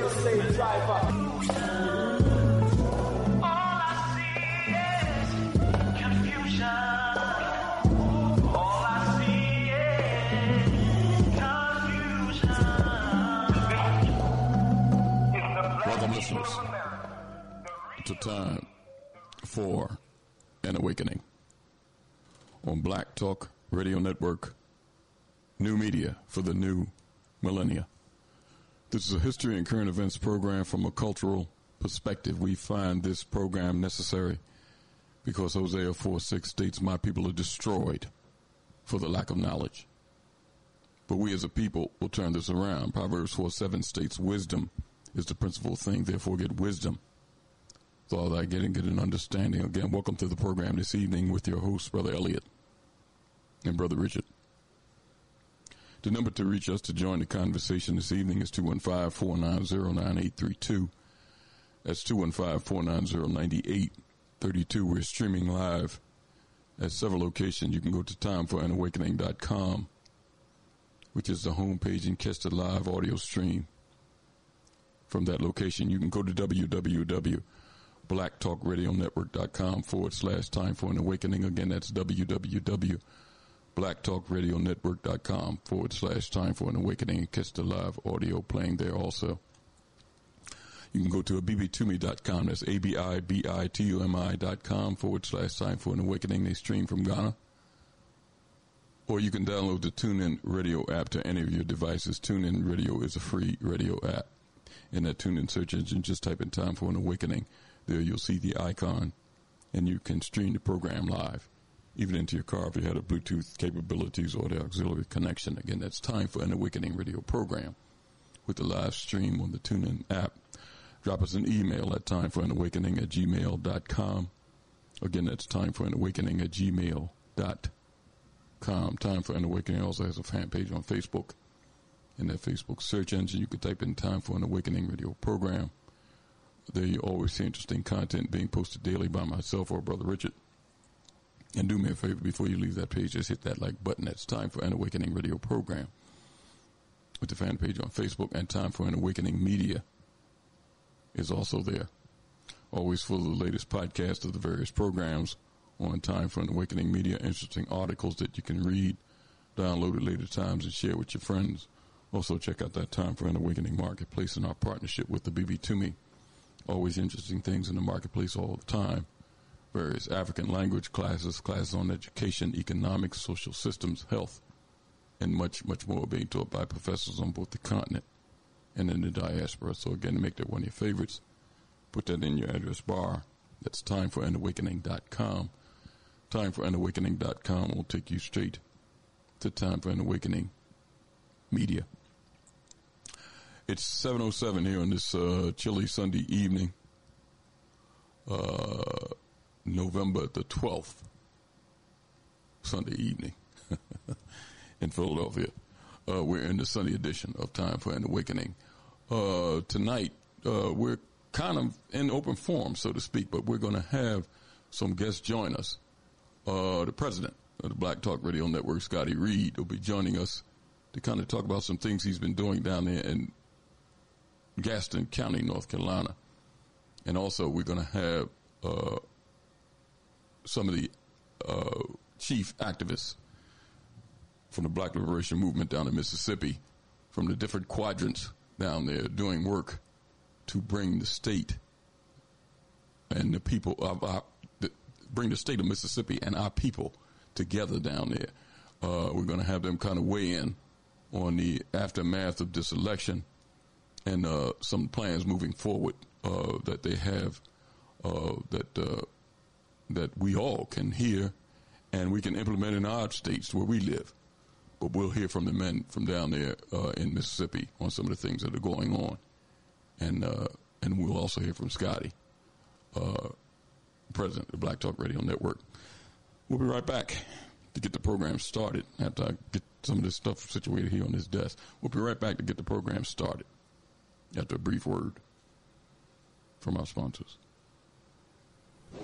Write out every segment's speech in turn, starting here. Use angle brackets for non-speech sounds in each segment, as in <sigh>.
murder slave driver. Welcome, listeners, to time for an awakening on Black Talk Radio Network, new media for the new millennia. This is a history and current events program from a cultural perspective. We find this program necessary because Hosea 4 6 states, My people are destroyed for the lack of knowledge. But we as a people will turn this around. Proverbs 4 7 states, Wisdom is the principal thing, therefore get wisdom. So that getting get an understanding. Again, welcome to the program this evening with your host, Brother Elliott and Brother Richard. The number to reach us to join the conversation this evening is 215 490 9832. That's 215 490 9832. We're streaming live at several locations. You can go to timeforanawakening.com, which is the homepage, and catch the live audio stream from that location. You can go to www.blacktalkradionetwork.com forward slash time for an awakening. Again, that's www.blacktalkradionetwork.com forward slash time for an awakening and catch the live audio playing there also. You can go to abibitumi.com. That's A-B-I-B-I-T-U-M-I dot com forward slash time for an awakening. They stream from Ghana. Or you can download the TuneIn Radio app to any of your devices. TuneIn Radio is a free radio app in that TuneIn search engine, just type in Time for an Awakening. There you'll see the icon, and you can stream the program live, even into your car if you had a Bluetooth capabilities or the auxiliary connection. Again, that's Time for an Awakening radio program with the live stream on the TuneIn app. Drop us an email at timeforanawakening at gmail.com. Again, that's time for an awakening at gmail.com. Time for an Awakening also has a fan page on Facebook in that Facebook search engine. You can type in Time for an Awakening radio program. There you always see interesting content being posted daily by myself or Brother Richard. And do me a favor before you leave that page, just hit that like button. It's Time for an Awakening radio program with the fan page on Facebook and Time for an Awakening media is also there. Always full of the latest podcasts of the various programs on Time for an Awakening media, interesting articles that you can read, download at later times and share with your friends. Also, check out that Time for an Awakening Marketplace and our partnership with the Abibitumi. Always interesting things in the marketplace all the time. Various African language classes, classes on education, economics, social systems, health, and much, much more being taught by professors on both the continent and in the diaspora. So, again, to make that one of your favorites, put that in your address bar. That's timeforanawakening.com. Timeforanawakening.com will take you straight to Time for an Awakening Media. It's 7.07 here on this uh, chilly Sunday evening, uh, November the 12th, Sunday evening <laughs> in Philadelphia. Uh, we're in the Sunday edition of Time for an Awakening. Uh, tonight, uh, we're kind of in open form, so to speak, but we're going to have some guests join us. Uh, the president of the Black Talk Radio Network, Scotty Reid, will be joining us to kind of talk about some things he's been doing down there in Gaston County, North Carolina. And also, we're going to have uh, some of the uh, chief activists from the Black Liberation Movement down in Mississippi, from the different quadrants down there, doing work to bring the state and the people of our, bring the state of Mississippi and our people together down there. Uh, we're going to have them kind of weigh in on the aftermath of this election and uh, some plans moving forward uh, that they have uh, that uh, that we all can hear and we can implement in our states where we live. But we'll hear from the men from down there uh, in Mississippi on some of the things that are going on, and uh, and we'll also hear from Scotty, president of Black Talk Radio Network. We'll be right back to get the program started after I get some of this stuff situated here on this desk. We'll be right back to get the program started after a brief word from our sponsors.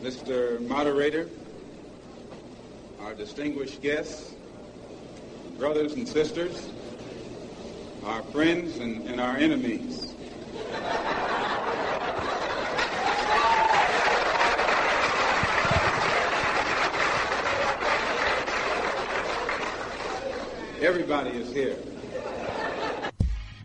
Mr. Moderator, our distinguished guests, brothers and sisters, our friends and, and our enemies. Everybody is here.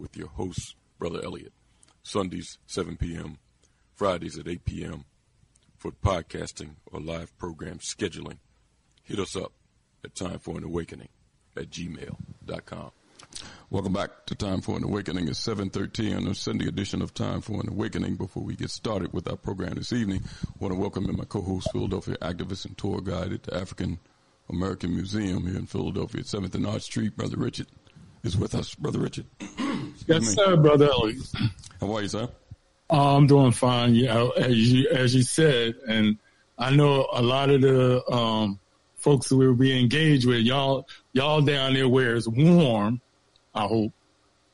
with your host, Brother Elliott. Sundays, 7 p.m., Fridays at 8 p.m. for podcasting or live program scheduling. Hit us up at Time for an Awakening at gmail.com. Welcome back to Time for an Awakening. It's 7.13 on the Sunday edition of Time for an Awakening. Before we get started with our program this evening, I want to welcome in my co-host, Philadelphia activist and tour guide at the African American Museum here in Philadelphia at 7th and Arch Street, Brother Richard is with us. Brother Richard. <clears throat> yes, sir, Brother Elliott. How are you, sir? Uh, I'm doing fine. Know, as you as you said, and I know a lot of the um, folks that we'll be engaged with, y'all y'all down there where it's warm, I hope,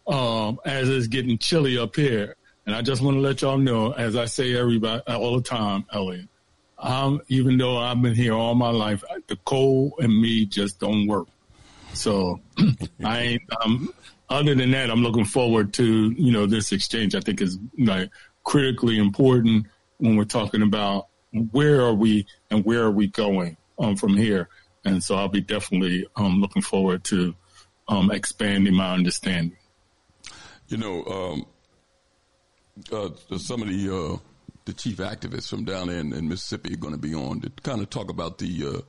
um, as it's getting chilly up here. And I just want to let y'all know, as I say everybody all the time, Elliott, um, even though I've been here all my life, the cold and me just don't work. So <clears throat> I um, other than that, I'm looking forward to, you know, this exchange. I think is like critically important when we're talking about where are we and where are we going um, from here. and so I'll be definitely um, looking forward to um, expanding my understanding. You know, um, uh, some of the uh, the chief activists from down in, in Mississippi are going to be on to kind of talk about the, uh,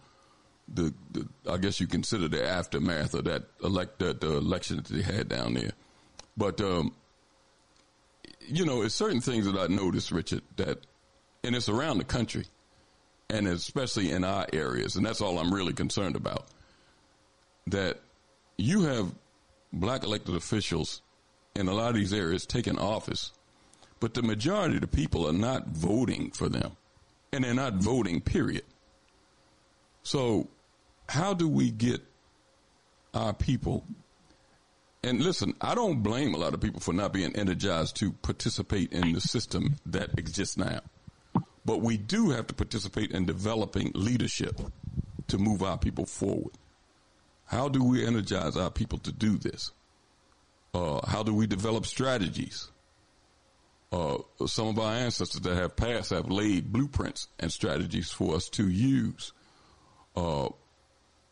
the, the I guess you consider the aftermath of that elect that the election that they had down there. But um, you know, it's certain things that I noticed, Richard, that and it's around the country, and especially in our areas, and that's all I'm really concerned about. That you have black elected officials in a lot of these areas taking office, but the majority of the people are not voting for them, and they're not voting. Period. So, how do we get our people? And listen, I don't blame a lot of people for not being energized to participate in the system that exists now. But we do have to participate in developing leadership to move our people forward. How do we energize our people to do this? Uh, how do we develop strategies? Uh, some of our ancestors that have passed have laid blueprints and strategies for us to use. Uh,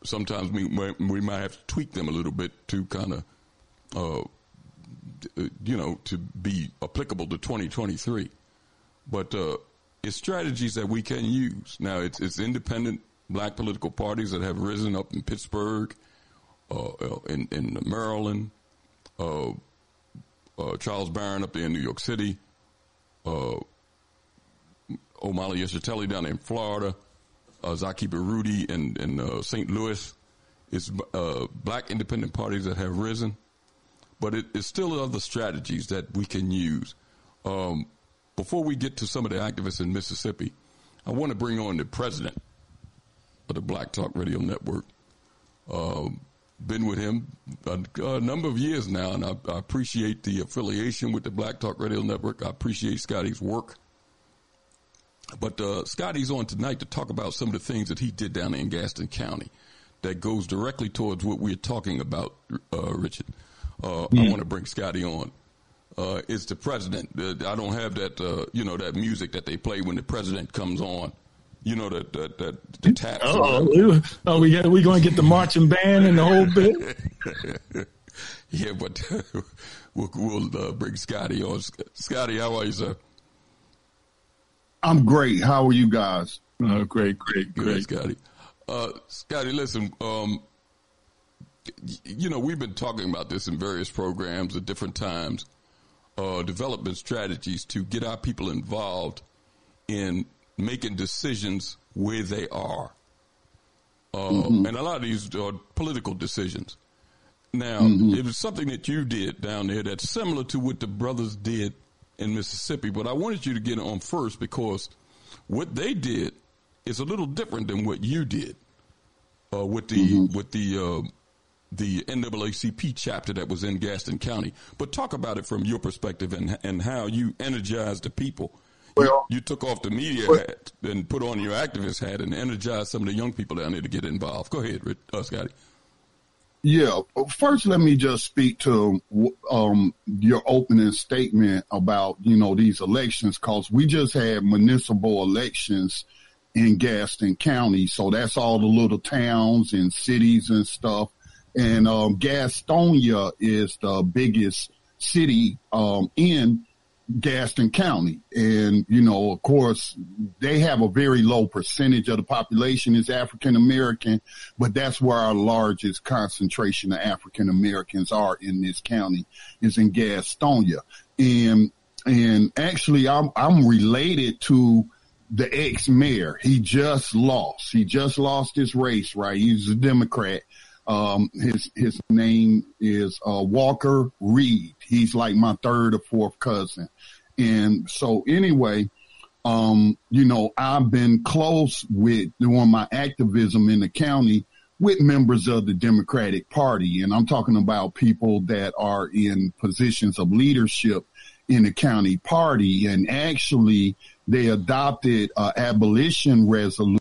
sometimes we we might have to tweak them a little bit to kind of, uh, you know, to be applicable to 2023. But uh, it's strategies that we can use. Now, it's, it's independent black political parties that have risen up in Pittsburgh, uh, uh in, in Maryland, uh, uh, Charles Barron up there in New York City, uh, Omali Yeshitela down in Florida, uh, Zaki Baruti in, in uh, St. Louis. It's uh, black independent parties that have risen, but it, it's still other strategies that we can use. Um, before we get to some of the activists in Mississippi, I want to bring on the president of the Black Talk Radio Network. Uh, been with him a, a, number of years now, and I, I, appreciate the affiliation with the Black Talk Radio Network. I appreciate Scotty's work. But uh, Scotty's on tonight to talk about some of the things that he did down in Gaston County that goes directly towards what we're talking about, uh, Richard. Uh, I want to bring Scotty on uh, is the president. Uh, I don't have that, uh, you know, that music that they play when the president comes on. You know that that that the taps. Oh, oh, we got we going to get the marching band and the whole bit. <laughs> yeah, but <laughs> we'll, we'll uh, bring Scotty on. Scotty, how are you, sir? I'm great. How are you guys? Uh, great, great, great, Good, Scotty. Uh, Scotty, listen. Um, you know, we've been talking about this in various programs at different times uh, development strategies to get our people involved in making decisions where they are. Uh, mm-hmm. And a lot of these are political decisions. Now, mm-hmm. it was something that you did down there that's similar to what the brothers did in Mississippi, but I wanted you to get on first because what they did is a little different than what you did uh, with the mm-hmm. with the uh, the NAACP chapter that was in Gaston County. But talk about it from your perspective and and how you energized the people. Well, you, you took off the media well, hat and put on your activist hat and energized some of the young people down there to get involved. Go ahead, uh, Scotty. Yeah. First, let me just speak to um, your opening statement about you know these elections, because we just had municipal elections in Gaston County, so that's all the little towns and cities and stuff and um, Gastonia is the biggest city um, in Gaston County. And, you know, of course, they have a very low percentage of the population is African American, but that's where our largest concentration of African Americans are in this county is in Gastonia. And, and actually I'm, I'm related to the ex-mayor. He just lost. He just lost his race, right? He's a Democrat um, his his name is uh, Walker Reid. He's like my third or fourth cousin, and so anyway, um, you know, I've been close with doing my activism in the county with members of the Democratic Party, and I'm talking about people that are in positions of leadership in the county party, and actually they adopted an abolition resolution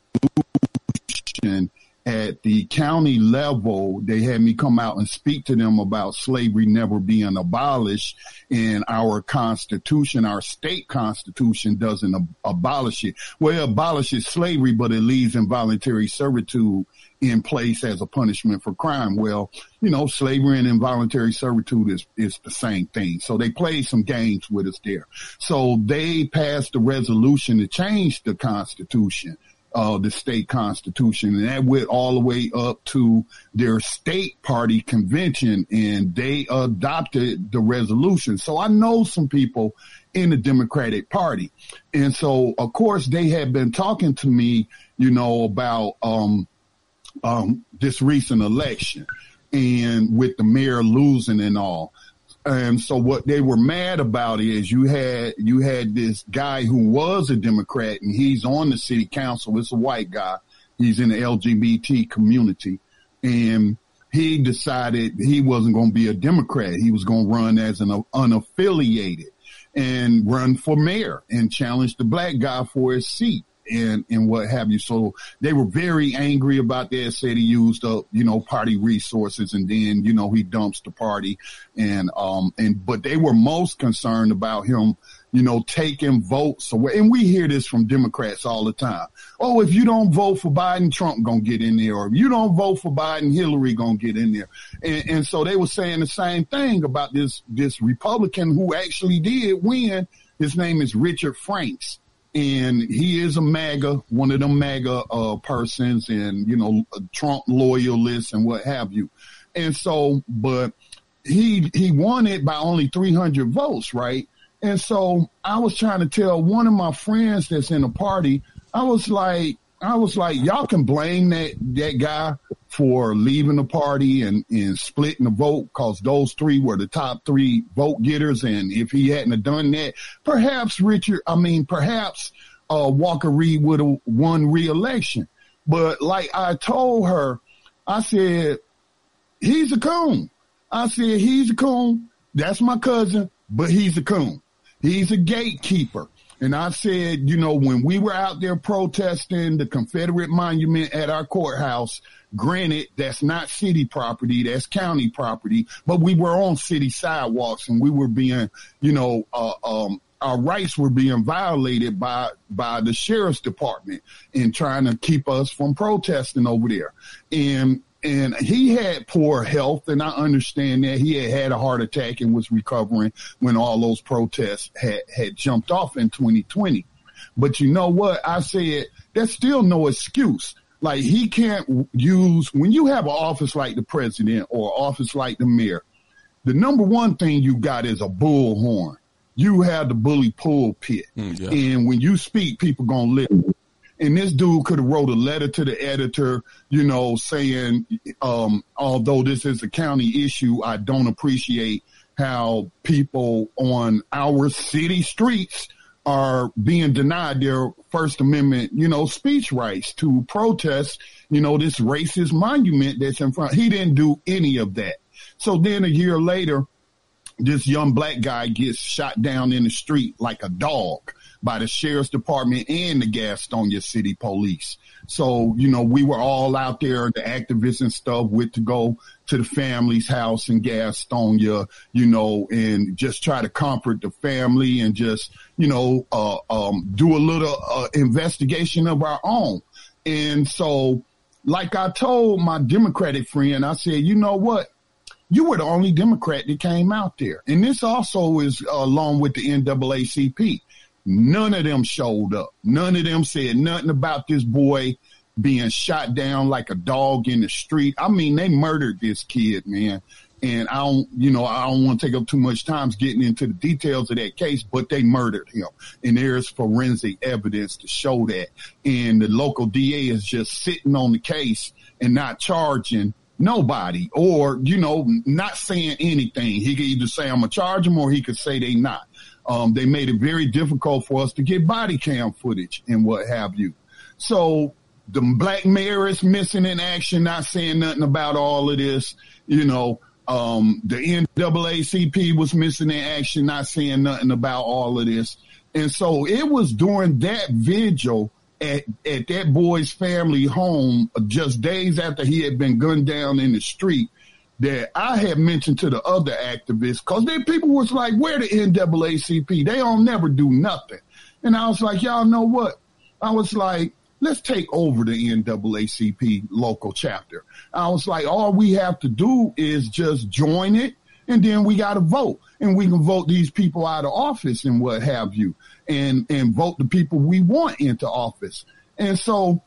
at the county level, they had me come out and speak to them about slavery never being abolished and our constitution, our state constitution doesn't ab- abolish it. Well, it abolishes slavery, but it leaves involuntary servitude in place as a punishment for crime. Well, you know, slavery and involuntary servitude is, is the same thing. So they played some games with us there. So they passed a resolution to change the constitution uh, the state constitution. And that went all the way up to their state party convention and they adopted the resolution. So I know some people in the Democratic party. And so, of course, they had been talking to me, you know, about, um, um, this recent election and with the mayor losing and all. And so what they were mad about is you had, you had this guy who was a Democrat and he's on the city council. It's a white guy. He's in the LGBT community and he decided he wasn't going to be a Democrat. He was going to run as an unaffiliated and run for mayor and challenge the black guy for his seat and and what have you. So they were very angry about that. Said he used up you know party resources, and then you know he dumps the party, and um and but they were most concerned about him you know, taking votes away. And we hear this from Democrats all the time. Oh, if you don't vote for Biden, Trump gonna get in there. Or if you don't vote for Biden, Hillary gonna get in there. And, and so they were saying the same thing about this, this Republican who actually did win. His name is Richard Franks and he is a MAGA, one of them MAGA uh, persons, and you know Trump loyalists and what have you. And so, but he he won it by only 300 votes, right? And so I was trying to tell one of my friends that's in the party, I was like, I was like, y'all can blame that that guy for leaving the party and, and splitting the vote because those three were the top three vote getters. And if he hadn't have done that, perhaps Richard, I mean, perhaps uh, Walker Reid would have won re-election. But like I told her, I said, he's a coon. I said, he's a coon. That's my cousin, but he's a coon. He's a gatekeeper. And I said, you know, when we were out there protesting the Confederate monument at our courthouse, granted, that's not city property, that's county property, but we were on city sidewalks and we were being, you know, uh, um, our rights were being violated by by the sheriff's department in trying to keep us from protesting over there. And and he had poor health, and I understand that he had had a heart attack and was recovering when all those protests had had jumped off in 2020. But you know what? I said that's still no excuse. Like he can't use when you have an office like the president or office like the mayor. The number one thing you got is a bullhorn. You have the bully pulpit, mm, yeah. and when you speak, people gonna listen. And this dude could have wrote a letter to the editor, you know, saying, um, although this is a county issue, I don't appreciate how people on our city streets are being denied their First Amendment, you know, speech rights to protest, you know, this racist monument that's in front. He didn't do any of that. So then a year later, this young black guy gets shot down in the street like a dog by the sheriff's department and the Gastonia City Police. So, you know, we were all out there, the activists and stuff, with to go to the family's house in Gastonia, you know, and just try to comfort the family and just, you know, uh, um, do a little uh, investigation of our own. And so, like I told my Democratic friend, I said, you know what? You were the only Democrat that came out there. And this also is uh, along with the NAACP. None of them showed up. None of them said nothing about this boy being shot down like a dog in the street. I mean, they murdered this kid, man. And I don't, you know, I don't want to take up too much time getting into the details of that case, but they murdered him. And there's forensic evidence to show that. And the local DA is just sitting on the case and not charging nobody or, you know, not saying anything. He could either say I'm going to charge him or he could say they not. Um, they made it very difficult for us to get body cam footage and what have you. So the black mayor is missing in action, not saying nothing about all of this. You know, um, the NAACP was missing in action, not saying nothing about all of this. And so it was during that vigil at, at that boy's family home just days after he had been gunned down in the street that I had mentioned to the other activists because then people was like, where the NAACP? They don't never do nothing. And I was like, y'all know what? I was like, let's take over the NAACP local chapter. I was like, all we have to do is just join it and then we got to vote and we can vote these people out of office and what have you and, and vote the people we want into office. And so,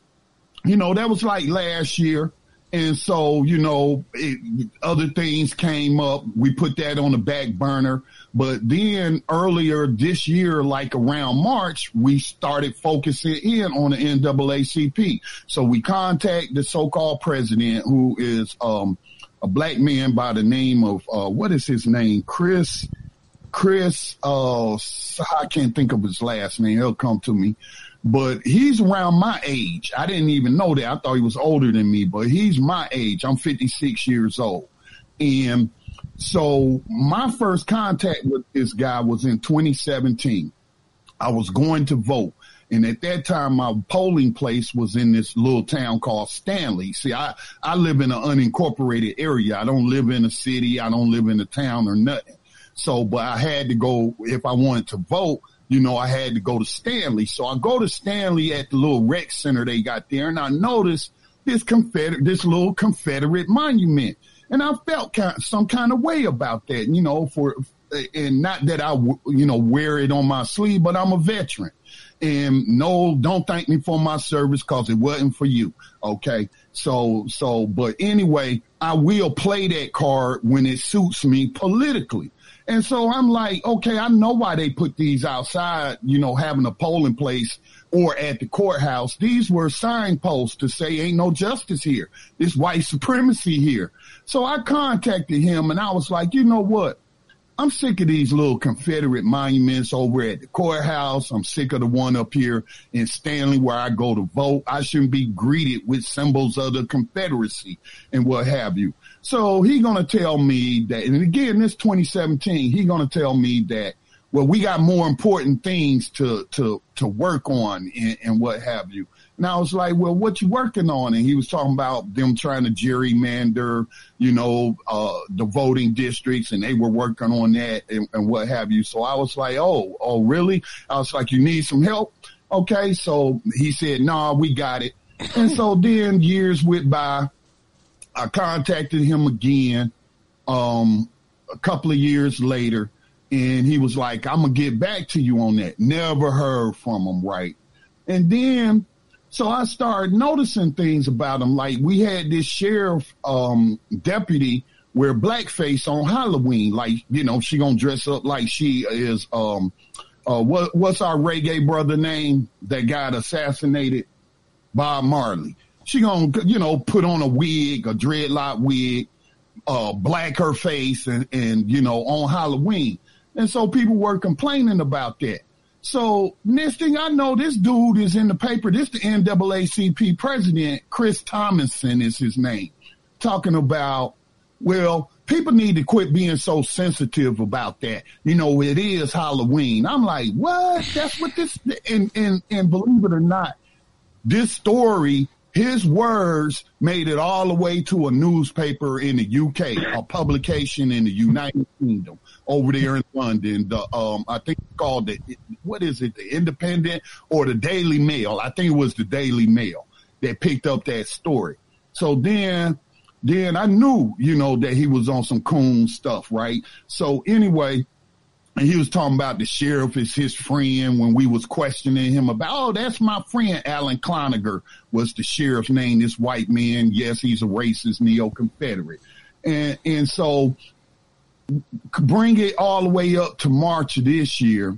you know, that was like last year. And so, you know, it, other things came up. We put that on the back burner. But then earlier this year, like around March, we started focusing in on the NAACP. So we contact the so-called president who is, um, a black man by the name of, uh, what is his name? Chris, Chris, uh, I can't think of his last name. He'll come to me but he's around my age. I didn't even know that. I thought he was older than me, but he's my age. I'm 56 years old. And so my first contact with this guy was in 2017. I was going to vote. And at that time, my polling place was in this little town called Stanley. See, I, I live in an unincorporated area. I don't live in a city. I don't live in a town or nothing. So, but I had to go, if I wanted to vote, you know, I had to go to Stanley. So I go to Stanley at the little rec center they got there and I noticed this Confederate, this little Confederate monument. And I felt kind of, some kind of way about that, you know, for, and not that I, you know, wear it on my sleeve, but I'm a veteran. And no, don't thank me for my service cause it wasn't for you. Okay. So, so, but anyway, I will play that card when it suits me politically. And so I'm like, okay, I know why they put these outside, you know, having a polling place or at the courthouse. These were signposts to say ain't no justice here. This white supremacy here. So I contacted him and I was like, you know what? I'm sick of these little Confederate monuments over at the courthouse. I'm sick of the one up here in Stanley where I go to vote. I shouldn't be greeted with symbols of the Confederacy and what have you. So he gonna tell me that, and again, this 2017, he gonna tell me that, well, we got more important things to, to, to work on and, and what have you. And I was like, well, what you working on? And he was talking about them trying to gerrymander, you know, uh, the voting districts and they were working on that and, and what have you. So I was like, oh, oh, really? I was like, you need some help? Okay. So he said, no, nah, we got it. And so then years went by I contacted him again, um, a couple of years later, and he was like, I'm gonna get back to you on that. Never heard from him, right? And then, so I started noticing things about him. Like we had this sheriff, um, deputy wear blackface on Halloween. Like, you know, she gonna dress up like she is, um, uh, what, what's our reggae brother name that got assassinated? Bob Marley she gonna, you know, put on a wig, a dreadlock wig, uh, black her face and, and, you know, on Halloween. And so people were complaining about that. So next thing I know, this dude is in the paper. This the NAACP president, Chris Thomason is his name, talking about, well, people need to quit being so sensitive about that. You know, it is Halloween. I'm like, what? That's what this, and, and, and believe it or not, this story his words made it all the way to a newspaper in the UK, a publication in the United Kingdom over there in London. The um, I think called the what is it, the Independent or the Daily Mail? I think it was the Daily Mail that picked up that story. So then, then I knew, you know, that he was on some coon stuff, right? So anyway, and he was talking about the sheriff is his friend when we was questioning him about, oh, that's my friend. Alan Cloninger was the sheriff's name. This white man. Yes, he's a racist neo-Confederate. And, and so bring it all the way up to March of this year.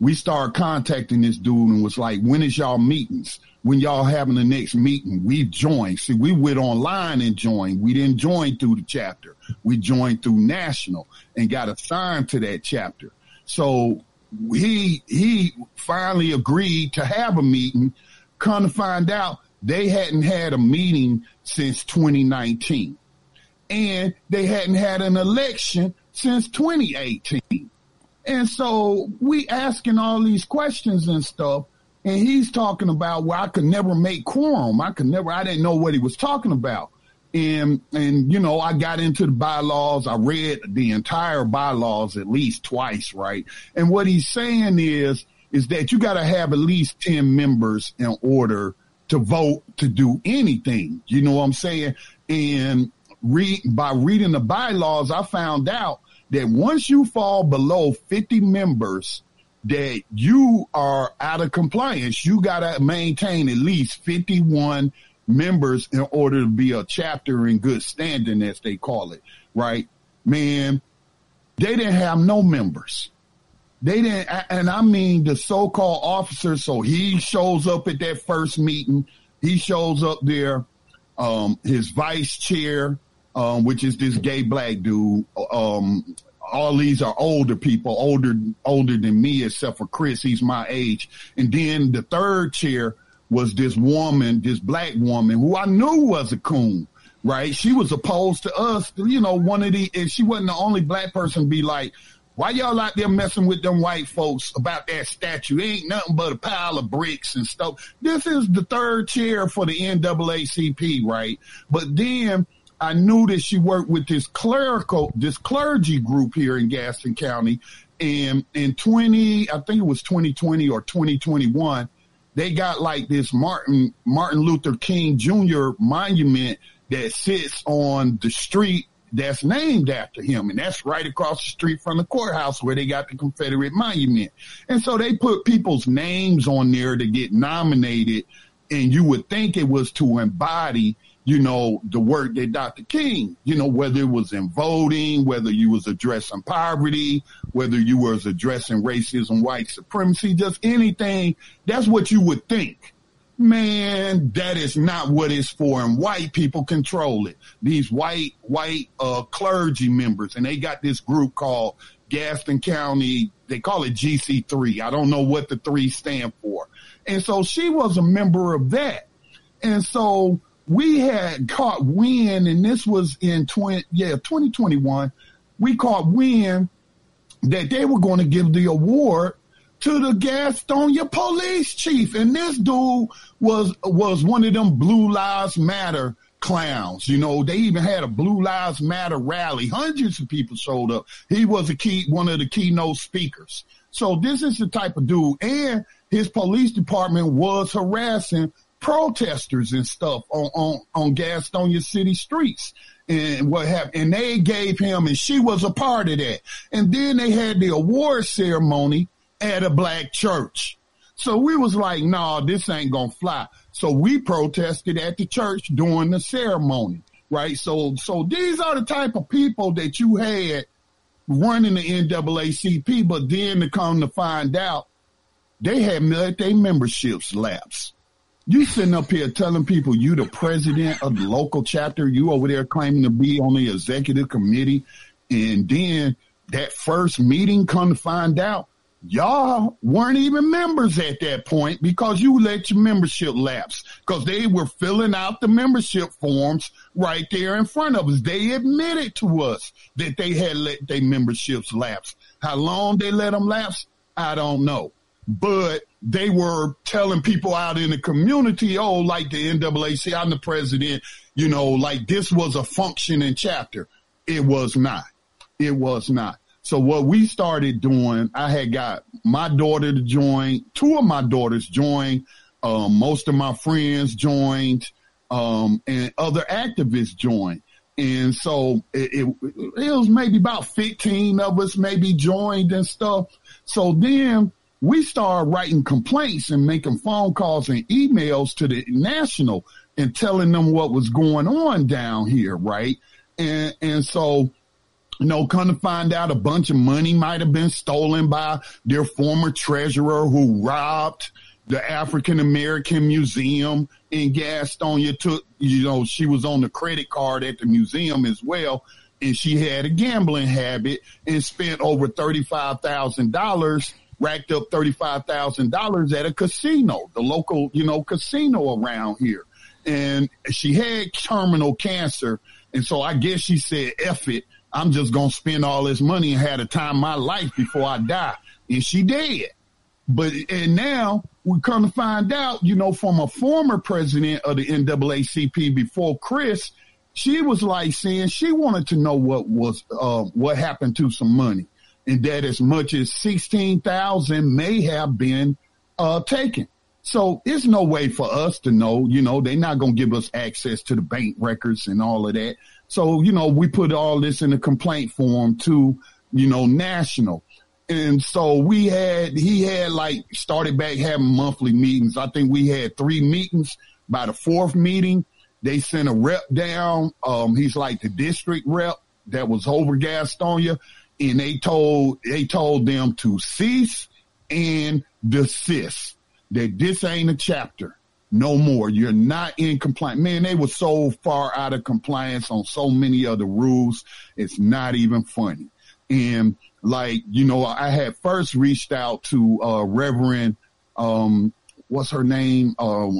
We started contacting this dude and was like, when is y'all meetings? When y'all having the next meeting? We joined. See, we went online and joined. We didn't join through the chapter. We joined through national and got assigned to that chapter. So he he finally agreed to have a meeting. Come to find out, they hadn't had a meeting since 2019, and they hadn't had an election since 2018. And so we asking all these questions and stuff. And he's talking about where I could never make quorum. I could never, I didn't know what he was talking about. And, and, you know, I got into the bylaws. I read the entire bylaws at least twice, right? And what he's saying is, is that you got to have at least 10 members in order to vote to do anything. You know what I'm saying? And read by reading the bylaws, I found out that once you fall below 50 members, that you are out of compliance. You got to maintain at least 51 members in order to be a chapter in good standing, as they call it, right? Man, they didn't have no members. They didn't, and I mean the so-called officers. So he shows up at that first meeting. He shows up there. Um, his vice chair, um, which is this gay black dude. Um, all these are older people, older, older than me, except for Chris. He's my age. And then the third chair was this woman, this black woman who I knew was a coon, right? She was opposed to us, you know, one of the, and she wasn't the only black person to be like, why y'all out there messing with them white folks about that statue? It ain't nothing but a pile of bricks and stuff. This is the third chair for the NAACP, right? But then I knew that she worked with this clerical, this clergy group here in Gaston County. And in 20, I think it was 2020 or 2021, they got like this Martin, Martin Luther King Jr. monument that sits on the street that's named after him. And that's right across the street from the courthouse where they got the Confederate monument. And so they put people's names on there to get nominated. And you would think it was to embody you know, the work that Dr. King, you know, whether it was in voting, whether you was addressing poverty, whether you was addressing racism, white supremacy, just anything, that's what you would think. Man, that is not what it's for, and white people control it. These white, white, uh, clergy members, and they got this group called Gaston County, they call it GC3. I don't know what the three stand for. And so she was a member of that. And so we had caught wind, and this was in 20, yeah, 2021. We caught wind that they were going to give the award to the Gastonia police chief. And this dude was, was one of them Blue Lives Matter clowns. You know, they even had a Blue Lives Matter rally. Hundreds of people showed up. He was a key, one of the keynote speakers. So this is the type of dude. And his police department was harassing protesters and stuff on, on, on Gastonia city streets and what happened. And they gave him, and she was a part of that. And then they had the award ceremony at a black church. So we was like, nah, this ain't gonna fly. So we protested at the church during the ceremony, right? So, so these are the type of people that you had running the NAACP, but then to come to find out, they had let their memberships lapse. You sitting up here telling people you the president of the local chapter, you over there claiming to be on the executive committee, and then that first meeting come to find out y'all weren't even members at that point because you let your membership lapse because they were filling out the membership forms right there in front of us. They admitted to us that they had let their memberships lapse. How long they let them lapse, I don't know but they were telling people out in the community, oh, like the NAACP, I'm the president, you know, like this was a functioning chapter. It was not. It was not. So what we started doing, I had got my daughter to join, two of my daughters joined, um, most of my friends joined, um, and other activists joined. And so it, it, it was maybe about 15 of us maybe joined and stuff. So then we started writing complaints and making phone calls and emails to the national and telling them what was going on down here, right? And and so, you know, come to find out a bunch of money might have been stolen by their former treasurer who robbed the African American Museum in Gastonia took, you know, she was on the credit card at the museum as well. And she had a gambling habit and spent over $35,000 racked up $35,000 at a casino, the local, you know, casino around here. And she had terminal cancer. And so I guess she said, F it. I'm just going to spend all this money and have the time of my life before I die. And she did. But, and now we come to find out, you know, from a former president of the NAACP before Chris, she was like saying she wanted to know what was uh, what happened to some money, and that as much as sixteen thousand may have been uh, taken. So it's no way for us to know. You know, they're not going to give us access to the bank records and all of that. So you know, we put all this in a complaint form to you know national. And so we had, he had like started back having monthly meetings. I think we had three meetings. By the fourth meeting, they sent a rep down. Um, he's like the district rep that was over Gastonia and they told, they told them to cease and desist that this ain't a chapter no more. You're not in compliance. Man, they were so far out of compliance on so many other rules. It's not even funny. And like, you know, I had first reached out to, uh, Reverend, um, what's her name? Uh,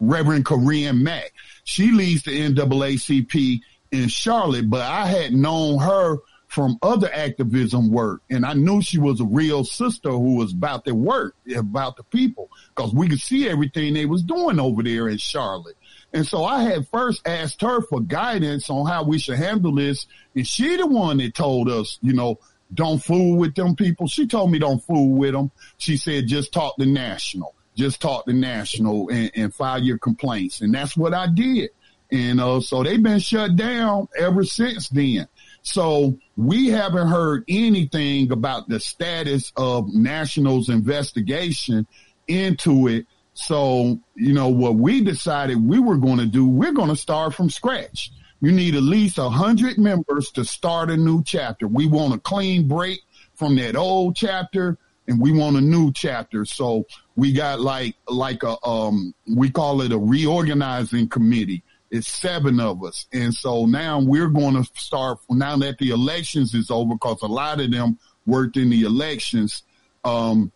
Reverend Corinne Mack. She leads the NAACP in Charlotte, but I had known her from other activism work and I knew she was a real sister who was about the work, about the people, cause we could see everything they was doing over there in Charlotte. And so I had first asked her for guidance on how we should handle this. And she the one that told us, you know, don't fool with them people. She told me don't fool with them. She said, just talk to national, just talk to national and, and file your complaints. And that's what I did. And, uh, so they've been shut down ever since then. So we haven't heard anything about the status of national's investigation into it. So, you know, what we decided we were going to do, we're going to start from scratch. You need at least a hundred members to start a new chapter. We want a clean break from that old chapter and we want a new chapter. So we got like, like a, um, we call it a reorganizing committee. It's seven of us. And so now we're going to start now that the elections is over because a lot of them worked in the elections. Um,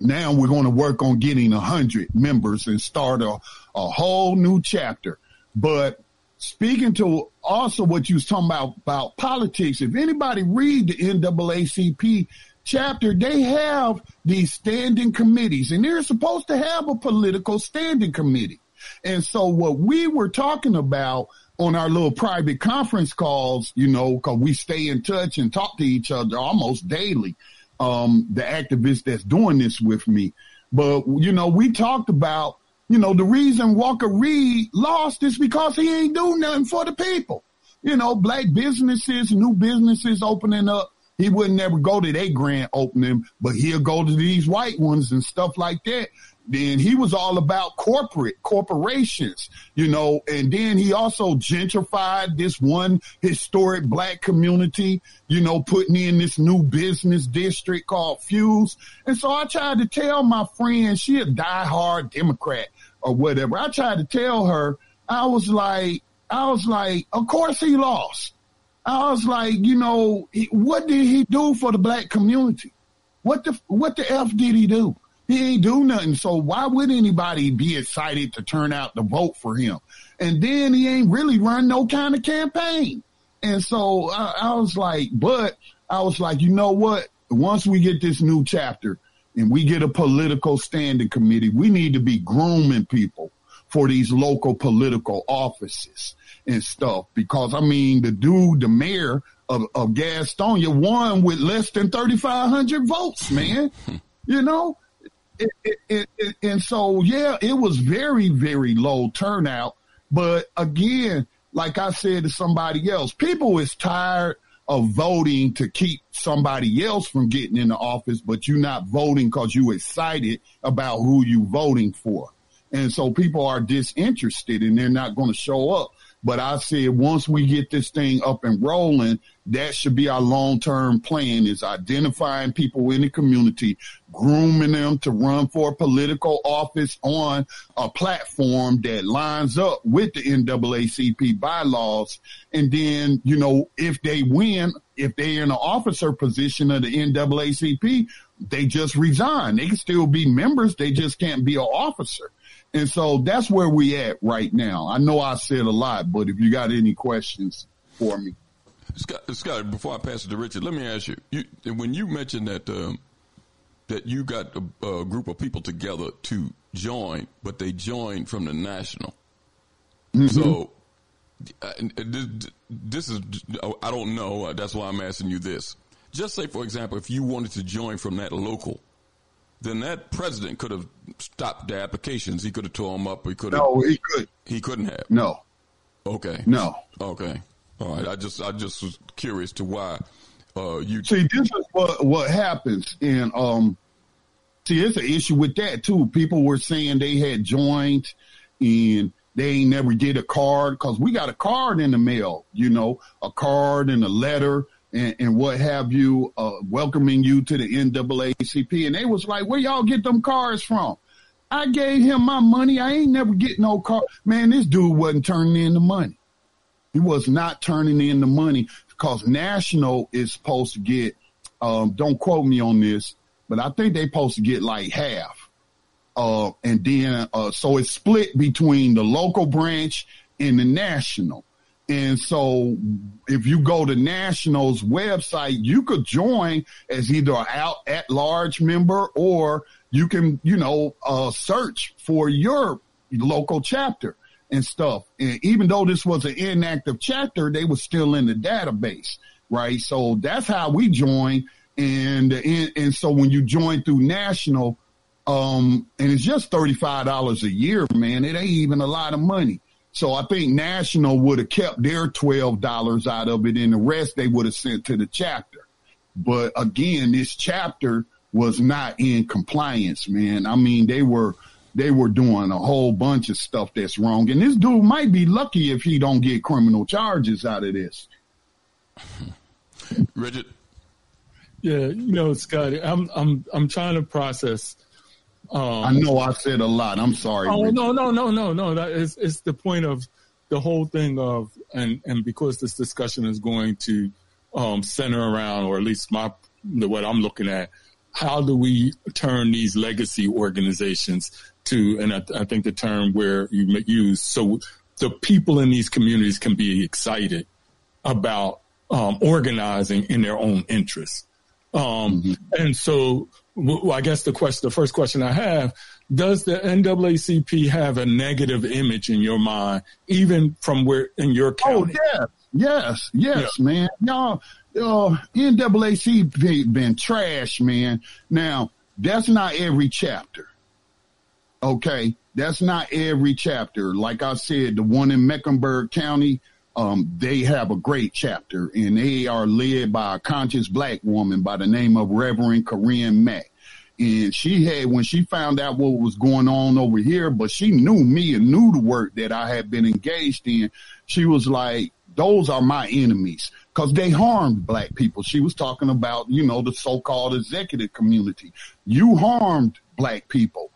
now we're going to work on getting a hundred members and start a, a whole new chapter. But speaking to also what you was talking about about politics, if anybody read the NAACP chapter, they have these standing committees and they're supposed to have a political standing committee. And so what we were talking about on our little private conference calls, you know, cause we stay in touch and talk to each other almost daily. Um, the activist that's doing this with me. But, you know, we talked about you know, the reason Walker Reid lost is because he ain't do nothing for the people. You know, black businesses, new businesses opening up. He would never go to their grand opening, but he'll go to these white ones and stuff like that. Then he was all about corporate corporations, you know, and then he also gentrified this one historic black community, you know, putting in this new business district called Fuse. And so I tried to tell my friend, she a diehard Democrat or whatever. I tried to tell her, I was like, I was like, of course he lost. I was like, you know, what did he do for the black community? What the, what the F did he do? He ain't do nothing. So why would anybody be excited to turn out to vote for him? And then he ain't really run no kind of campaign. And so I, I was like, but I was like, you know what? Once we get this new chapter and we get a political standing committee, we need to be grooming people for these local political offices and stuff. Because I mean, the dude, the mayor of, of Gastonia won with less than 3,500 votes, man. <laughs> you know, it, and so, yeah, it was very, very low turnout. But again, like I said to somebody else, people is tired of voting to keep somebody else from getting in the office, but you're not voting because you excited about who you voting for. And so people are disinterested and they're not going to show up. But I said once we get this thing up and rolling, that should be our long-term plan is identifying people in the community, grooming them to run for political office on a platform that lines up with the NAACP bylaws. And then, you know, if they win, if they're in an officer position of the NAACP, they just resign. They can still be members. They just can't be an officer. And so that's where we at right now. I know I said a lot, but if you got any questions for me. Scott, Scott before I pass it to Richard, let me ask you, you when you mentioned that, um, that you got a, a group of people together to join, but they joined from the national. Mm-hmm. So uh, this is I don't know. That's why I'm asking you this. Just say, for example, if you wanted to join from that local, then that president could have stopped the applications. He could have tore them up. He could. No, he could. He couldn't have. No. Okay. No. Okay. All right. I just I just was curious to why uh, you see. This is what what happens, and um, see, it's an issue with that too. People were saying they had joined, and they ain't never get a card because we got a card in the mail. You know, a card and a letter and, and what have you, uh, welcoming you to the NAACP. And they was like, where y'all get them cards from? I gave him my money. I ain't never get no card. Man, this dude wasn't turning in the money. He was not turning in the money because National is supposed to get, um, don't quote me on this, but I think they supposed to get like half. Uh, and then, uh, so it's split between the local branch and the national. And so if you go to National's website, you could join as either an out at large member or you can, you know, uh, search for your local chapter and stuff. And even though this was an inactive chapter, they were still in the database, right? So that's how we joined. And, and, and so when you join through National, um, and it's just $35 a year, man, it ain't even a lot of money. So I think National would have kept their $12 out of it and the rest they would have sent to the chapter. But again, this chapter was not in compliance, man. I mean, they were, they were doing a whole bunch of stuff that's wrong. And this dude might be lucky if he don't get criminal charges out of this. <laughs> Richard. Yeah, you know, Scotty, I'm I'm I'm trying to process um, I know I said a lot. I'm sorry. Oh Richard. no, no, no, no, no. That is it's the point of the whole thing of and and because this discussion is going to um, center around, or at least my what I'm looking at, how do we turn these legacy organizations to, and I, I think the term where you use, so the people in these communities can be excited about um, organizing in their own interests. Um, mm-hmm. And so well, I guess the question, the first question I have, does the NAACP have a negative image in your mind, even from where in your oh, county? Oh, yes, yes, yes, yeah. man. Y'all, uh, NAACP been trash, man. Now, that's not every chapter. Okay. That's not every chapter. Like I said, the one in Mecklenburg County, um, they have a great chapter and they are led by a conscious black woman by the name of Reverend Corinne Mack. And she had, when she found out what was going on over here, but she knew me and knew the work that I had been engaged in. She was like, those are my enemies because they harmed black people. She was talking about, you know, the so-called executive community. You harmed black people.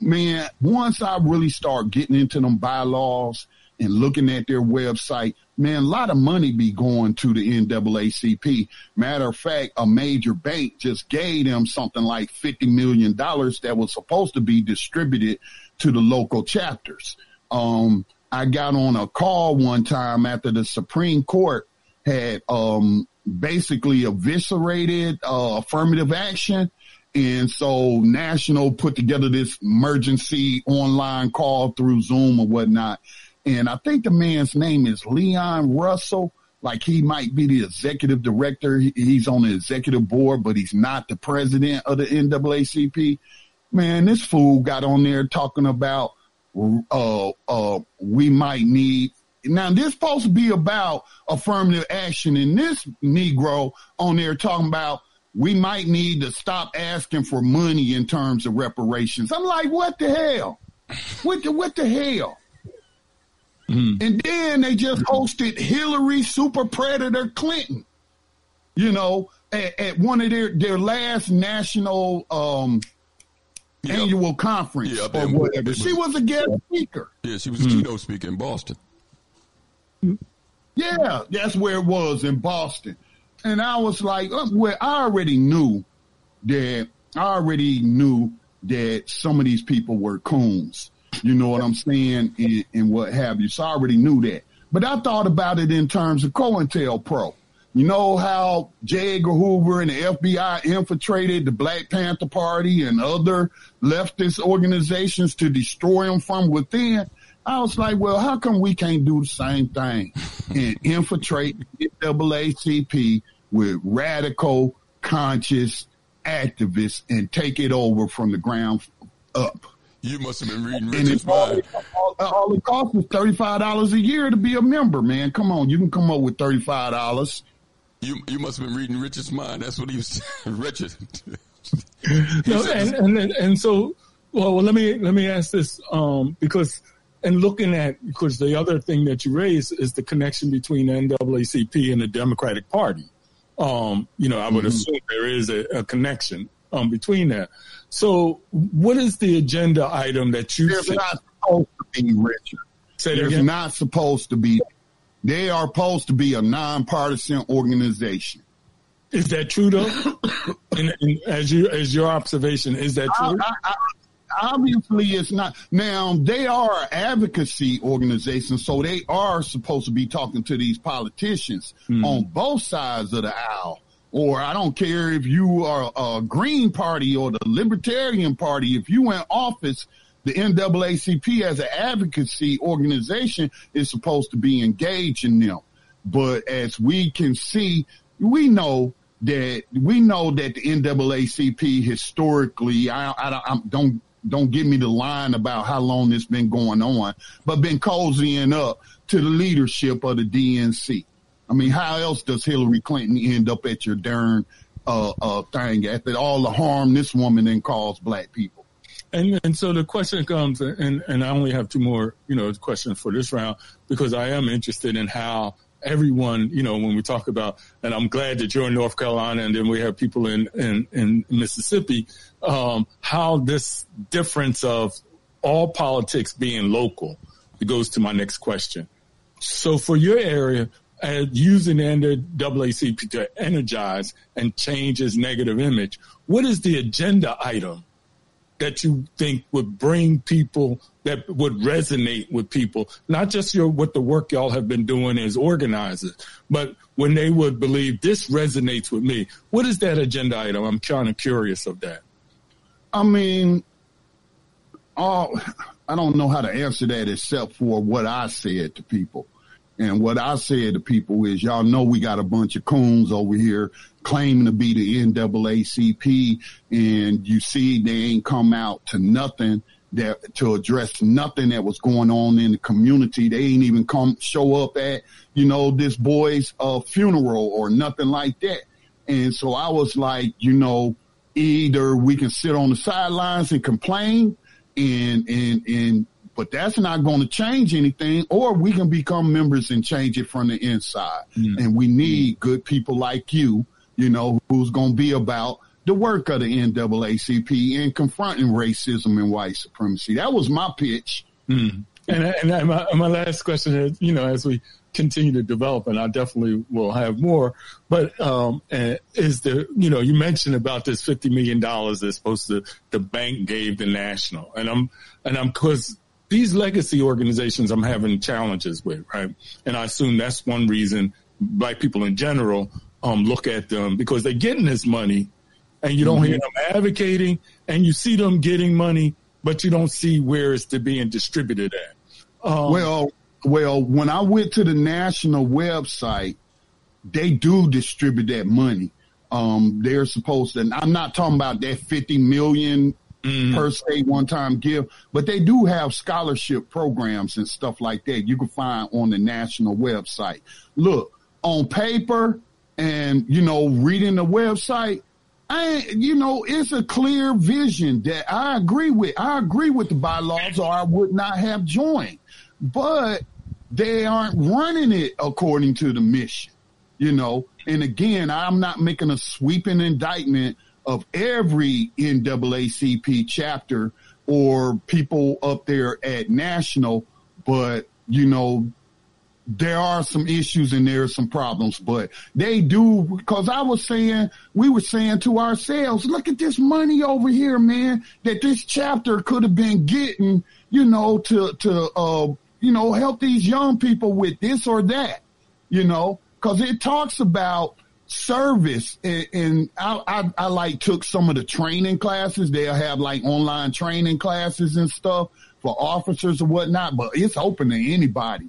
Man, once I really start getting into them bylaws and looking at their website, man, a lot of money be going to the NAACP. Matter of fact, a major bank just gave them something like $50 million that was supposed to be distributed to the local chapters. Um, I got on a call one time after the Supreme Court had, um, basically eviscerated, uh, affirmative action. And so National put together this emergency online call through Zoom or whatnot and I think the man's name is Leon Russell. Like he might be the executive director. He's on the executive board, but he's not the president of the NAACP. Man, this fool got on there talking about, uh, uh, we might need now this supposed to be about affirmative action and this Negro on there talking about we might need to stop asking for money in terms of reparations. I'm like, what the hell? What the, what the hell? Mm-hmm. And then they just hosted Hillary Super Predator Clinton, you know, at, at one of their, their last national um, yep. annual conference yep. or whatever. she was a guest speaker. Yeah, she was a mm-hmm. keynote speaker in Boston. Yeah, that's where it was in Boston. And I was like, uh, well, I already knew that I already knew that some of these people were coons. You know what I'm saying? And, and what have you. So I already knew that. But I thought about it in terms of COINTELPRO. You know how J. Edgar Hoover and the FBI infiltrated the Black Panther Party and other leftist organizations to destroy them from within? I was like, well, how come we can't do the same thing <laughs> and infiltrate the NAACP with radical, conscious activists and take it over from the ground up? You must have been reading Richard's mind. All, all, all it costs is $35 a year to be a member, man. Come on, you can come up with $35 you you must have been reading Richard's mind. That's what he was <laughs> Richard. no, and, and and so well, well, let me let me ask this um, because and looking at because the other thing that you raised is the connection between NAACP and the Democratic Party. Um, you know, I would mm-hmm. assume there is a, a connection um, between that. So, what is the agenda item that you? There's not supposed to be Richard. Say There's again? not supposed to be they are supposed to be a nonpartisan organization. Is that true though? <coughs> and, and as you as your observation, is that true? I, I, I, obviously, it's not. Now they are an advocacy organization, so they are supposed to be talking to these politicians mm. on both sides of the aisle. Or I don't care if you are a Green Party or the Libertarian Party. If you in office, the NAACP as an advocacy organization is supposed to be engaging them. But as we can see, we know that we know that the NAACP historically, I, I, I don't don't give me the line about how long it's been going on, but been cozying up to the leadership of the DNC. I mean, how else does Hillary Clinton end up at your darn uh, uh, thing after all the harm this woman then caused black people? And and so the question comes, and and I only have two more, you know, questions for this round because I am interested in how everyone, you know, when we talk about, and I'm glad that you're in North Carolina, and then we have people in in, in Mississippi, um, how this difference of all politics being local. It goes to my next question. So for your area, uh, using the NAACP to energize and change its negative image, what is the agenda item that you think would bring people that would resonate with people, not just your what the work y'all have been doing as organizers, but when they would believe this resonates with me. What is that agenda item? I'm kind of curious of that. I mean, all I don't know how to answer that except for what I said to people. And what I said to people is, y'all know we got a bunch of coons over here claiming to be the NAACP, and you see they ain't come out to nothing that to address nothing that was going on in the community. They ain't even come show up at you know this boy's uh, funeral or nothing like that. And so I was like, you know, either we can sit on the sidelines and complain and and and but that's not going to change anything, or we can become members and change it from the inside. Mm. And we need good people like you, you know, who's going to be about the work of the NAACP and confronting racism and white supremacy. That was my pitch. Mm. And, and my, my last question is, you know, as we continue to develop, and I definitely will have more. But um, is the you know you mentioned about this fifty million dollars that's supposed to the bank gave the national, and I'm and I'm because these legacy organizations I'm having challenges with, right? And I assume that's one reason black people in general um, look at them because they're getting this money and you don't mm-hmm. hear them advocating and you see them getting money, but you don't see where it's to being distributed at. Um, well, well, when I went to the national website, they do distribute that money. Um, they're supposed to, and I'm not talking about that 50 million mm. per se one time gift, but they do have scholarship programs and stuff like that you can find on the national website. Look, on paper and, you know, reading the website, I, you know, it's a clear vision that I agree with. I agree with the bylaws or I would not have joined, but they aren't running it according to the mission, you know. And again, I'm not making a sweeping indictment of every NAACP chapter or people up there at national, but you know, there are some issues and there are some problems, but they do because I was saying we were saying to ourselves, look at this money over here, man, that this chapter could have been getting, you know, to to uh, you know, help these young people with this or that, you know. because it talks about service and, and I, I, I, like took some of the training classes. They'll have like online training classes and stuff for officers or whatnot, but it's open to anybody.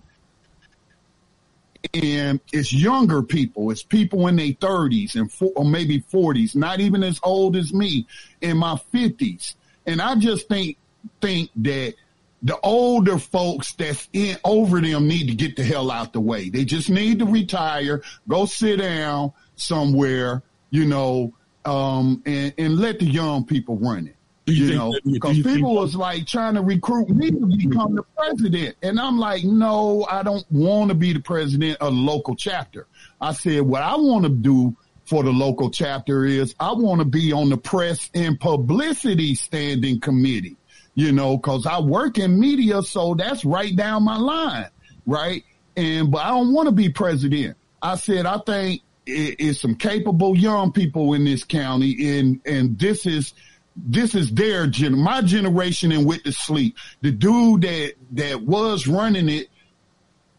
And it's younger people. It's people in their thirties and four, or maybe forties, not even as old as me in my fifties. And I just think, think that the older folks that's in over them need to get the hell out the way. They just need to retire, go sit down somewhere, you know, um, and, and let the young people run it. You, you know, because people think- was like trying to recruit me to become the president. And I'm like, no, I don't want to be the president of the local chapter. I said, what I want to do for the local chapter is I want to be on the press and publicity standing committee you know, cause I work in media. So that's right down my line. Right. And, but I don't want to be president. I said, I think it's some capable young people in this county and, and this is, this is their gen, my generation and with the sleep. The dude that, that was running it,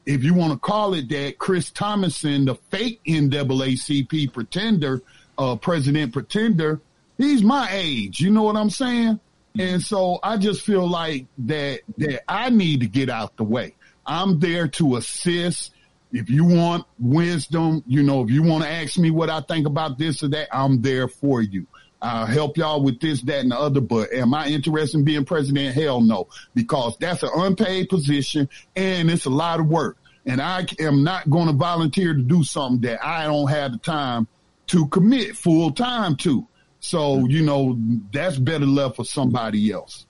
if you want to call it that, Chris Thomason, the fake NAACP pretender, uh, president pretender, he's my age. You know what I'm saying? And so I just feel like that, that I need to get out the way. I'm there to assist. If you want wisdom, you know, if you want to ask me what I think about this or that, I'm there for you. I'll help y'all with this, that, and the other. But am I interested in being president? Hell no, because that's an unpaid position and it's a lot of work. And I am not going to volunteer to do something that I don't have the time to commit full time to. So, you know, that's better left for somebody else.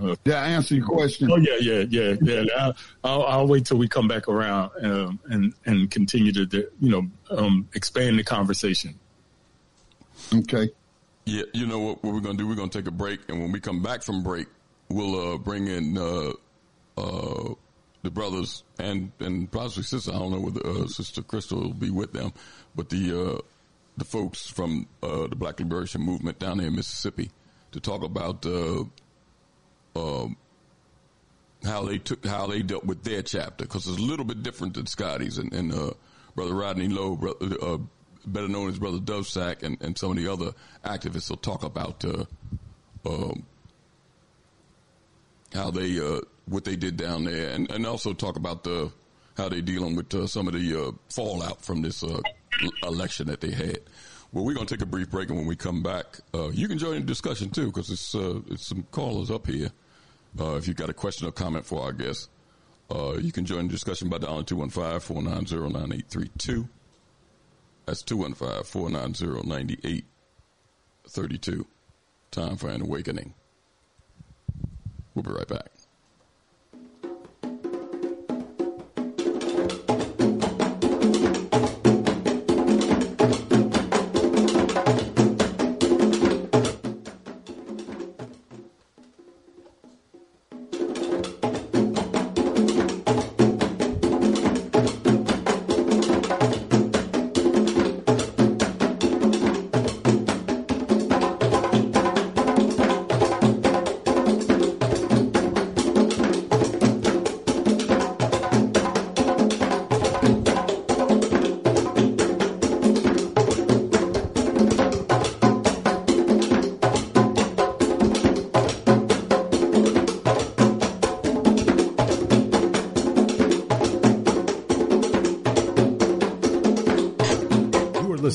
Uh, Did I answer your question? Oh yeah, yeah, yeah, yeah. I'll, I'll, I'll wait till we come back around um, and and continue to you know um, expand the conversation. Okay. Yeah, you know what, what we're gonna do? We're gonna take a break, and when we come back from break, we'll uh, bring in uh, uh, the brothers and and possibly sister. I don't know whether uh, Sister Crystal will be with them, but the uh, the folks from uh, the Black Liberation Movement down there in Mississippi to talk about uh, uh, how they took how they dealt with their chapter because it's a little bit different than Scotty's and, and uh, Brother Rodney Lowe, brother, uh, better known as Brother Duvsac, and, and some of the other activists will talk about uh, um, how they what they did down there, and, and also talk about the how they dealing with some of the fallout from this election that they had. Well, we're going to take a brief break, and when we come back, uh, you can join the discussion too, because it's, uh, it's some callers up here. Uh, if you've got a question or comment for our guests, uh, you can join the discussion by dialing 215-490-9832. That's 215-490-9832. Time for an awakening. We'll be right back.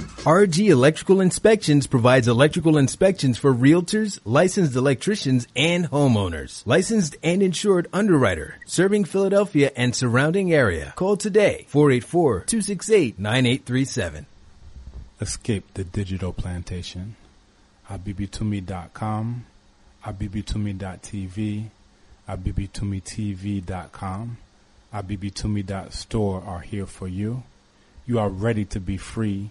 RG Electrical Inspections provides electrical inspections for realtors, licensed electricians, and homeowners. Licensed and insured underwriter, serving Philadelphia and surrounding area. Call today, 484-268-9837. Escape the digital plantation. abibitumi.com, abibitumi.tv, abibitumitv.com, abibitumi.store are here for you. You are ready to be free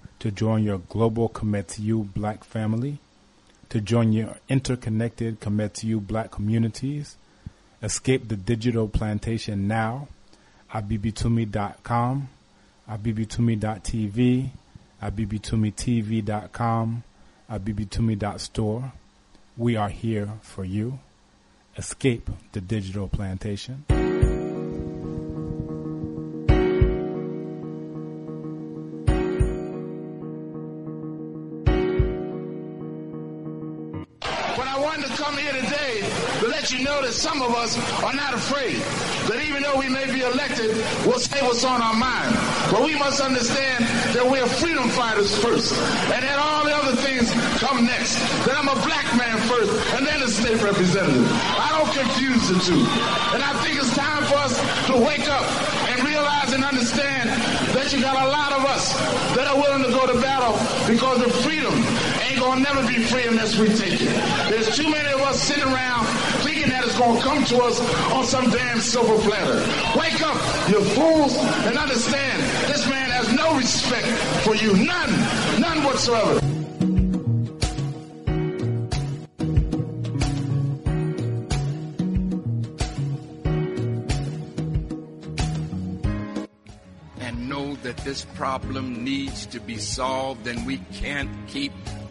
to join your global Kometiu black family, to join your interconnected Kometiu black communities. Escape the digital plantation now. Abibitumi.com, abibitumi.tv, abibitumitv.com, abibitumi.store. We are here for you. Escape the digital plantation. You know that some of us are not afraid. That even though we may be elected, we'll say what's on our mind. But we must understand that we're freedom fighters first. And that all the other things come next. That I'm a black man first and then a state representative. I don't confuse the two. And I think it's time for us to wake up and realize and understand that you got a lot of us that are willing to go to battle because of freedom ain't gonna never be free unless we take it. There's too many of us sitting around thinking that it's gonna come to us on some damn silver platter. Wake up, you fools, and understand this man has no respect for you. None. None whatsoever. and know that this problem needs to be solved and we can't keep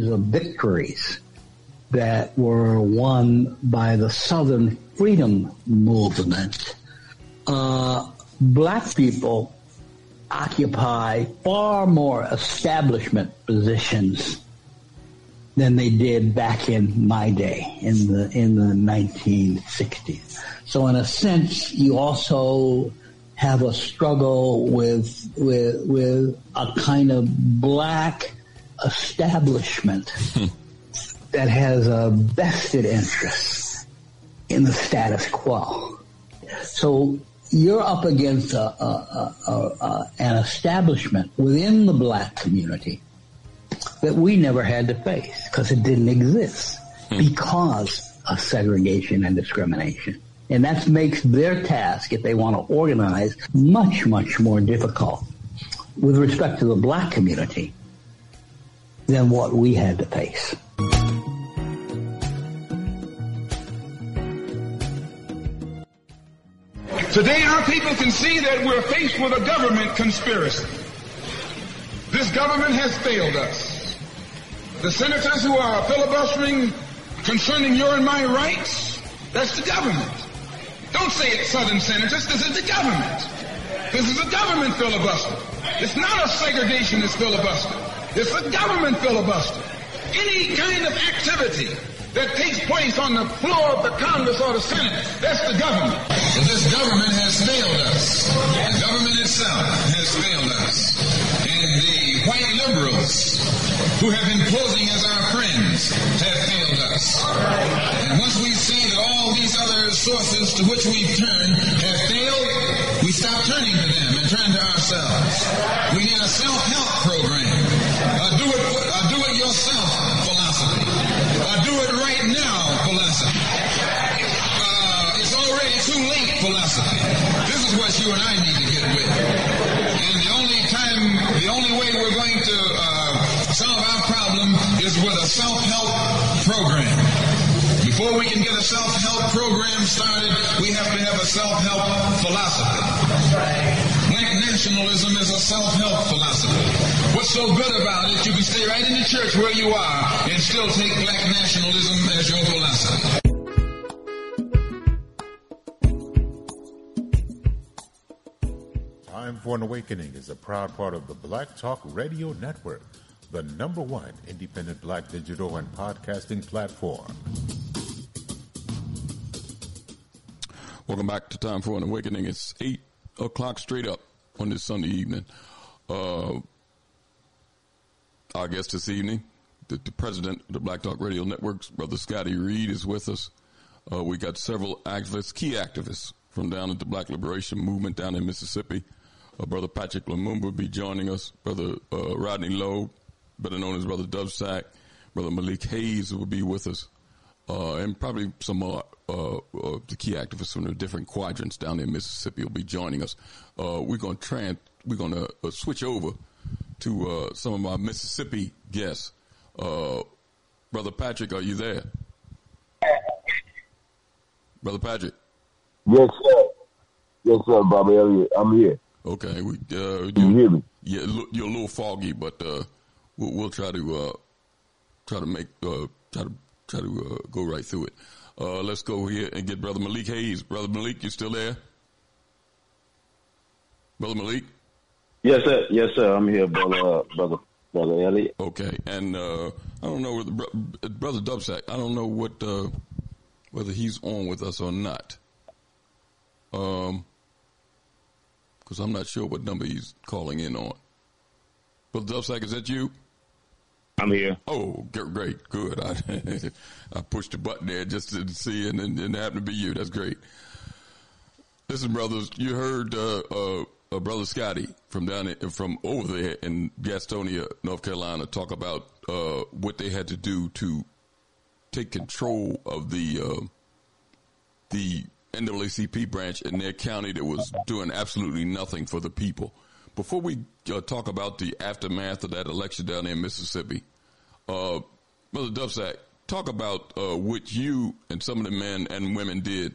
Kinds of victories that were won by the Southern Freedom Movement, uh, black people occupy far more establishment positions than they did back in my day in the in the 1960s. So in a sense, you also have a struggle with with with a kind of black establishment hmm. that has a vested interest in the status quo. So you're up against a, a, a, an establishment within the black community that we never had to face because it didn't exist hmm. because of segregation and discrimination. And that makes their task, if they want to organize, much, much more difficult with respect to the black community than what we had to face. Today, our people can see that we're faced with a government conspiracy. This government has failed us. The senators who are filibustering concerning your and my rights, that's the government. Don't say it's Southern senators. This is the government. This is a government filibuster. It's not a segregationist filibuster. It's a government filibuster. Any kind of activity that takes place on the floor of the Congress or the Senate, that's the government. Well, this government has failed us. The government itself has failed us. And the white liberals who have been posing as our friends have failed us. And once we see that all these other sources to which we've turned have failed, we stop turning to them and turn to ourselves. We need a self-help self-help program. Before we can get a self-help program started, we have to have a self-help philosophy. Black nationalism is a self-help philosophy. What's so good about it, you can stay right in the church where you are and still take black nationalism as your philosophy. Time for an Awakening is a proud part of the Black Talk Radio Network, the number one independent black digital and podcasting platform. Welcome back to Time for an Awakening. It's 8 o'clock straight up on this Sunday evening. Uh, our guest this evening, the, the, president of the Black Talk Radio Networks, Brother Scotty Reid, is with us. Uh, we got several activists, key activists from down at the Black Liberation Movement down in Mississippi. Uh, Brother Patrick Lumumba will be joining us. Brother uh, Rodney Lowe, better known as Brother Duvsac. Brother Malik Hayes will be with us. Uh, and probably some more uh, uh, the key activists from the different quadrants down there in Mississippi will be joining us. Uh, we're going to try we're going to uh, switch over to uh, some of my Mississippi guests. Brother Patrick, are you there? Brother Patrick. Yes, sir. Yes, sir, Bobby Elliott. I'm here. Okay, we uh, you hear me? Yeah, you're a little foggy, but uh, we'll, we'll try to uh, try to make uh, try to try to uh, go right through it. Uh, let's go here and get Brother Malik Hayes. Brother Malik, you still there? Brother Malik? Yes, sir. Yes, sir. I'm here, brother. brother, brother Elliott. Okay, and uh, I don't know whether brother Duvsac. I don't know what uh, whether he's on with us or not. Um, because I'm not sure what number he's calling in on. Brother Duvsac, is that you? I'm here. Oh, great, good. I, <laughs> I pushed the button there just to see, and, it happened to be you. That's great. Listen, brothers, you heard uh, uh, uh, brother Scotty from down in, from over there in Gastonia, North Carolina, talk about uh, what they had to do to take control of the uh, the NAACP branch in their county that was doing absolutely nothing for the people. Before we uh, talk about the aftermath of that election down there in Mississippi, uh, Brother Duvsac, talk about uh, what you and some of the men and women did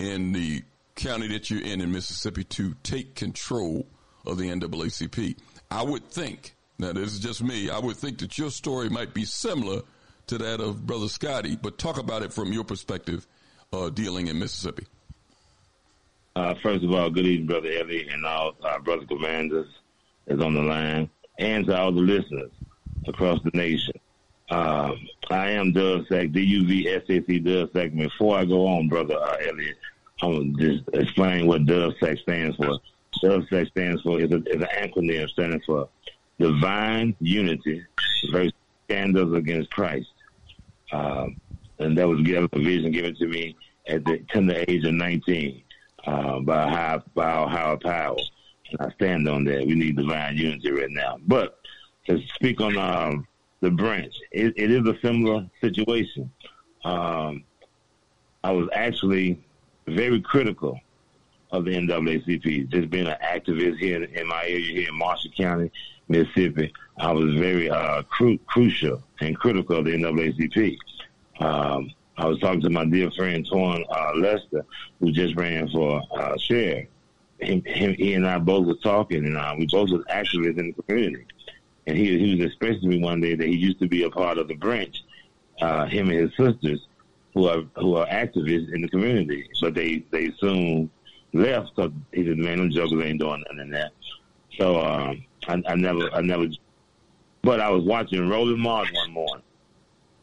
in the county that you're in in Mississippi to take control of the NAACP. I would think, now this is just me, I would think that your story might be similar to that of Brother Scotty, but talk about it from your perspective uh, dealing in Mississippi. Uh, first of all, good evening, Brother Ellie, and all our brother commanders is on the line, and to all the listeners across the nation. Um, I am Duvsac, D-U-V-S-A-C Duvsac. Before I go on, Brother uh, Elliott, I'm just explain what Duvsac stands for. Duvsac stands for is, a, is an acronym standing for Divine Unity versus Scandals Against Christ. Um, and that was given a vision given to me at the tender age of 19 uh, by high by higher power. And I stand on that. We need divine unity right now. But to speak on um, the branch, it, it is a similar situation. Um, I was actually very critical of the NAACP. Just being an activist here in, my area here in Marshall County, Mississippi, I was very uh, cru- crucial and critical of the NAACP. Um, I was talking to my dear friend Torn uh, Lester, who just ran for uh. Him, him, he and I both were talking, and uh, we both was activists in the community. And he he was expressing to me one day that he used to be a part of the branch, uh, him and his sisters, who are who are activists in the community, but they they soon left because he said, "Man, them jokers ain't doing nothing in that." So um, I, I never I never. But I was watching Roland Martin one morning,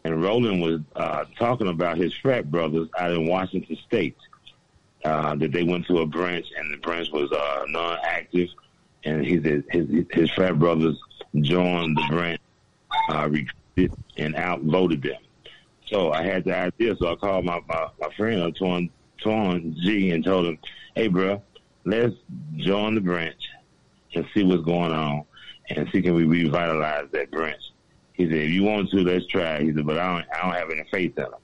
and Roland was uh, talking about his frat brothers out in Washington State. Uh, that they went to a branch and the branch was uh, non-active, and he said his his frat brothers joined the branch, uh, recruited and outvoted them. So I had the idea, so I called my my, my friend Twan Twan G and told him, "Hey, bro, let's join the branch and see what's going on, and see can we revitalize that branch." He said, "If you want to, let's try." He said, "But I don't I don't have any faith in them."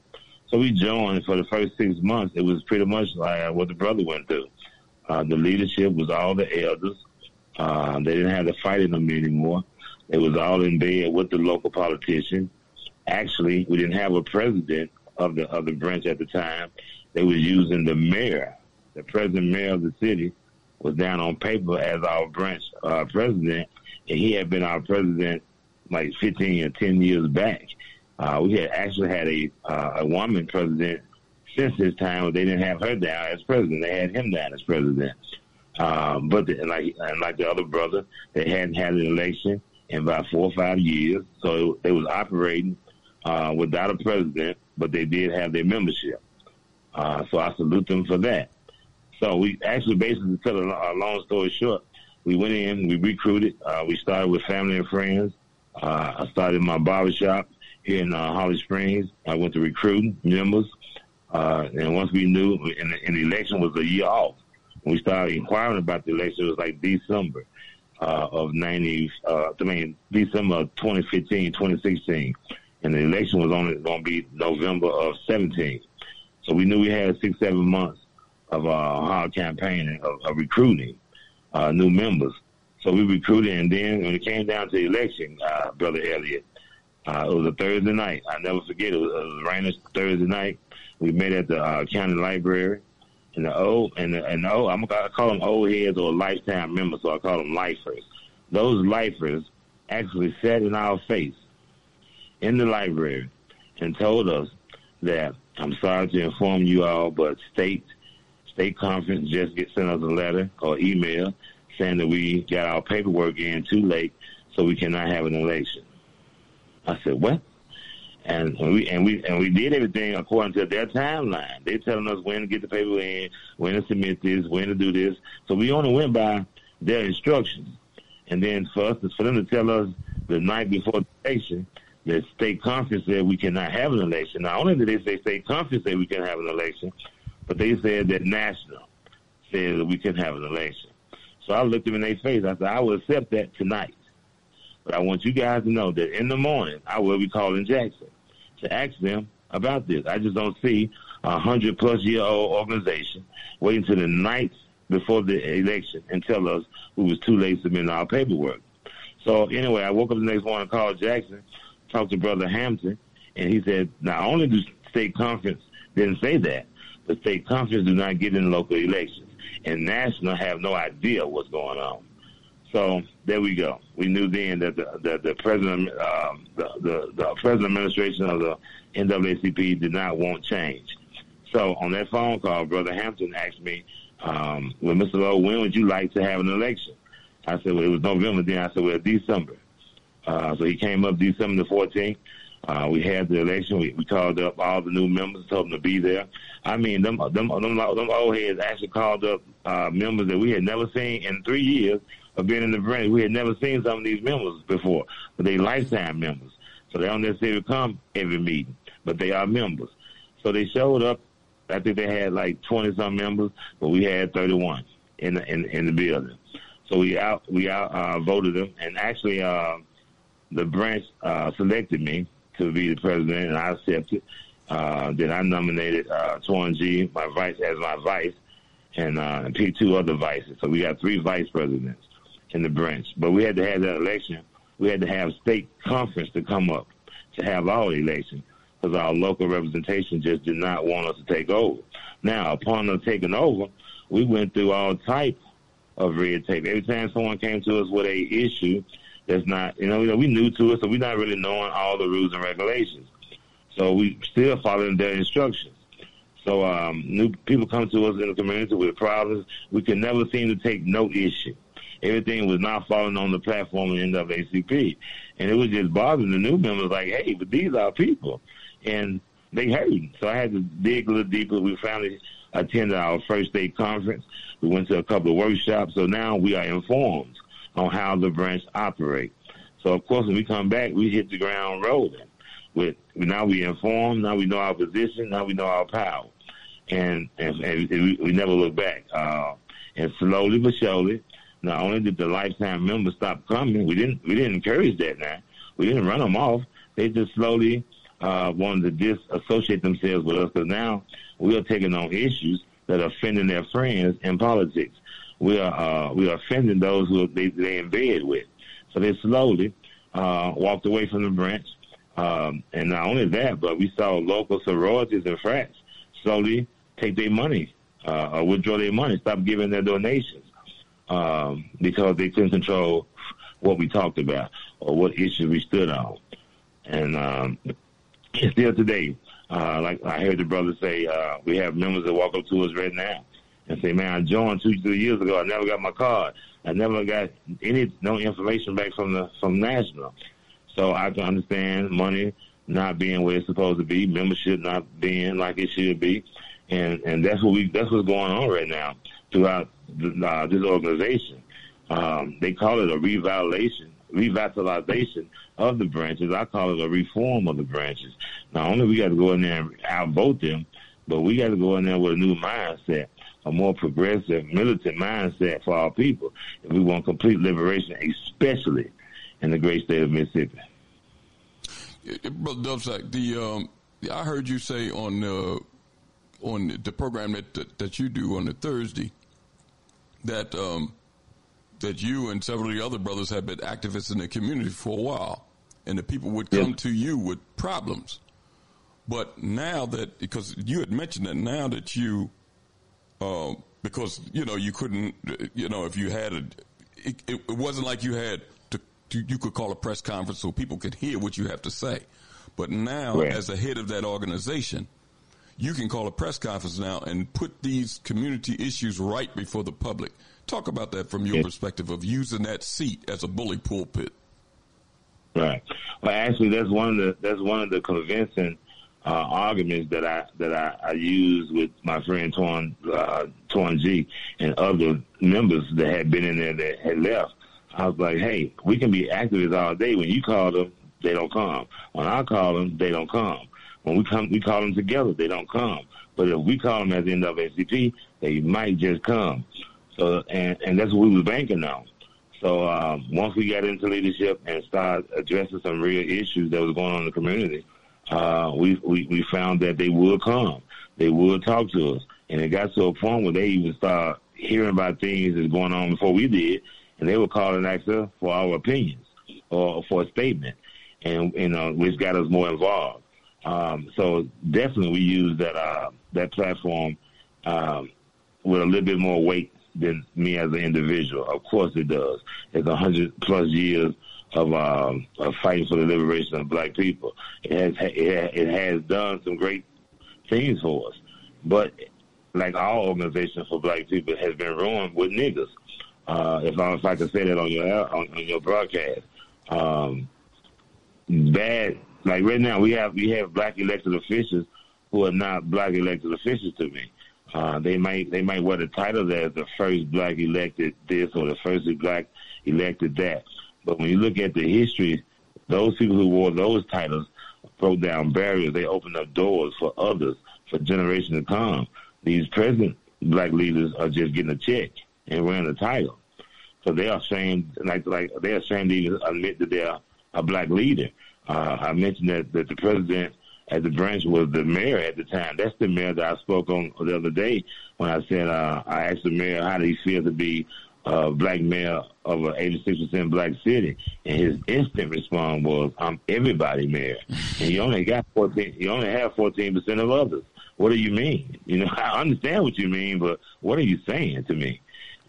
So we joined for the first six months. It was pretty much like what the brother went through. Uh, the leadership was all the elders. Uh, they didn't have to fight in them anymore. It was all in bed with the local politician. Actually, we didn't have a president of the of the branch at the time. They was using the mayor, the president mayor of the city, was down on paper as our branch uh, president, and he had been our president like 15 or 10 years back. Uh, we had actually had a uh, a woman president since this time, they didn't have her down as president. They had him down as president. Um, but the, and like and like the other brother, they hadn't had an election in about four or five years, so they was operating uh, without a president, but they did have their membership. Uh, so I salute them for that. So we actually basically cut a, a long story short. We went in, we recruited. Uh, we started with family and friends. Uh, I started my barbershop here in uh, Holly Springs. I went to recruit members. Uh, and once we knew, and and the election was a year off. When we started inquiring about the election, it was like December uh, of 90, uh, I mean, December of 2015, 2016. And the election was only going to be November of 17. So we knew we had six, seven months of uh, hard campaigning, of, of recruiting uh, new members. So we recruited, and then when it came down to the election, uh, Brother Elliott, uh, it was a Thursday night. I never forget. It was, it was a rainy Thursday night. We met at the uh, county library, and the old and the, and the old, I'm gonna call them old heads or lifetime members, so I call them lifers. Those lifers actually sat in our face in the library and told us that I'm sorry to inform you all, but state state conference just get sent us a letter or email saying that we got our paperwork in too late, so we cannot have an election. I said, what? And we and we and we did everything according to their timeline. They're telling us when to get the paper in, when to submit this, when to do this. So we only went by their instructions. And then for us, for them to tell us the night before the election the state conference said we cannot have an election. Not only did they say state conference said we can have an election, but they said that national said that we couldn't have an election. So I looked them in their face. I said, I will accept that tonight. But I want you guys to know that in the morning, I will be calling Jackson to ask them about this. I just don't see a hundred plus year old organization waiting to the night before the election and tell us we was too late submitting our paperwork. So anyway, I woke up the next morning, called Jackson, talked to Brother Hampton, and he said not only the state conference didn't say that, the state conference do not get in local elections, and national have no idea what's going on. So there we go. We knew then that the that the president, um, the, the the president administration of the NAACP did not want change. So on that phone call, Brother Hampton asked me, um, "Well, Mr. Lowe, when would you like to have an election?" I said, "Well, it was November." Then I said, "Well, December." Uh, so he came up December the 14th. Uh, we had the election. We, we called up all the new members, told them to be there. I mean, them them them, them old heads actually called up uh, members that we had never seen in three years of being in the branch. We had never seen some of these members before, but they lifetime members. So they don't necessarily come every meeting, but they are members. So they showed up. I think they had like 20 some members, but we had 31 in the in, in the building. So we out we out uh, voted them, and actually. Uh, the branch uh, selected me to be the president, and I accepted. Uh, then I nominated uh, Twan G, my vice, as my vice, and, uh, picked two other vices. So we got three vice presidents in the branch. But we had to have that election. We had to have state conference to come up to have our election because our local representation just did not want us to take over. Now, upon us taking over, we went through all type of red tape. Every time someone came to us with a issue, that's not, you know, you know, we new to it, so we're not really knowing all the rules and regulations. So we still following their instructions. So um, new people come to us in the community with problems. We can never seem to take no issue. Everything was not falling on the platform of NAACP. And it was just bothering the new members like, hey, but these are people. And they hurting. So I had to dig a little deeper. We finally attended our first state conference. We went to a couple of workshops. So now we are informed on how the branch operates. So of course, when we come back, we hit the ground rolling. With now we informed, now we know our position, now we know our power, and and, and we, we never look back. Uh, and slowly but surely, not only did the lifetime members stop coming, we didn't we didn't encourage that. Now we didn't run them off. They just slowly uh, wanted to disassociate themselves with us because now we are taking on issues that are offending their friends in politics. We are uh, we are offending those who they they in bed with. So they slowly uh, walked away from the branch. Um, and not only that, but we saw local sororities and frats slowly take their money uh, or withdraw their money, stop giving their donations um, because they couldn't control what we talked about or what issues we stood on. And um, still today, uh, like I heard the brother say, uh, we have members that walk up to us right now and say, "Man, I joined two, three years ago. I never got my card. I never got any no information back from the from national." So I can understand money not being where it's supposed to be, membership not being like it should be, and and that's what we that's what's going on right now throughout the, uh, this organization. Um, they call it a revitalization, revitalization of the branches. I call it a reform of the branches. Not only we got to go in there and outvote them, but we got to go in there with a new mindset a more progressive militant mindset for our people if we want complete liberation, especially in the great state of Mississippi. Brother Duvsac, the um, I heard you say on uh, on the program that, that, you do on the Thursday that um, that you and several of the other brothers have been activists in the community for a while, and the people would come to you with problems. But now that because you had mentioned that now that you um, because you know you couldn't, you know, if you had a, it, it wasn't like you had to, to, you could call a press conference so people could hear what you have to say. But now, as a head of that organization, you can call a press conference now and put these community issues right before the public. Talk about that from your yeah. perspective of using that seat as a bully pulpit. Right. Well, actually, that's one of the that's one of the convincing uh, arguments that I that I, I use with my friend Twan uh, Twan G and other members that had been in there that had left. I was like, hey, we can be activists all day. When you call them, they don't come. When I call them, they don't come. When we come, we call them together, they don't come. But if we call them at the NAACP, they might just come. So, and and that's what we was banking on. So um, once we got into leadership and started addressing some real issues that was going on in the community, uh, we, we we found that they would come, they would talk to us, and it got to a point where they even start hearing about things that's going on before we did, and they would call and ask us for our opinions or for a statement, and you know which got us more involved. Um, so definitely we use that uh, that platform um, with a little bit more weight than me as an individual. Of course it does. It's a hundred plus years of, um, of fighting for the liberation of black people. It has it has done some great things for us, but like our organization for black people has been ruined with niggas. Uh, if I if I can say that on your on, on your broadcast, um, bad. Like right now, we have we have black elected officials who are not black elected officials to me. Uh, they might they might wear the title as the first black elected this or the first black elected that. But when you look at the history, those people who wore those titles broke down barriers. They opened up doors for others for generations to come. These present black leaders are just getting a check and wearing a title. So they are ashamed, like like they are ashamed to even admit that they're a black leader. Uh, I mentioned that, that the president at the branch was the mayor at the time. That's the mayor that I spoke on the other day when I said uh, I asked the mayor how he feel to be uh, black mayor of an 86% black city. And his instant response was, I'm everybody mayor. and you only got 14, you only have 14% of others. What do you mean? You know, <laughs> I understand what you mean, but what are you saying to me?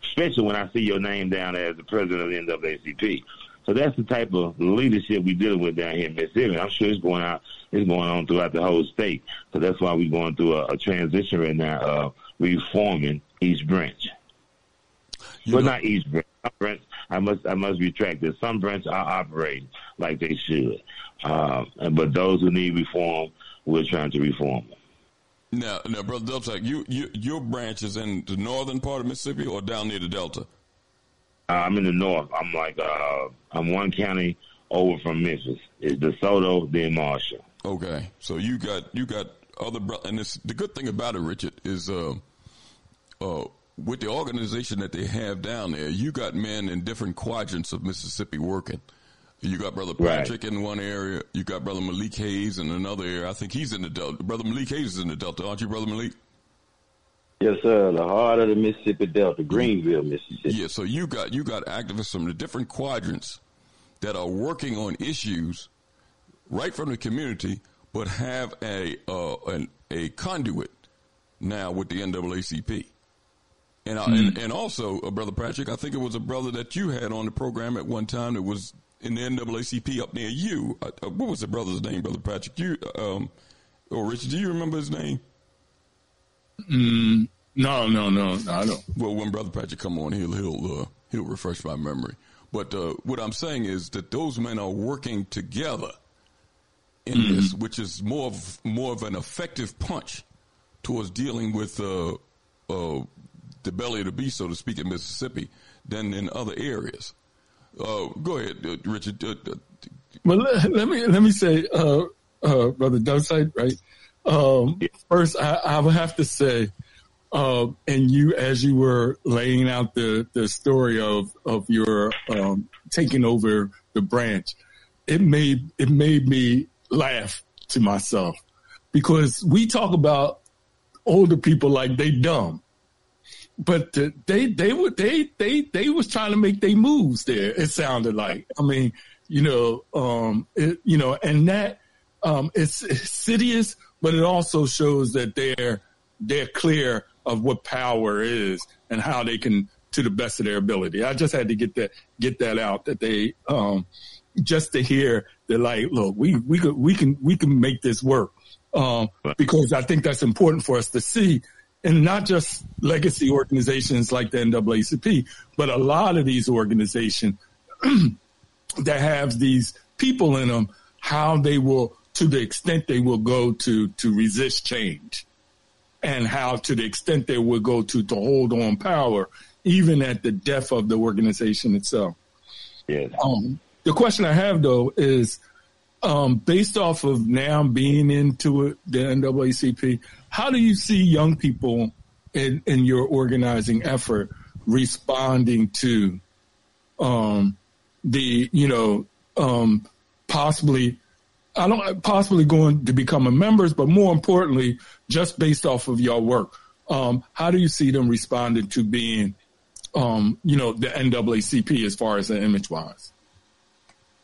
Especially when I see your name down as the president of the NAACP. So that's the type of leadership we're dealing with down here in Mississippi. I'm sure it's going out, it's going on throughout the whole state. So that's why we're going through a, a transition right now of reforming each branch. You but know- not each branch. Branch. I must I must retract this. Some branches are operating like they should, um, but those who need reform, we're trying to reform them. Now, now, brother Delta, you, you your branch is in the northern part of Mississippi or down near the Delta? Uh, I'm in the north. I'm like uh, I'm one county over from Memphis. It's DeSoto, then Marshall. Okay, so you got you got other bro- and it's the good thing about it, Richard, is uh, uh, with the organization that they have down there, you got men in different quadrants of Mississippi working. You got brother Right. Patrick in one area. You got brother Malik Hayes in another area. I think he's in the Delta. Brother Malik Hayes is in the Delta, aren't you, brother Malik? Yes, sir. The heart of the Mississippi Delta, Greenville, Mississippi. Yeah, so you got you got activists from the different quadrants that are working on issues right from the community, but have a uh, an, a conduit now with the NAACP. And, uh, and and also, uh, brother Patrick, I think it was a brother that you had on the program at one time that was in the NAACP up near you. Uh, uh, what was the brother's name, brother Patrick? You um, or Richard? Do you remember his name? Mm, no, no, no, no, I don't. Well, when Brother Patrick come on, he'll he'll uh, he'll refresh my memory. But uh, what I'm saying is that those men are working together in Mm-hmm. this, which is more of more of an effective punch towards dealing with uh, uh, the belly of the beast, so to speak, in Mississippi than in other areas. Uh, go ahead, uh, Richard. Uh, uh, Well, let, let me let me say, uh, uh, brother Duvsac, right? Um, first, I, I would have to say, uh, and you, as you were laying out the the story of of your um, taking over the branch, it made it made me laugh to myself because we talk about older people like they dumb but the, they they were they they they was trying to make their moves there. It sounded like. I mean, you know, um, it, you know, and that um, it's insidious, but it also shows that they're they're clear of what power is and how they can, to the best of their ability. I just had to get that get that out that they um, just to hear they're like, look, we we could we can we can make this work um, because I think that's important for us to see and not just legacy organizations like the NAACP, but a lot of these organizations <clears throat> that have these people in them, how they will, to the extent they will go to to resist change, and how to the extent they will go to to hold on power, even at the death of the organization itself. Yes. Um, the question I have though is, um, based off of now being into it, the NAACP, how do you see young people in, in your organizing effort responding to um, the, you know, um, possibly, I don't possibly going to become a members, but more importantly, just based off of your work, um, how do you see them responding to being, um, you know, the NAACP as far as the image wise?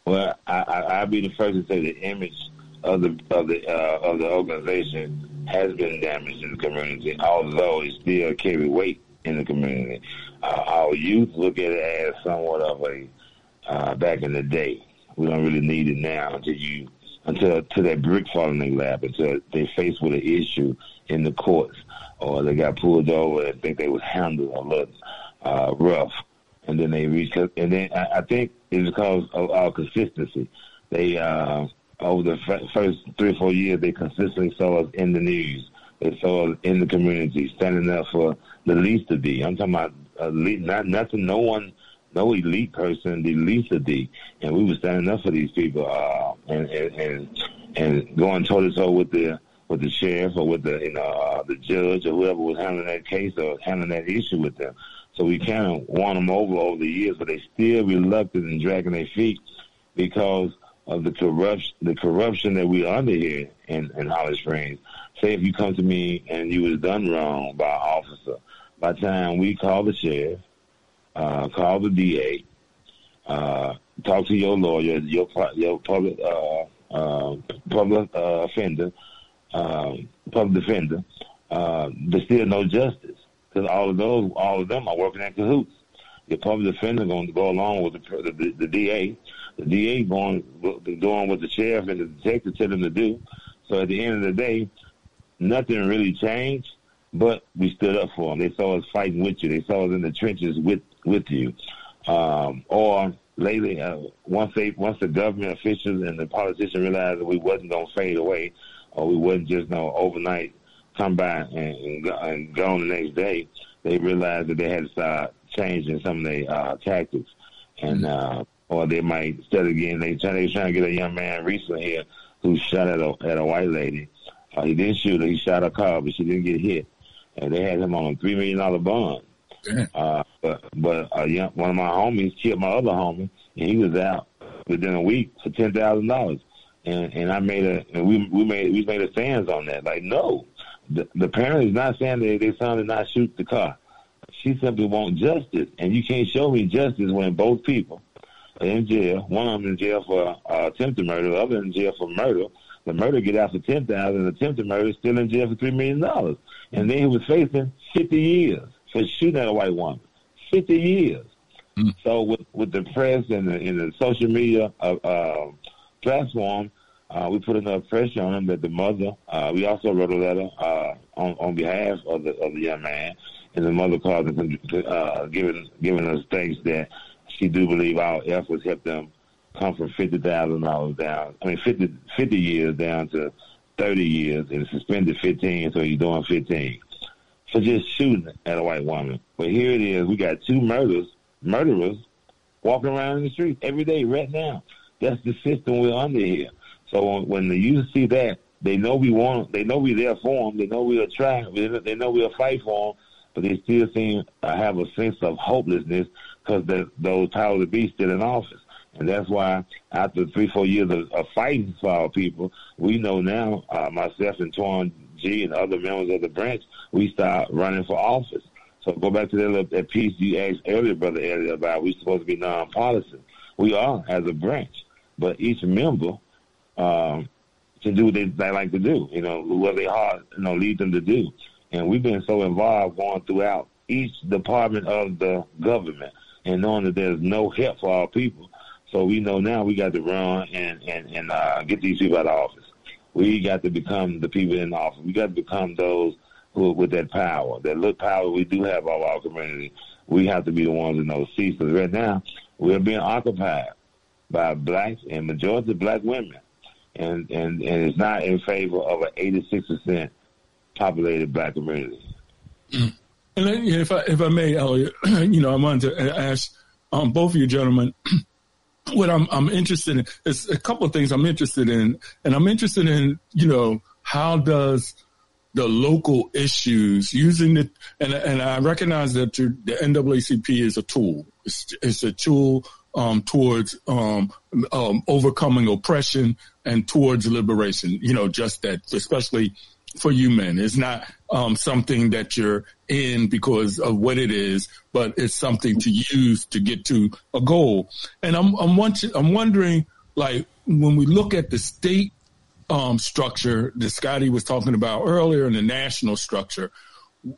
Well, I, I, I'll be the first to say the image of the of the uh, of the organization has been damaged in the community, although it still carry weight in the community. Uh, our youth look at it as somewhat of a uh, back in the day. We don't really need it now until you until until that brick fall in their lap, until they faced with an issue in the courts, or they got pulled over and think they was handled a little uh, rough, and then they reach. And then I, I think it's because of our consistency. They uh, over the first three or four years, they consistently saw us in the news. They saw us in the community, standing up for the least of D. I'm talking about elite, not nothing, no one, no elite person, the least of D. And we were standing up for these people, uh, and, and and and going toe to toe with the with the sheriff or with the you know uh, the judge or whoever was handling that case or handling that issue with them. So we kind of won them over over the years, but they still reluctant and dragging their feet because of the corruption, the corruption that we under here in, in Holly Springs. Say if you come to me and you was done wrong by an officer, by the time we call the sheriff, uh, call the DA, uh, talk to your lawyer, your your public uh, uh, public uh, offender, um, public defender, uh, there's still no justice because all of those, all of them are working in cahoots. The public defender going to go along with the, the, the DA. The DA going doing what the sheriff and the detective tell them to do. So at the end of the day, nothing really changed, but we stood up for them. They saw us fighting with you. They saw us in the trenches with with you. Um, or lately, uh, once they once the government officials and the politicians realized that we wasn't going to fade away, or we wasn't just you know overnight come by and, and, go, and go on the next day, they realized that they had to start changing some of their uh, tactics, and uh, or they might instead of getting they try they trying to get a young man recently here who shot at a at a white lady. Uh, he didn't shoot her; he shot a car, but she didn't get hit, and they had him on a three million dollar bond. Uh, but but a young, one of my homies killed my other homie, and he was out within a week for ten thousand dollars. And and I made a and we we made we made a stance on that. Like no, the, the parent is not saying that their son did not shoot the car. She simply want justice, and you can't show me justice when both people are in jail. One of them in jail for uh, attempted murder, the other in jail for murder. The murder get out for ten thousand, attempted murder is still in jail for three million dollars, and then he was facing fifty years for shooting at a white woman. Fifty years. Mm. So with with the press and the, and the social media uh, uh, platform, uh, we put enough pressure on him that the mother. Uh, we also wrote a letter uh, on on behalf of the of the young man, and the mother called and uh, giving giving us thanks that she do believe our efforts helped them come from fifty thousand dollars down. I mean 50, 50 years down to thirty years, and suspended fifteen, so you're doing fifteen for just shooting at a white woman. But here it is, we got two murders, murderers, walking around in the street every day right now. That's the system we're under here. So when the youth see that, they know we want, they know we're there for them. They know we'll try. They know we'll fight for them. But they still seem to have a sense of hopelessness because those powers that be still in office. And that's why after three, four years of, of fighting for our people, we know now, uh, myself and Twan G and other members of the branch, we start running for office. So go back to that, that piece you asked earlier, Brother Elliott, about we supposed to be nonpartisan. We are as a branch, but each member um, to do what they, they like to do, you know, what they hard, you know, lead them to do. And we've been so involved going throughout each department of the government and knowing that there's no help for our people. So we know now we got to run and, and, and uh, get these people out of office. We got to become the people in office. We got to become those who, with that power, that little power we do have of our community. We have to be the ones in those seats. Because right now, we're being occupied by blacks and majority black women. And, and, and it's not in favor of an 86% populated black community. And then, if I if I may, Elliott, <clears throat> you know, I wanted to ask um, both of you gentlemen <clears throat> what I'm I'm interested in. It's a couple of things I'm interested in, and I'm interested in you know how does the local issues using it, and and I recognize that the NAACP is a tool. It's, it's a tool um, towards um, um, overcoming oppression and towards liberation. You know, just that, especially for you men. It's not um, something that you're in because of what it is, but it's something to use to get to a goal. And I'm I'm, I'm wondering, like, when we look at the state um, structure that Scotty was talking about earlier, and the national structure,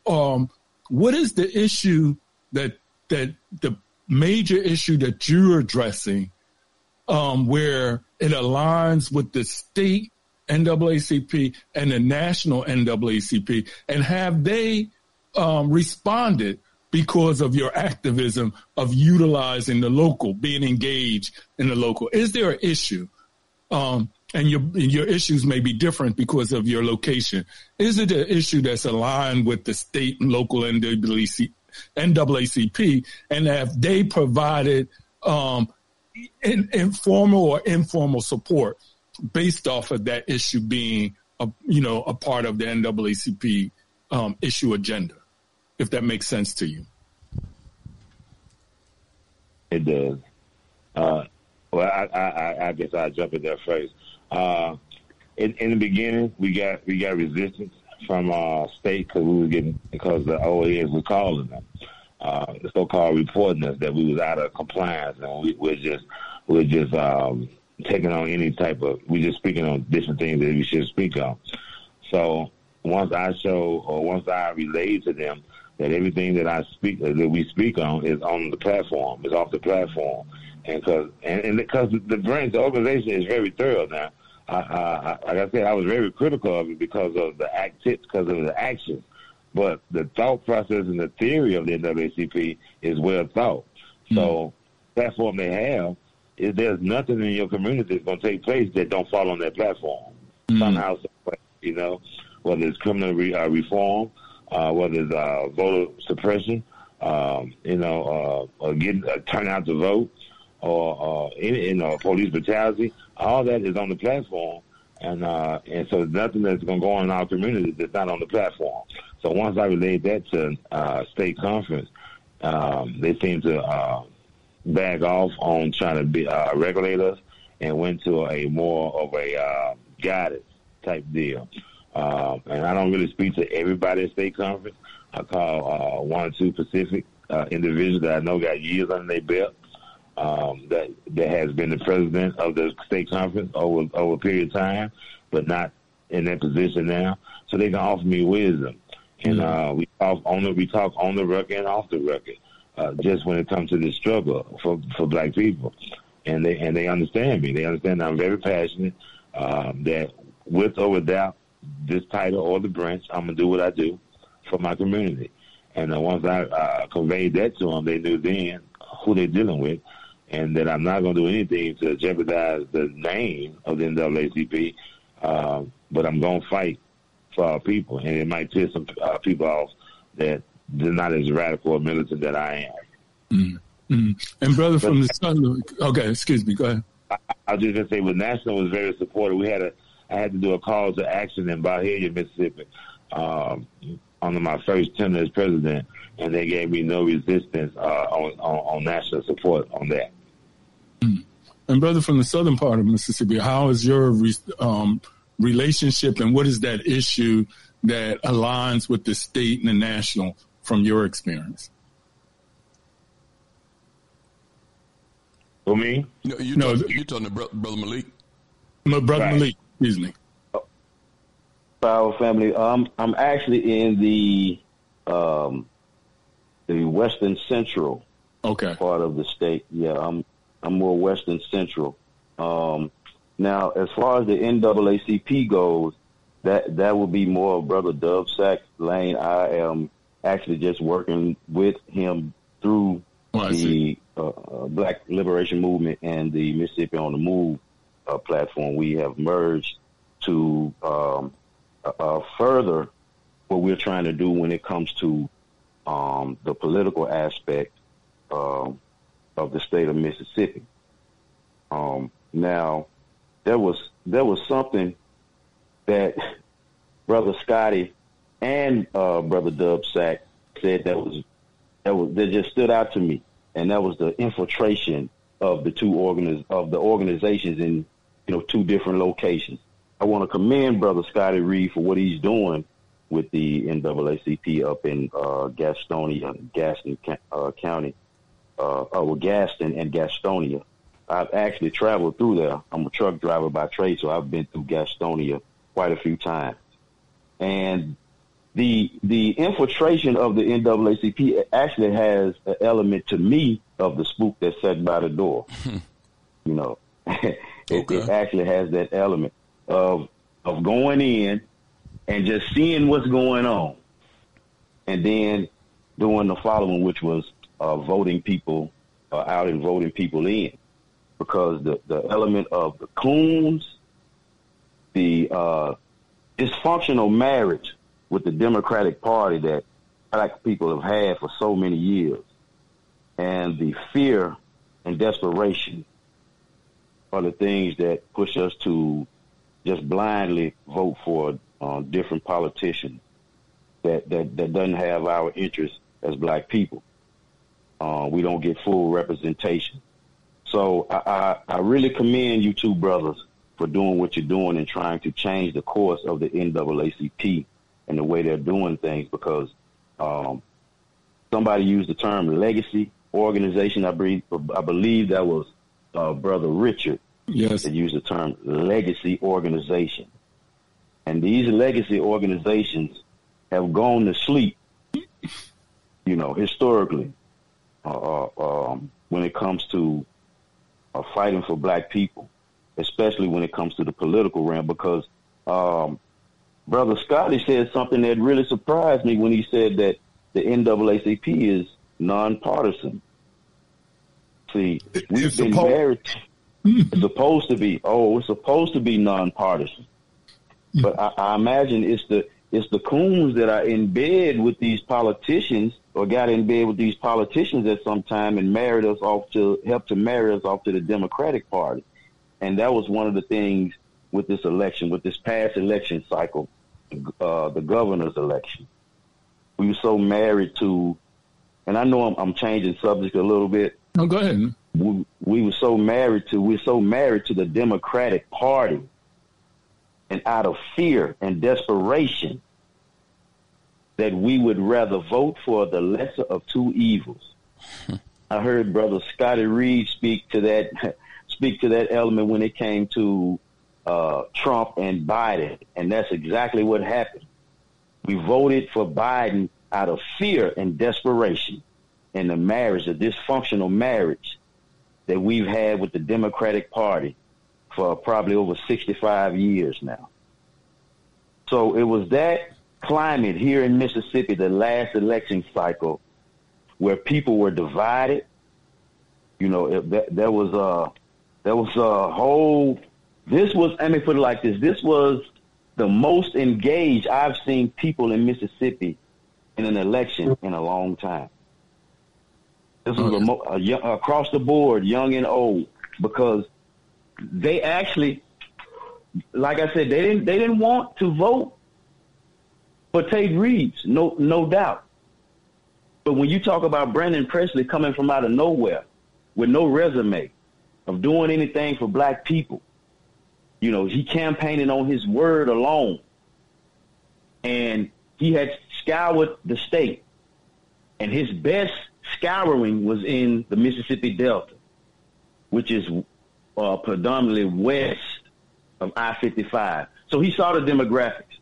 um, what is the issue that that the major issue that you're addressing, um, where it aligns with the state NAACP and the national NAACP, and have they um, responded because of your activism of utilizing the local, being engaged in the local? Is there an issue? Um, and your your issues may be different because of your location. Is it an issue that's aligned with the state and local NAACP, and have they provided um, in, informal or informal support based off of that issue being a you know a part of the NAACP um, issue agenda, if that makes sense to you. It does. Uh, well, I, I, I guess I'll jump in there first. Uh, in, in the beginning, we got we got resistance from uh, state because we were getting because the OAS was calling them, uh, the so-called reporting us that we was out of compliance and we, we're just we're just um, taking on any type of, we just speaking on different things that we should speak on. So once I show or once I relate to them that everything that I speak that we speak on is on the platform, is off the platform, and because and, and because the branch, the organization is very thorough now. I, I, like I said, I was very critical of it because of the act, because of the action. But the thought process and the theory of the NAACP is well thought. Mm-hmm. So platform they have there's nothing in your community that's going to take place that don't fall on that platform mm-hmm. somehow, you know, whether it's criminal re, uh, reform, uh, whether it's uh, voter suppression, um, you know, uh, or getting uh, turn out to vote, or uh, in, in uh, police brutality. All that is on the platform, and uh, and so nothing that's going to go on in our community that's not on the platform. So once I relayed that to uh, state conference, um, they seem to uh, back off on trying to be uh, regulate us and went to a more of a uh, guidance type deal. Uh, and I don't really speak to everybody at state conference. I call uh, one or two Pacific uh, individuals that I know got years under their belt um, that that has been the president of the state conference over over a period of time, but not in that position now. So they can offer me wisdom, and mm-hmm. uh, we talk on the we talk on the record and off the record. Uh, just when it comes to this struggle for for black people, and they and they understand me. They understand I'm very passionate. Um, that with or without this title or the branch, I'm gonna do what I do for my community. And uh, once I uh, conveyed that to them, they knew then who they're dealing with and that I'm not going to do anything to jeopardize the name of the NAACP, uh, but I'm going to fight for our people, and it might piss some uh, people off that they're not as radical or militant that I am. Mm-hmm. And brother from the Sun, okay, excuse me, go ahead. I, I was just gonna say, well, National was very supportive. We had a, I had to do a call to action in Byhalia, Mississippi, um, under my first tenure as president, and they gave me no resistance uh, on, on, on national support on that. And brother, from the southern part of Mississippi, how is your um, relationship, and what is that issue that aligns with the state and the national from your experience? For me? No, you no, talking, you talking to brother, brother Malik? My brother right. Malik, excuse me. Our family. Um, I'm actually in the um, the western central okay. part of the state. Yeah, I'm I'm more Western Central. Um, now, as far as the NAACP goes, that that would be more of Brother Duvsac Lane. I am actually just working with him through oh, the uh, uh, Black Liberation Movement and the Mississippi on the Move uh, platform. We have merged to um, uh, further what we're trying to do when it comes to um, the political aspect um, of the state of Mississippi. Um, now, there was there was something that <laughs> Brother Scotty and uh, Brother Duvsac said that was that was that just stood out to me, and that was the infiltration of the two organiz- of the organizations in you know two different locations. I want to commend Brother Scotty Reid for what he's doing with the NAACP up in uh, Gastonia, Gaston uh, County uh, uh, Gaston and Gastonia. I've actually traveled through there. I'm a truck driver by trade, so I've been through Gastonia quite a few times. And the the infiltration of the NAACP actually has an element to me of the spook that sat by the door. <laughs> you know, <laughs> it, okay. it actually has that element of of going in and just seeing what's going on, and then doing the following, which was uh, voting people uh, out and voting people in because the, the element of the coons, the uh, dysfunctional marriage with the Democratic Party that black people have had for so many years, and the fear and desperation are the things that push us to just blindly vote for uh, different politicians that, that, that doesn't have our interests as black people. Uh, we don't get full representation. So I, I, I really commend you two brothers for doing what you're doing and trying to change the course of the NAACP and the way they're doing things because um, somebody used the term legacy organization. I believe, I believe that was uh, Brother Richard yes. that used the term legacy organization. And these legacy organizations have gone to sleep you know, historically, uh, uh, um, when it comes to uh, fighting for black people, especially when it comes to the political realm, because um, Brother Scotty said something that really surprised me when he said that the NAACP is nonpartisan. See, we've It's been supposed- married. Hmm. It's supposed to be. Oh, it's supposed to be nonpartisan. Hmm. But I, I imagine it's the it's the coons that are in bed with these politicians or got in bed with these politicians at some time and married us off to help to marry us off to the Democratic Party. And that was one of the things with this election, with this past election cycle, uh, the governor's election. We were so married to, and I know I'm, I'm changing subject a little bit. No, go ahead. We, we were so married to, we're so married to the Democratic Party. And out of fear and desperation, that we would rather vote for the lesser of two evils. <laughs> I heard Brother Scotty Reid speak to that <laughs> speak to that element when it came to uh, Trump and Biden, and that's exactly what happened. We voted for Biden out of fear and desperation in the marriage, the dysfunctional marriage that we've had with the Democratic Party for probably over 65 years now. So it was that climate here in Mississippi, the last election cycle, where people were divided. You know, it, that, was a there was a whole. This was. Let me put it like this: This was the most engaged I've seen people in Mississippi in an election in a long time. This was a, mo- a young, across the board, young and old, because they actually, like I said, they didn't they didn't want to vote for Tate Reeves, no no doubt. But when you talk about Brandon Presley coming from out of nowhere with no resume of doing anything for black people, you know, he campaigning on his word alone. And he had scoured the state. And his best scouring was in the Mississippi Delta, which is uh, predominantly west of I-55. So he saw the demographics.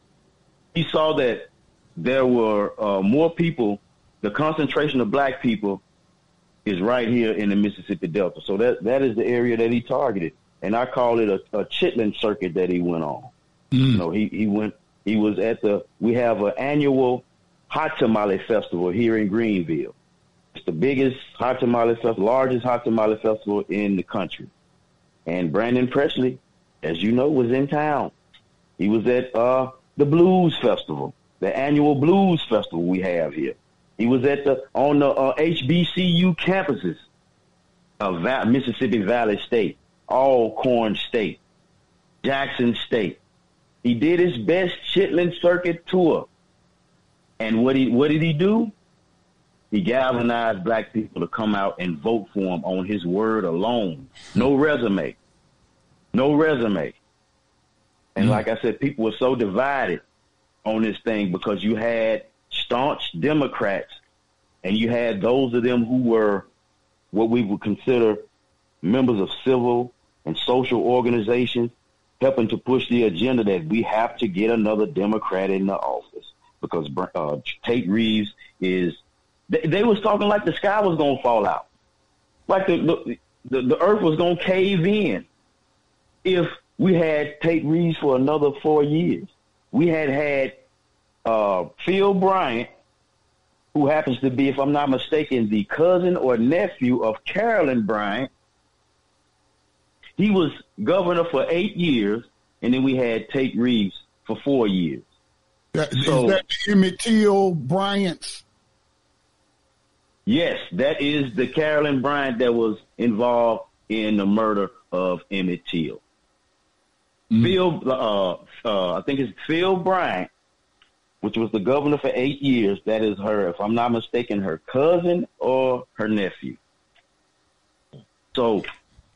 He saw that there were uh, more people, the concentration of black people is right here in the Mississippi Delta. So that, that is the area that he targeted. And I call it a, a chitlin circuit that he went on. You know, he, he went, he was at the, we have an annual hot tamale festival here in Greenville. It's the biggest hot tamale festival, largest hot tamale festival in the country. And Brandon Presley, as you know, was in town. He was at uh, the Blues Festival, the annual Blues Festival we have here. He was at the on the uh, HBCU campuses of Va- Mississippi Valley State, Alcorn State, Jackson State. He did his best Chitlin Circuit tour. And what he what did he do? He galvanized black people to come out and vote for him on his word alone. No hmm. resume. No resume. And hmm. like I said, people were so divided on this thing because you had staunch Democrats and you had those of them who were what we would consider members of civil and social organizations helping to push the agenda that we have to get another Democrat in the office because uh, Tate Reeves is. They, they was talking like the sky was going to fall out, like the the, the, the earth was going to cave in if we had Tate Reeves for another four years. We had had uh, Phil Bryant, who happens to be, if I'm not mistaken, the cousin or nephew of Carolyn Bryant. He was governor for eight years, and then we had Tate Reeves for four years. That, So- is that Emmett Till Bryant's? Yes, that is the Carolyn Bryant that was involved in the murder of Emmett Till. Phil, uh, uh, I think it's Phil Bryant, which was the governor for eight years. That is her, if I'm not mistaken, her cousin or her nephew. So,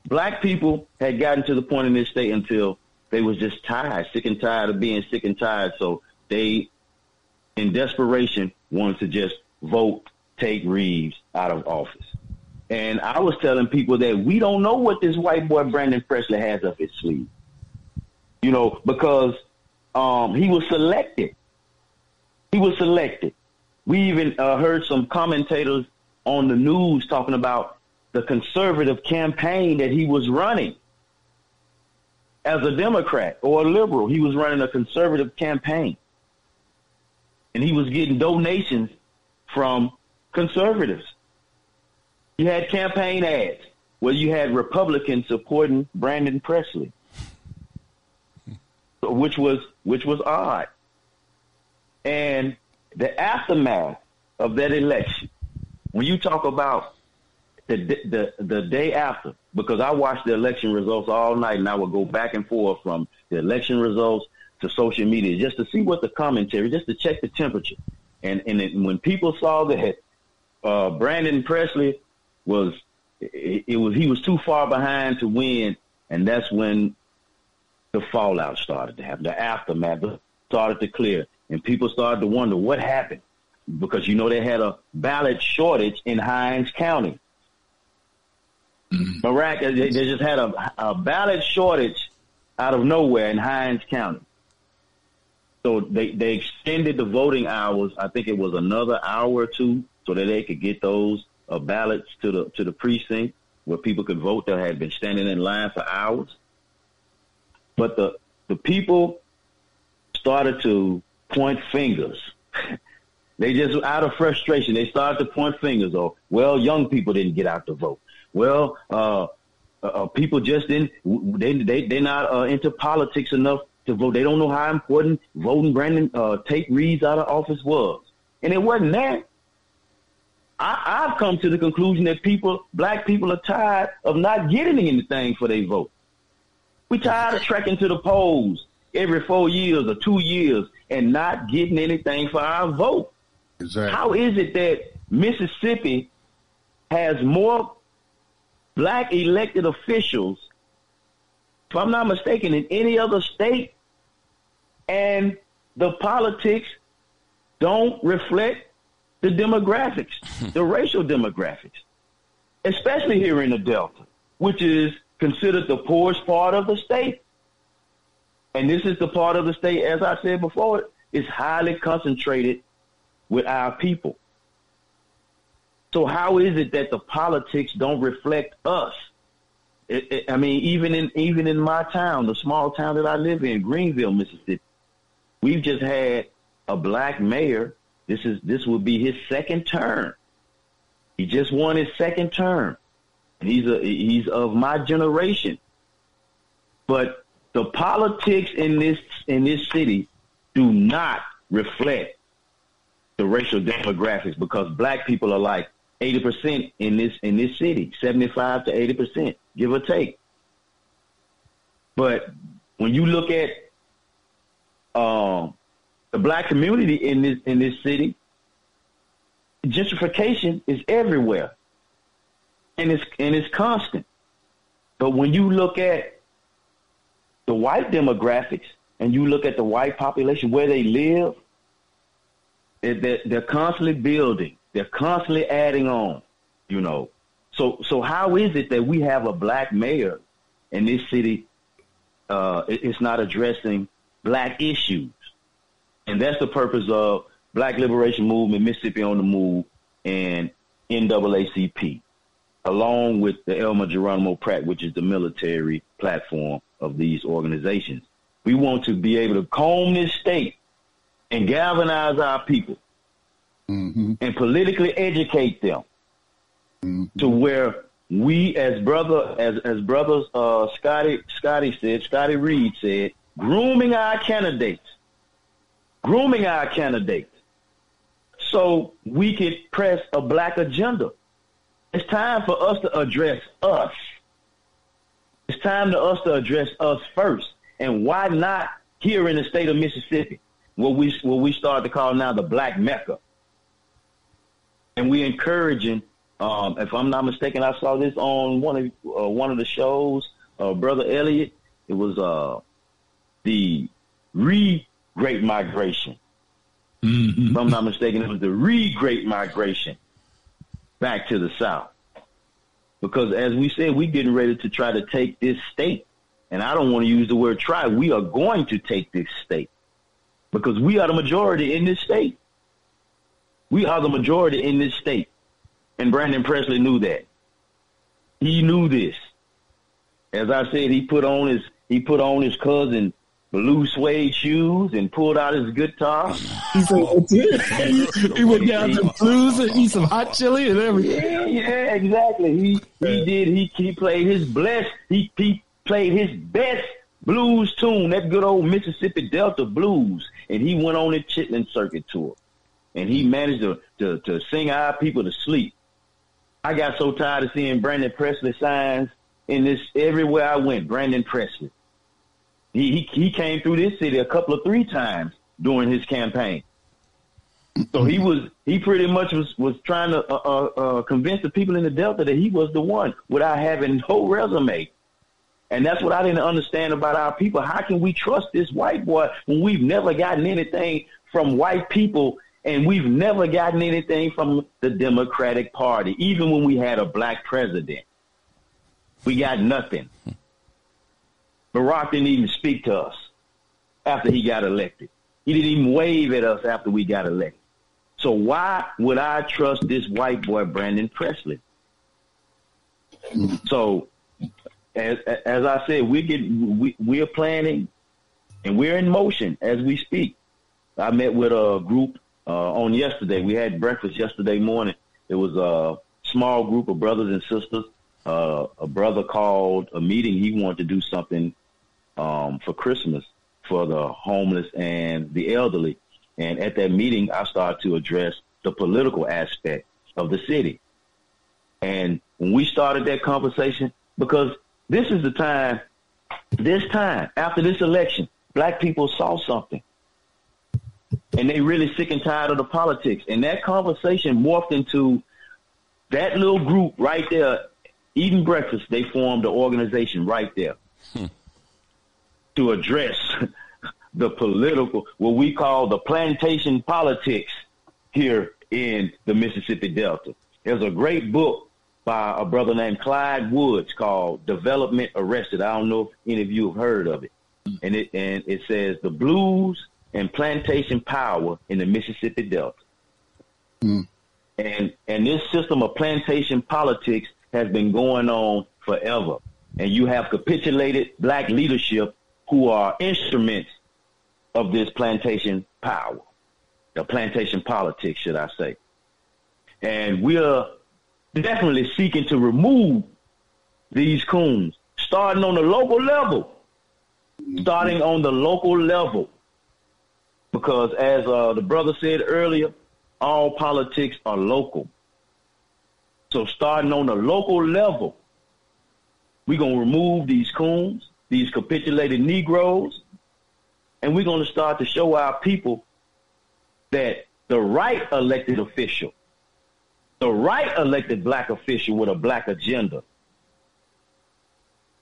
black people had gotten to the point in this state until they was just tired, sick and tired of being sick and tired. So they, in desperation, wanted to just vote Tate Reeves out of office. And I was telling people that we don't know what this white boy Brandon Presley has up his sleeve. You know, because um, he was selected. He was selected. We even uh, heard some commentators on the news talking about the conservative campaign that he was running as a Democrat or a liberal. He was running a conservative campaign. And he was getting donations from conservatives. You had campaign ads where you had Republicans supporting Brandon Presley, which was which was odd. And the aftermath of that election, when you talk about the the the day after, because I watched the election results all night, and I would go back and forth from the election results to social media just to see what the commentary, just to check the temperature. And and it, when people saw that uh, Brandon Presley was it, it was he was too far behind to win, and that's when the fallout started to happen. The aftermath started to clear, and people started to wonder what happened because you know they had a ballot shortage in Hinds County. Iraq, they, they just had a, a ballot shortage out of nowhere in Hinds County. So they, they extended the voting hours. I think it was another hour or two so that they could get those uh, ballots to the to the precinct where people could vote that had been standing in line for hours. But the the people started to point fingers. <laughs> they just out of frustration, they started to point fingers. Or well, young people didn't get out to vote. Well, uh, uh, uh people just didn't. They they they're not uh, into politics enough to vote. They don't know how important voting Brandon uh, Tate Reeves out of office was, and it wasn't that. I, I've come to the conclusion that people, black people, are tired of not getting anything for their vote. We're tired of trekking to the polls every four years or two years and not getting anything for our vote. Exactly. How is it that Mississippi has more black elected officials, if I'm not mistaken, in any other state, and the politics don't reflect the demographics, <laughs> the racial demographics, especially here in the Delta, which is considered the poorest part of the state. And this is the part of the state, as I said before, is highly concentrated with our people. So how is it that the politics don't reflect us? It, it, I mean, even in even in my town, the small town that I live in, Greenville, Mississippi, we've just had a black mayor. This is this will be his second term. He just won his second term. He's a he's of my generation. But the politics in this in this city do not reflect the racial demographics because black people are like 80% in this in this city, 75 to 80%, give or take. But when you look at um, the black community in this in this city, gentrification is everywhere, and it's and it's constant. But when you look at the white demographics and you look at the white population where they live, they're, they're constantly building. They're constantly adding on, you know. So so how is it that we have a black mayor in this city? Uh, it's not addressing black issues, and that's the purpose of Black Liberation Movement, Mississippi on the Move, and NAACP, along with the Elmer Geronimo Pratt, which is the military platform of these organizations. We want to be able to comb this state and galvanize our people mm-hmm. and politically educate them mm-hmm. to where we as brother as as brothers uh Scotty Scotty said, Scotty Reid said, grooming our candidates. Grooming our candidates. So we can press a black agenda. It's time for us to address us. It's time for us to address us first. And why not here in the state of Mississippi, what we what we start to call now the Black Mecca? And we're encouraging. Um, if I'm not mistaken, I saw this on one of uh, one of the shows. Uh, Brother Elliott. It was uh, the re Great Migration. Mm-hmm. If I'm not mistaken, it was the re Great Migration back to the South. Because as we said, we're getting ready to try to take this state and I don't want to use the word try. We are going to take this state because we are the majority in this state. We are the majority in this state. And Brandon Presley knew that. He knew this. As I said, he put on his he put on his cousin blue suede shoes and pulled out his guitar. <laughs> He said, he went down to blues and eat some hot chili and everything. Yeah, yeah, exactly. He he did. He he played his blessed. He he played his best blues tune, that good old Mississippi Delta blues, and he went on a Chitlin circuit tour, and he managed to to, to sing our people to sleep. I got so tired of seeing Brandon Presley signs in this everywhere I went. Brandon Presley. He, he he came through this city a couple of three times during his campaign. So he was he pretty much was was trying to uh, uh, uh, convince the people in the Delta that he was the one without having no resume. And that's what I didn't understand about our people. How can we trust this white boy when we've never gotten anything from white people and we've never gotten anything from the Democratic Party, even when we had a black president? We got nothing. <laughs> Barack didn't even speak to us after he got elected. He didn't even wave at us after we got elected. So why would I trust this white boy, Brandon Presley? So, as as I said, we get we we're planning, and we're in motion as we speak. I met with a group on yesterday. We had breakfast yesterday morning. It was a small group of brothers and sisters. Uh, a brother called a meeting. He wanted to do something um, for Christmas for the homeless and the elderly. And at that meeting, I started to address the political aspect of the city. And when we started that conversation, because this is the time, this time, after this election, black people saw something. And they really sick and tired of the politics. And that conversation morphed into that little group right there, eating breakfast. They formed an organization right there hmm. to address <laughs> the political, what we call the plantation politics here in the Mississippi Delta. There's a great book by a brother named Clyde Woods called Development Arrested. I don't know if any of you have heard of it. Hmm. And it and it says the blues and plantation power in the Mississippi Delta. Mm. And and this system of plantation politics has been going on forever. And you have capitulated black leadership who are instruments of this plantation power, the plantation politics, should I say. And we are definitely seeking to remove these coons, starting on the local level, starting on the local level. Because as uh, the brother said earlier, all politics are local. So starting on the local level, we're going to remove these coons, these capitulated Negroes, and we're going to start to show our people that the right elected official, the right elected black official with a black agenda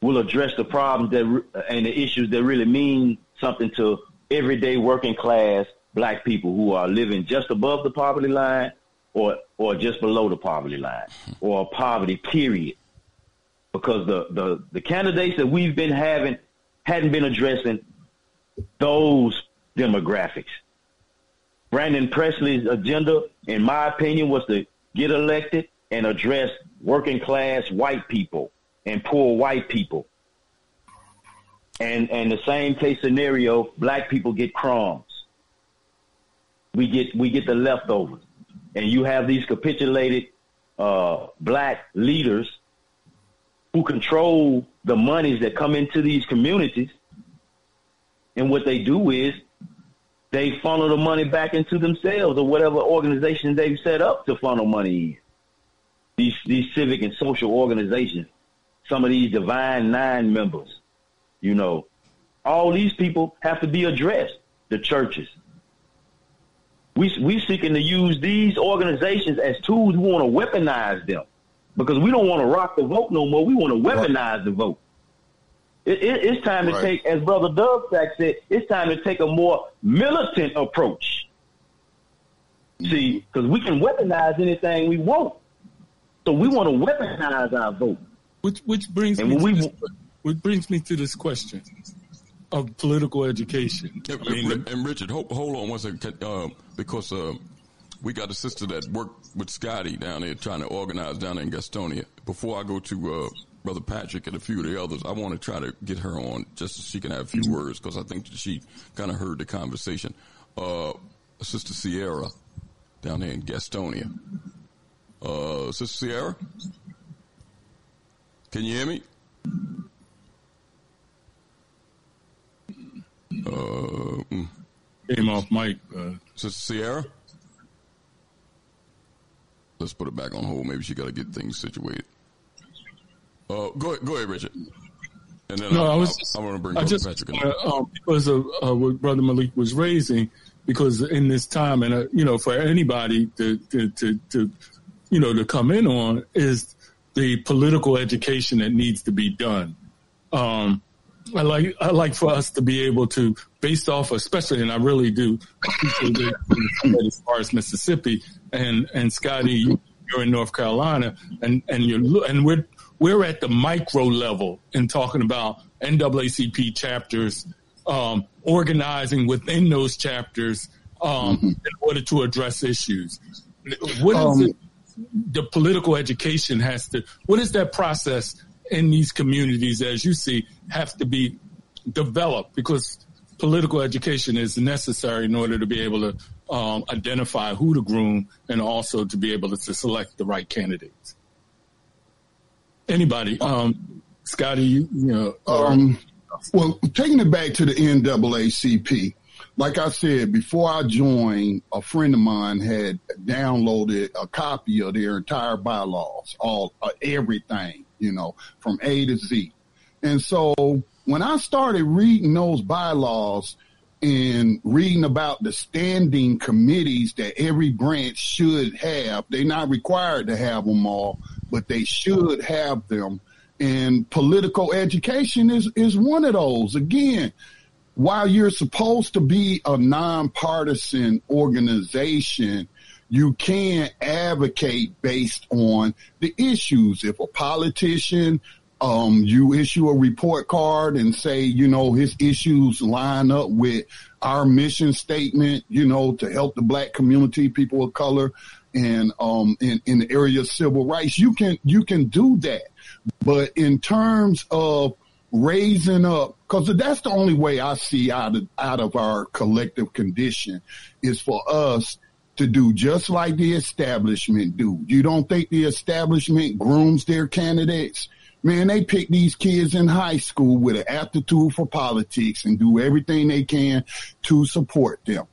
will address the problems that and the issues that really mean something to everyday working class black people who are living just above the poverty line or or just below the poverty line hmm. or poverty period because the, the, the candidates that we've been having hadn't been addressing those demographics. Brandon Presley's agenda, in my opinion, was to get elected and address working class white people and poor white people. And and the same case scenario, black people get crumbs. We get we get the leftovers. And you have these capitulated uh, black leaders who control the monies that come into these communities. And what they do is they funnel the money back into themselves or whatever organization they've set up to funnel money in. These these civic and social organizations, some of these divine nine members, you know, all these people have to be addressed. The churches. We we seeking to use these organizations as tools. We want to weaponize them because we don't want to rock the vote no more. We want to weaponize right. the vote. It, it, it's time right. to take, as Brother Duvsac said, it's time to take a more militant approach. See, mm-hmm. because we can weaponize anything we want. So we want to weaponize our vote. Which which brings and me to we, this, which brings me to this question of political education. I mean, and, and Richard, hold, hold on one second, uh, because uh, we got a sister that worked with Scotty down there trying to organize down there in Gastonia. Before I go to uh, Brother Patrick and a few of the others, I want to try to get her on just so she can have a few words because I think she kind of heard the conversation. Uh, Sister Sierra down there in Gastonia. Uh, Sister Sierra? Can you hear me? Uh, mm. Came off mic. Uh, Sister Sierra? Let's put it back on hold. Maybe she got to get things situated. Uh, go ahead, go ahead, Richard. And then no, I, I was. I, Just, I want to bring I just Patrick in. uh, um, because of uh, what Brother Malik was raising. Because in this time, and uh, you know, for anybody to, to to to you know to come in on is the political education that needs to be done. Um, I like I like for us to be able to, based off, especially, and I really do appreciate it as far as Mississippi and and Scotty, you're in North Carolina, and and you're and we're we're at the micro level in talking about NAACP chapters, um, organizing within those chapters um, in order to address issues. What is Um, it? The political education has to. What is that process in these communities, as you see, have to be developed because political education is necessary in order to be able to um, identify who to groom and also to be able to, to select the right candidates. Anybody, um, Scotty, you, you know, Um, well, taking it back to the NAACP, like I said, before I joined, a friend of mine had downloaded a copy of their entire bylaws, all uh, everything, you know, from A to Z. And so when I started reading those bylaws and reading about the standing committees that every branch should have, they're not required to have them all, but they should have them. And political education is, is one of those. Again, while you're supposed to be a nonpartisan organization, you can advocate based on the issues. If a politician, um, you issue a report card and say, you know, his issues line up with our mission statement, you know, to help the black community, people of color, and um, in, in the area of civil rights, you can you can do that. But in terms of raising up, because that's the only way I see out of out of our collective condition is for us to do just like the establishment do. You don't think the establishment grooms their candidates? Man, they pick these kids in high school with an aptitude for politics and do everything they can to support them.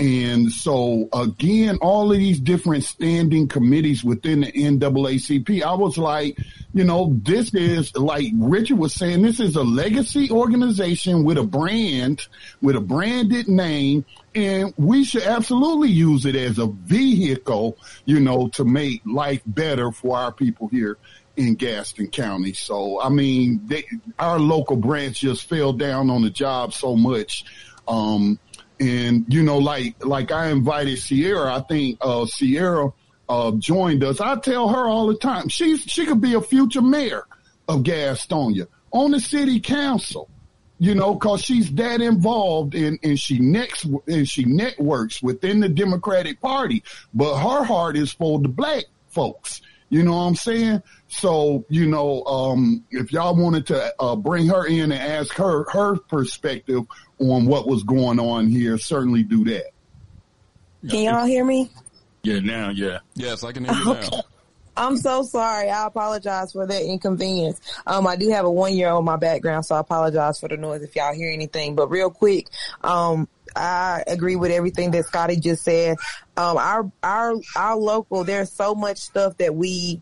And so again, all of these different standing committees within the NAACP, I was like, you know, this is like Richard was saying, this is a legacy organization with a brand, with a branded name. And we should absolutely use it as a vehicle, you know, to make life better for our people here in Gaston County. So, I mean, they, our local branch just fell down on the job so much. Um, and you know, like like I invited Sierra. I think uh, Sierra uh, joined us. I tell her all the time she's she could be a future mayor of Gastonia on the city council. You know, cause she's that involved and, and she next and she networks within the Democratic Party, but her heart is for the black folks. You know what I'm saying? So, you know, um, if y'all wanted to uh, bring her in and ask her her perspective on what was going on here, certainly do that. Can y'all hear me? Yeah, now, yeah. Yes, I can hear you now. I'm so sorry. I apologize for that inconvenience. Um, I do have a one year old in my background, so I apologize for the noise if y'all hear anything. But real quick, um, I agree with everything that Scotty just said. Um, our our our local, there's so much stuff that we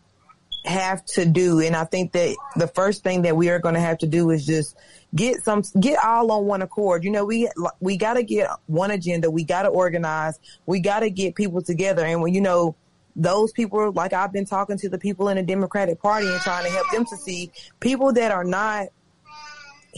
have to do, and I think that the first thing that we are going to have to do is just get some get all on one accord. You know, we we got to get one agenda. We got to organize. We got to get people together, and when you know those people, like I've been talking to the people in the Democratic Party and trying to help them to see people that are not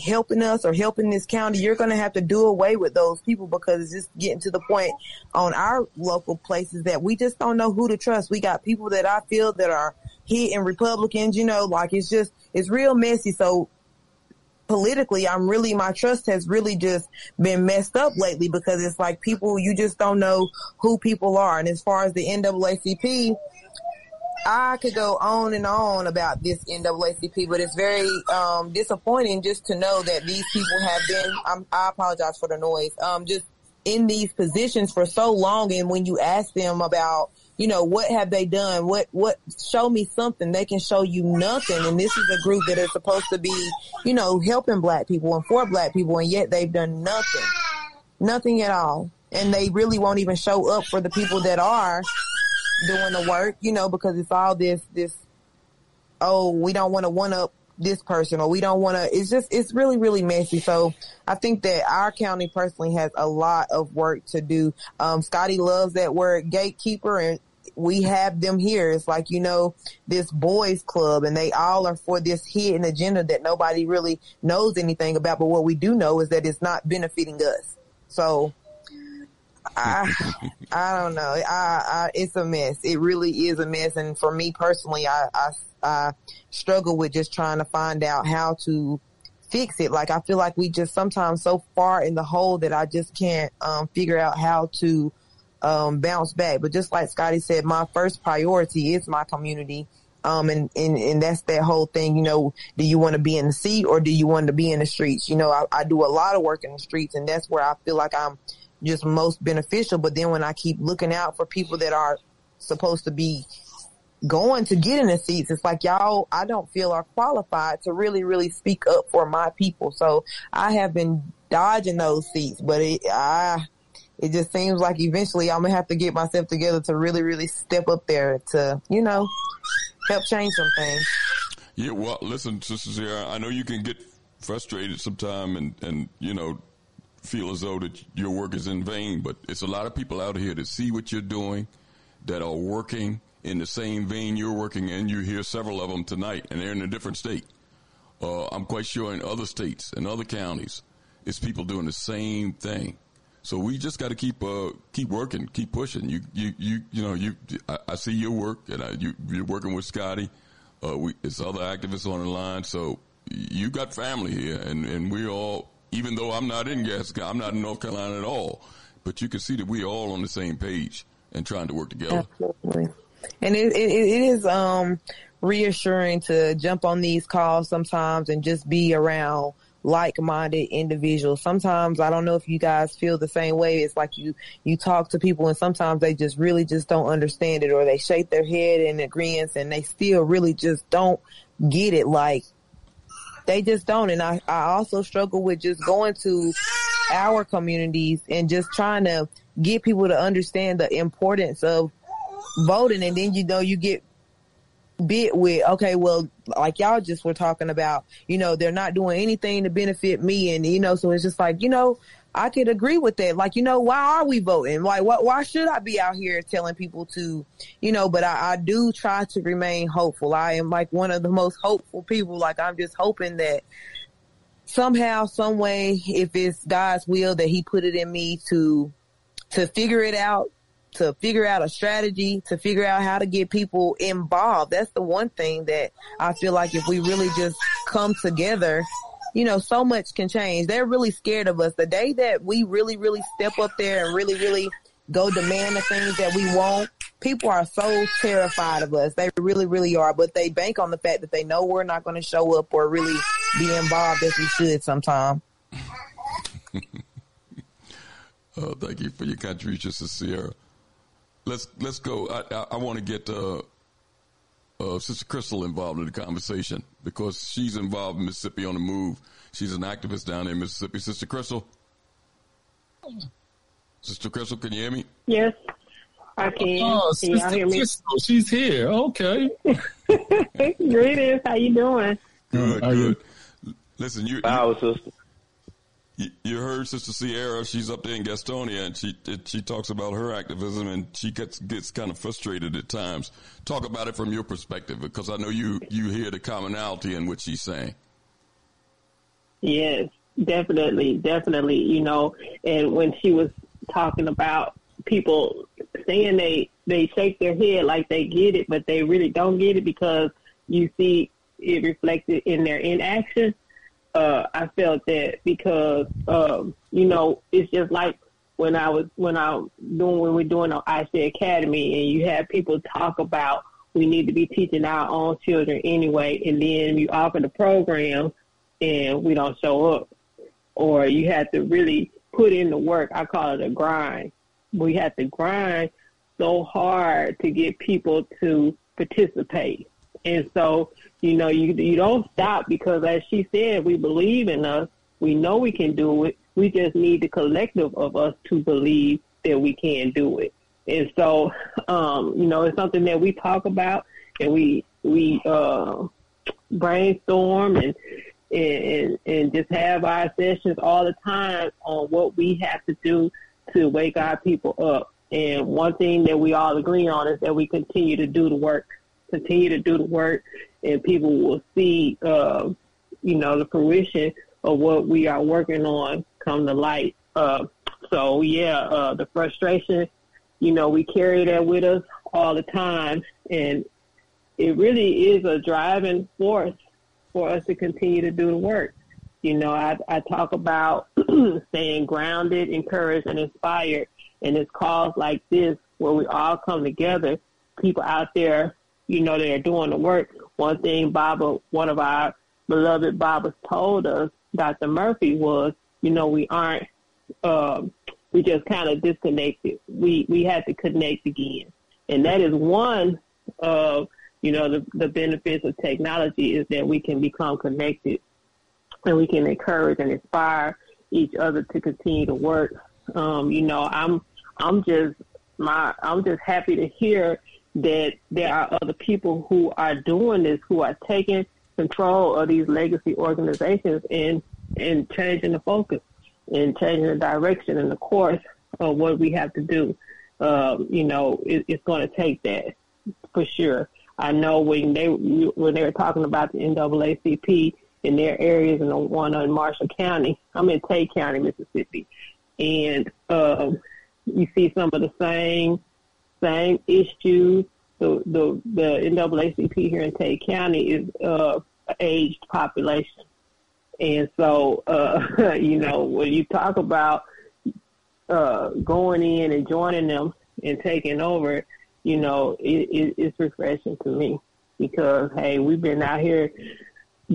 helping us or helping this county, you're going to have to do away with those people because it's just getting to the point on our local places that we just don't know who to trust. We got people that I feel that are hitting Republicans, you know, like it's just, it's real messy. So politically, I'm really, my trust has really just been messed up lately because it's like people, you just don't know who people are. And as far as the NAACP, I could go on and on about this NAACP, but it's very um, disappointing just to know that these people have been. I'm, I apologize for the noise. Um, just in these positions for so long, and when you ask them about, you know, what have they done? What what show me something? They can show you nothing. And this is a group that is supposed to be, you know, helping black people and for black people, and yet they've done nothing, nothing at all. And they really won't even show up for the people that are doing the work, you know, because it's all this, this, oh, we don't want to one up this person or we don't want to, it's just, it's really, really messy. So I think that our county personally has a lot of work to do. Um, Scotty loves that word gatekeeper and we have them here. It's like, you know, this boys club and they all are for this hidden agenda that nobody really knows anything about. But what we do know is that it's not benefiting us. So I I don't know. I, I it's a mess. It really is a mess. And for me personally, I, I I struggle with just trying to find out how to fix it. Like I feel like we just sometimes so far in the hole that I just can't um, figure out how to um, bounce back. But just like Scotty said, my first priority is my community. Um, and, and, and that's that whole thing, you know, do you want to be in the seat or do you want to be in the streets? You know, I, I do a lot of work in the streets and that's where I feel like I'm just most beneficial. But then when I keep looking out for people that are supposed to be going to get in the seats, it's like y'all, I don't feel are qualified to really, really speak up for my people. So I have been dodging those seats, but it, I, it just seems like eventually I'm gonna have to get myself together to really, really step up there to, you know, help change some things. Yeah, well, listen, Sister Sierra, I know you can get frustrated sometime and, and, you know, feel as though that your work is in vain, but it's a lot of people out here that see what you're doing, that are working in the same vein you're working in. You hear several of them tonight, and they're in a different state. Uh, I'm quite sure in other states and other counties, it's people doing the same thing. So we just got to keep uh, keep working, keep pushing. You you you you know you I, I see your work, and I, you you're working with Scotty. Uh, we, it's other activists on the line, so you got family here, and and we all even though I'm not in Gaston, I'm not in North Carolina at all. But you can see that we're all on the same page and trying to work together. Absolutely. And it, it, it is um, reassuring to jump on these calls sometimes and just be around like-minded individuals. Sometimes I don't know if you guys feel the same way. It's like you you talk to people and sometimes they just really just don't understand it or they shake their head in agreement and they still really just don't get it. Like they just don't. And I, I also struggle with just going to our communities and just trying to get people to understand the importance of voting. And then, you know, you get bit with, okay, well, like y'all just were talking about, you know, they're not doing anything to benefit me. And, you know, so it's just like, you know, I could agree with that. Like, you know, why are we voting? Like, what, why should I be out here telling people to, you know, but I, I do try to remain hopeful. I am like one of the most hopeful people. Like, I'm just hoping that somehow, some way, if it's God's will that he put it in me to, to figure it out, to figure out a strategy, to figure out how to get people involved. That's the one thing that I feel like if we really just come together you know, so much can change. They're really scared of us. The day that we really, really step up there and really, really go demand the things that we want, people are so terrified of us. They really, really are. But they bank on the fact that they know we're not going to show up or really be involved as we should sometime. <laughs> uh, thank you for your contribution, Sierra. Let's let's go. I, I, I want to get uh, uh, Sister Crystal involved in the conversation because she's involved in Mississippi on the Move. She's an activist down in Mississippi. Sister Crystal? Sister Crystal, can you hear me? Yes, I can. Oh, can Sister hear me? Crystal, she's here. Okay. <laughs> Greetings. How you doing? Good, good. Listen, you, you, sister you heard Sister Sierra. She's up there in Gastonia, and she she talks about her activism, and she gets gets kind of frustrated at times. Talk about it from your perspective, because I know you you hear the commonality in what she's saying. Yes, definitely, definitely. You know, and when she was talking about people saying they they shake their head like they get it, but they really don't get it because you see it reflected in their inaction uh, I felt that because um, you know it's just like when I was when I doing when we're doing our IC Academy and you have people talk about we need to be teaching our own children anyway, and then you offer the program and we don't show up, or you have to really put in the work. I call it a grind. We have to grind so hard to get people to participate. And so, you know, you you don't stop because as she said, we believe in us. We know we can do it. We just need the collective of us to believe that we can do it. And so, um, you know, it's something that we talk about and we we uh, brainstorm and and and just have our sessions all the time on what we have to do to wake our people up. And one thing that we all agree on is that we continue to do the work, continue to do the work, and people will see, uh, you know, the fruition of what we are working on come to light. Uh, so yeah, uh, the frustration, you know, we carry that with us all the time, and it really is a driving force for us to continue to do the work. You know, I, I talk about <clears throat> staying grounded, encouraged, and inspired. And it's calls like this where we all come together, people out there, you know, that are doing the work. One thing Baba, one of our beloved Babas told us, Dr. Murphy, was, you know, we aren't, um, we just kind of disconnected. We, we had to connect again. And that is one of, you know, the, the benefits of technology is that we can become connected and we can encourage and inspire each other to continue to work. Um, you know, I'm I'm just my I'm just happy to hear that there are other people who are doing this, who are taking control of these legacy organizations and and changing the focus and changing the direction and the course of what we have to do. Um, you know, it, it's going to take that for sure. I know when they when they were talking about the NAACP in their areas, and the one in Marshall County, I'm in Tate County, Mississippi, and uh, you see some of the same same issues. The the the NAACP here in Tate County is uh, aged population, and so uh, <laughs> you know when you talk about uh, going in and joining them and taking over, you know it, it, it's refreshing to me because hey, we've been out here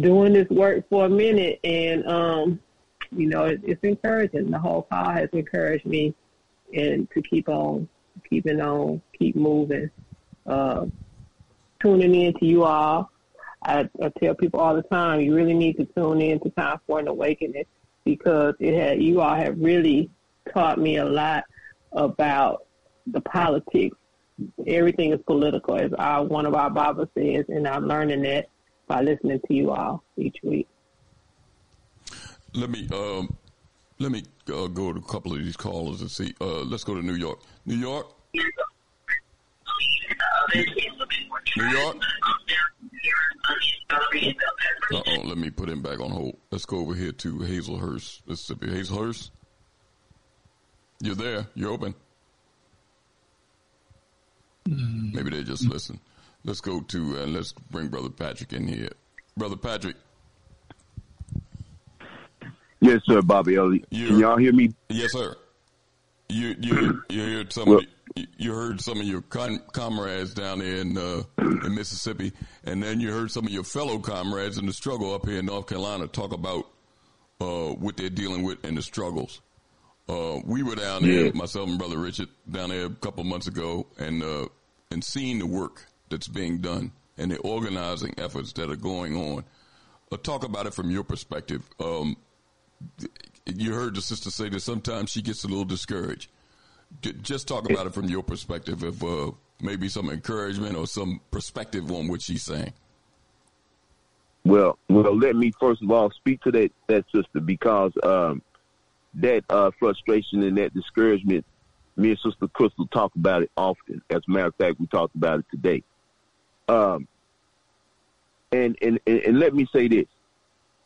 doing this work for a minute, and um, you know it, it's encouraging. The whole call has encouraged me, and to keep on keeping on, keep moving. Uh, tuning in to you all. I, I tell people all the time, you really need to tune in to Time for an Awakening because it had you all have really taught me a lot about the politics. Everything is political, as our, one of our Bible says, and I'm learning that by listening to you all each week. Let me um, let me uh, go to a couple of these callers and see. Uh, let's go to New York. New York. New York. Uh oh, let me put him back on hold. Let's go over here to Hazlehurst, Mississippi. Hazlehurst, you're there. You're open. Maybe they just listen. Let's go to and uh, let's bring Brother Patrick in here. Brother Patrick. Yes, sir, Bobby Elliott. Can y'all hear me? Yes, sir. You you <clears throat> you heard some well, of you heard some of your con- comrades down there in uh, in Mississippi, and then you heard some of your fellow comrades in the struggle up here in North Carolina talk about uh, what they're dealing with and the struggles. Uh, we were down there, yeah. myself and brother Richard, down there a couple months ago, and uh, and seeing the work that's being done and the organizing efforts that are going on. Uh, talk about it from your perspective. Um, you heard the sister say that sometimes she gets a little discouraged. Just talk about it from your perspective, of uh, maybe some encouragement or some perspective on what she's saying. Well, well, let me first of all speak to that that sister because um, that uh, frustration and that discouragement, me and Sister Crystal talk about it often. As a matter of fact, we talked about it today. Um, and, and, and let me say this.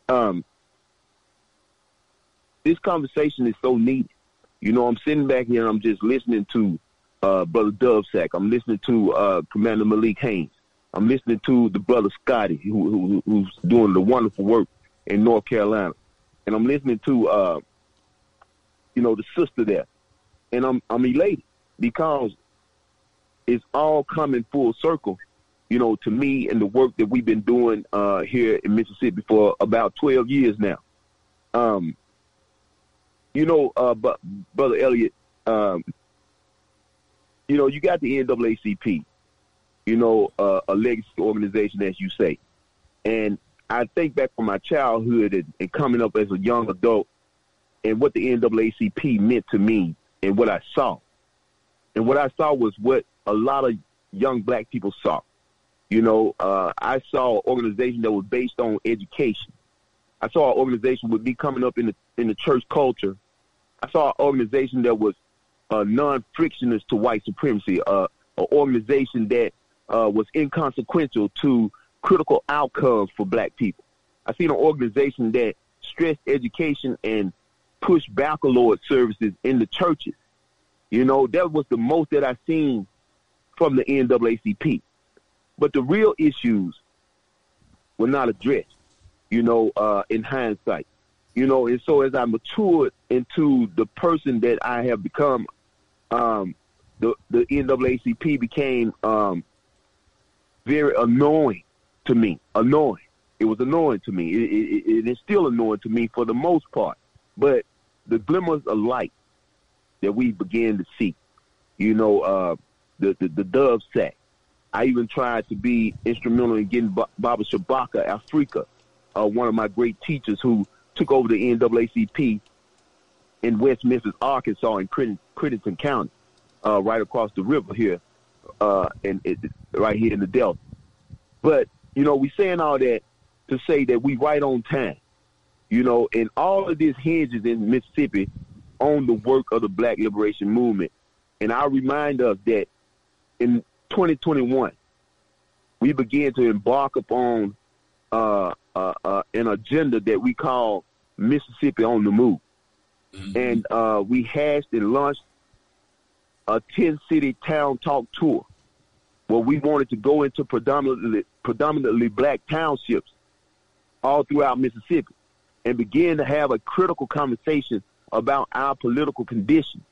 Um, this conversation is so needed. You know, I'm sitting back here and I'm just listening to uh, Brother Duvsac. I'm listening to uh, Commander Malik Hayes. I'm listening to the brother Scotty, who, who, who's doing the wonderful work in North Carolina, and I'm listening to uh, you know the sister there, and I'm I'm elated because it's all coming full circle, you know, to me and the work that we've been doing uh, here in Mississippi for about 12 years now. Um, you know, uh, but brother Elliott, um, you know, you got the NAACP, you know, uh, a legacy organization, as you say, and I think back from my childhood and, and coming up as a young adult, and what the NAACP meant to me and what I saw. And what I saw was what a lot of young black people saw. You know, uh, I saw an organization that was based on education. I saw an organization with me coming up in the in the church culture. I saw an organization that was uh, non-frictionless to white supremacy, uh, an organization that uh, was inconsequential to critical outcomes for black people. I seen an organization that stressed education and pushed baccalaureate services in the churches. You know, that was the most that I seen from the NAACP. But the real issues were not addressed, you know, uh, in hindsight. You know, and so as I matured into the person that I have become, um, the, the NAACP became um, very annoying to me. Annoying. It was annoying to me. It, it, it is still annoying to me for the most part. But the glimmers of light that we began to see, you know, uh, the, the, the dove sack. I even tried to be instrumental in getting Baba Shabaka Afrika, uh, one of my great teachers who took over the NAACP in West Memphis, Arkansas, in Crittenden County, uh, right across the river here, uh, and it, right here in the Delta. But you know, we saying all that to say that we right on time. You know, and all of this hinges in Mississippi on the work of the Black Liberation Movement. And I remind us that in 2021, we began to embark upon uh, uh, uh, an agenda that we call Mississippi on the Move. Mm-hmm. And uh, we hashed and launched a 10 city town talk tour where we wanted to go into predominantly, predominantly black townships all throughout Mississippi and begin to have a critical conversation about our political condition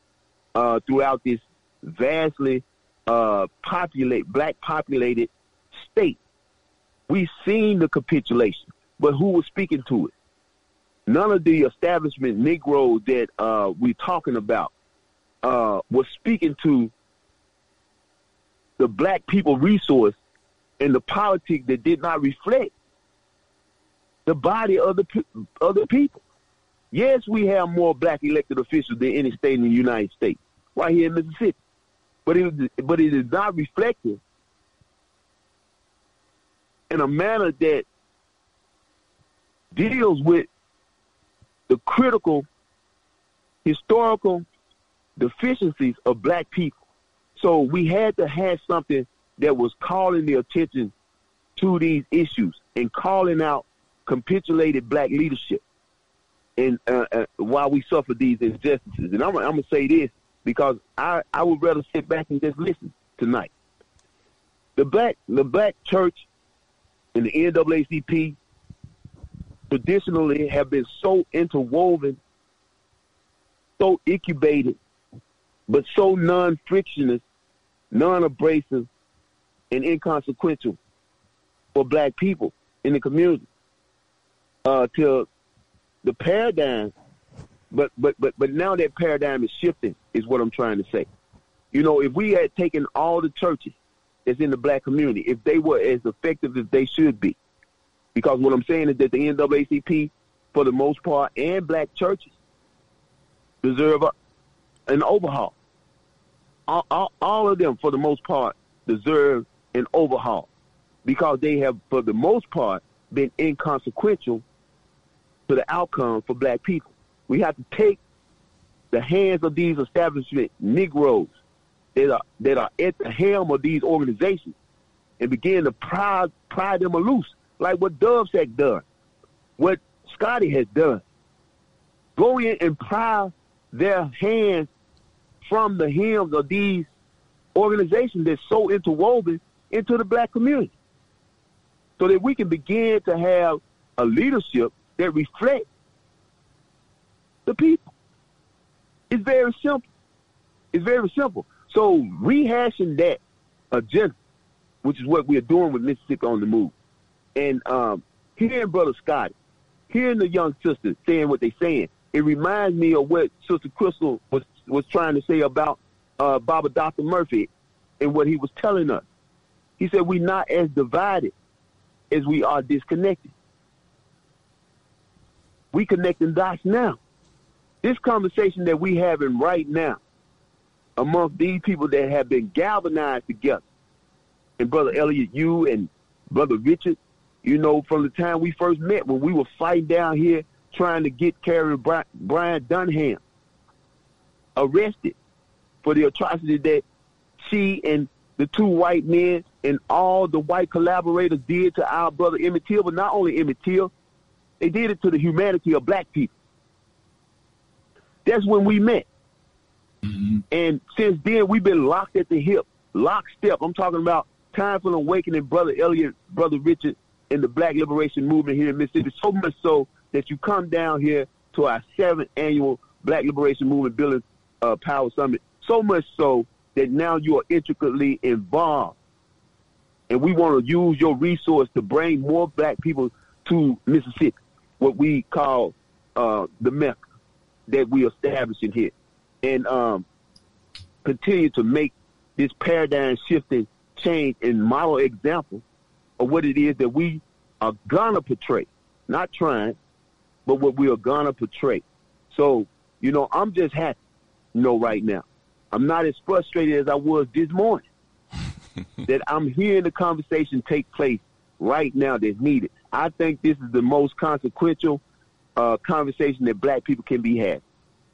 uh, throughout this vastly uh, populate black populated state. We've seen the capitulation, but who was speaking to it? None of the establishment Negroes that uh, we're talking about uh, was speaking to the black people resource and the politics that did not reflect the body of the of the people. Yes, we have more black elected officials than any state in the United States, right here in Mississippi but it but it is not reflected in a manner that deals with the critical historical deficiencies of black people. So we had to have something that was calling the attention to these issues and calling out capitulated black leadership and uh, uh, while we suffer these injustices. And I'm, I'm going to say this because I, I would rather sit back and just listen tonight. The black the black church and the NAACP traditionally have been so interwoven, so incubated, but so non-frictionless, non-abrasive, and inconsequential for black people in the community. Uh, till the paradigm but but but but now that paradigm is shifting, is what I'm trying to say. You know, if we had taken all the churches that's in the black community, if they were as effective as they should be, because what I'm saying is that the NAACP, for the most part, and black churches deserve a, an overhaul. All, all, all of them, for the most part, deserve an overhaul because they have, for the most part, been inconsequential to the outcome for black people. We have to take the hands of these establishment Negroes that are that are at the helm of these organizations and begin to pry pry them loose, like what Duvsac done, what Scotty has done. Go in and pry their hands from the hems of these organizations that's so interwoven into the black community. So that we can begin to have a leadership that reflects the people. It's very simple. It's very simple. So rehashing that agenda, which is what we're doing with Mississippi on the Move, and um, hearing Brother Scott, hearing the young sisters saying what they're saying, it reminds me of what Sister Crystal was was trying to say about uh, Baba Dr. Murphy and what he was telling us. He said we're not as divided as we are disconnected. We connecting dots now. This conversation that we having right now amongst these people that have been galvanized together, and Brother Elliott, you and Brother Richard, you know, from the time we first met when we were fighting down here trying to get Carrie Bryant Donham arrested for the atrocity that she and the two white men and all the white collaborators did to our brother Emmett Till, but not only Emmett Till, they did it to the humanity of black people. That's when we met. Mm-hmm. And since then, we've been locked at the hip, lockstep. I'm talking about time for the awakening, Brother Elliott, Brother Richard, in the Black Liberation Movement here in Mississippi. So much so that you come down here to our seventh annual Black Liberation Movement Building uh, Power Summit. So much so that now you are intricately involved. And we want to use your resource to bring more black people to Mississippi, what we call uh, the Mecca that we are establishing here. And um, continue to make this paradigm shifting change and model example of what it is that we are gonna portray. Not trying, but what we are gonna portray. So, you know, I'm just happy, you know, right now. I'm not as frustrated as I was this morning. <laughs> that I'm hearing the conversation take place right now that's needed. I think this is the most consequential uh, conversation that black people can be had.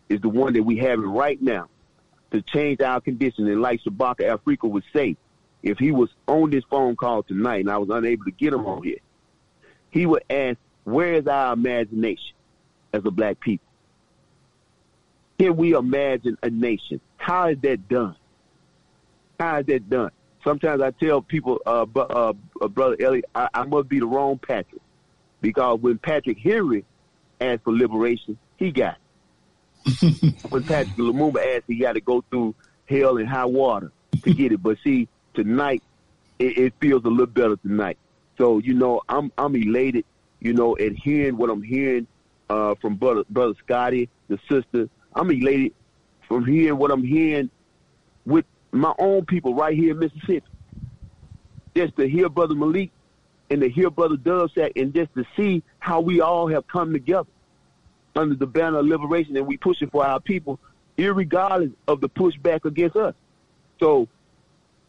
Is the one that we having right now to change our condition. And like Shabaka Afrika would say, if he was on this phone call tonight and I was unable to get him on here, he would ask, where is our imagination as a black people? Can we imagine a nation? How is that done? How is that done? Sometimes I tell people, uh, uh, uh, Brother Elliott, I, I must be the wrong Patrick. Because when Patrick Henry asked for liberation, he got it. <laughs> when Patrick Lumumba asked, he got to go through hell and high water to get it. But see, tonight, it, it feels a little better tonight. So, you know, I'm I'm elated, you know, at hearing what I'm hearing uh, from brother, brother Scotty, the sister, I'm elated from hearing what I'm hearing with my own people right here in Mississippi. Just to hear Brother Malik and to hear Brother Duvsac and just to see how we all have come together under the banner of liberation and we pushing for our people, regardless of the pushback against us. So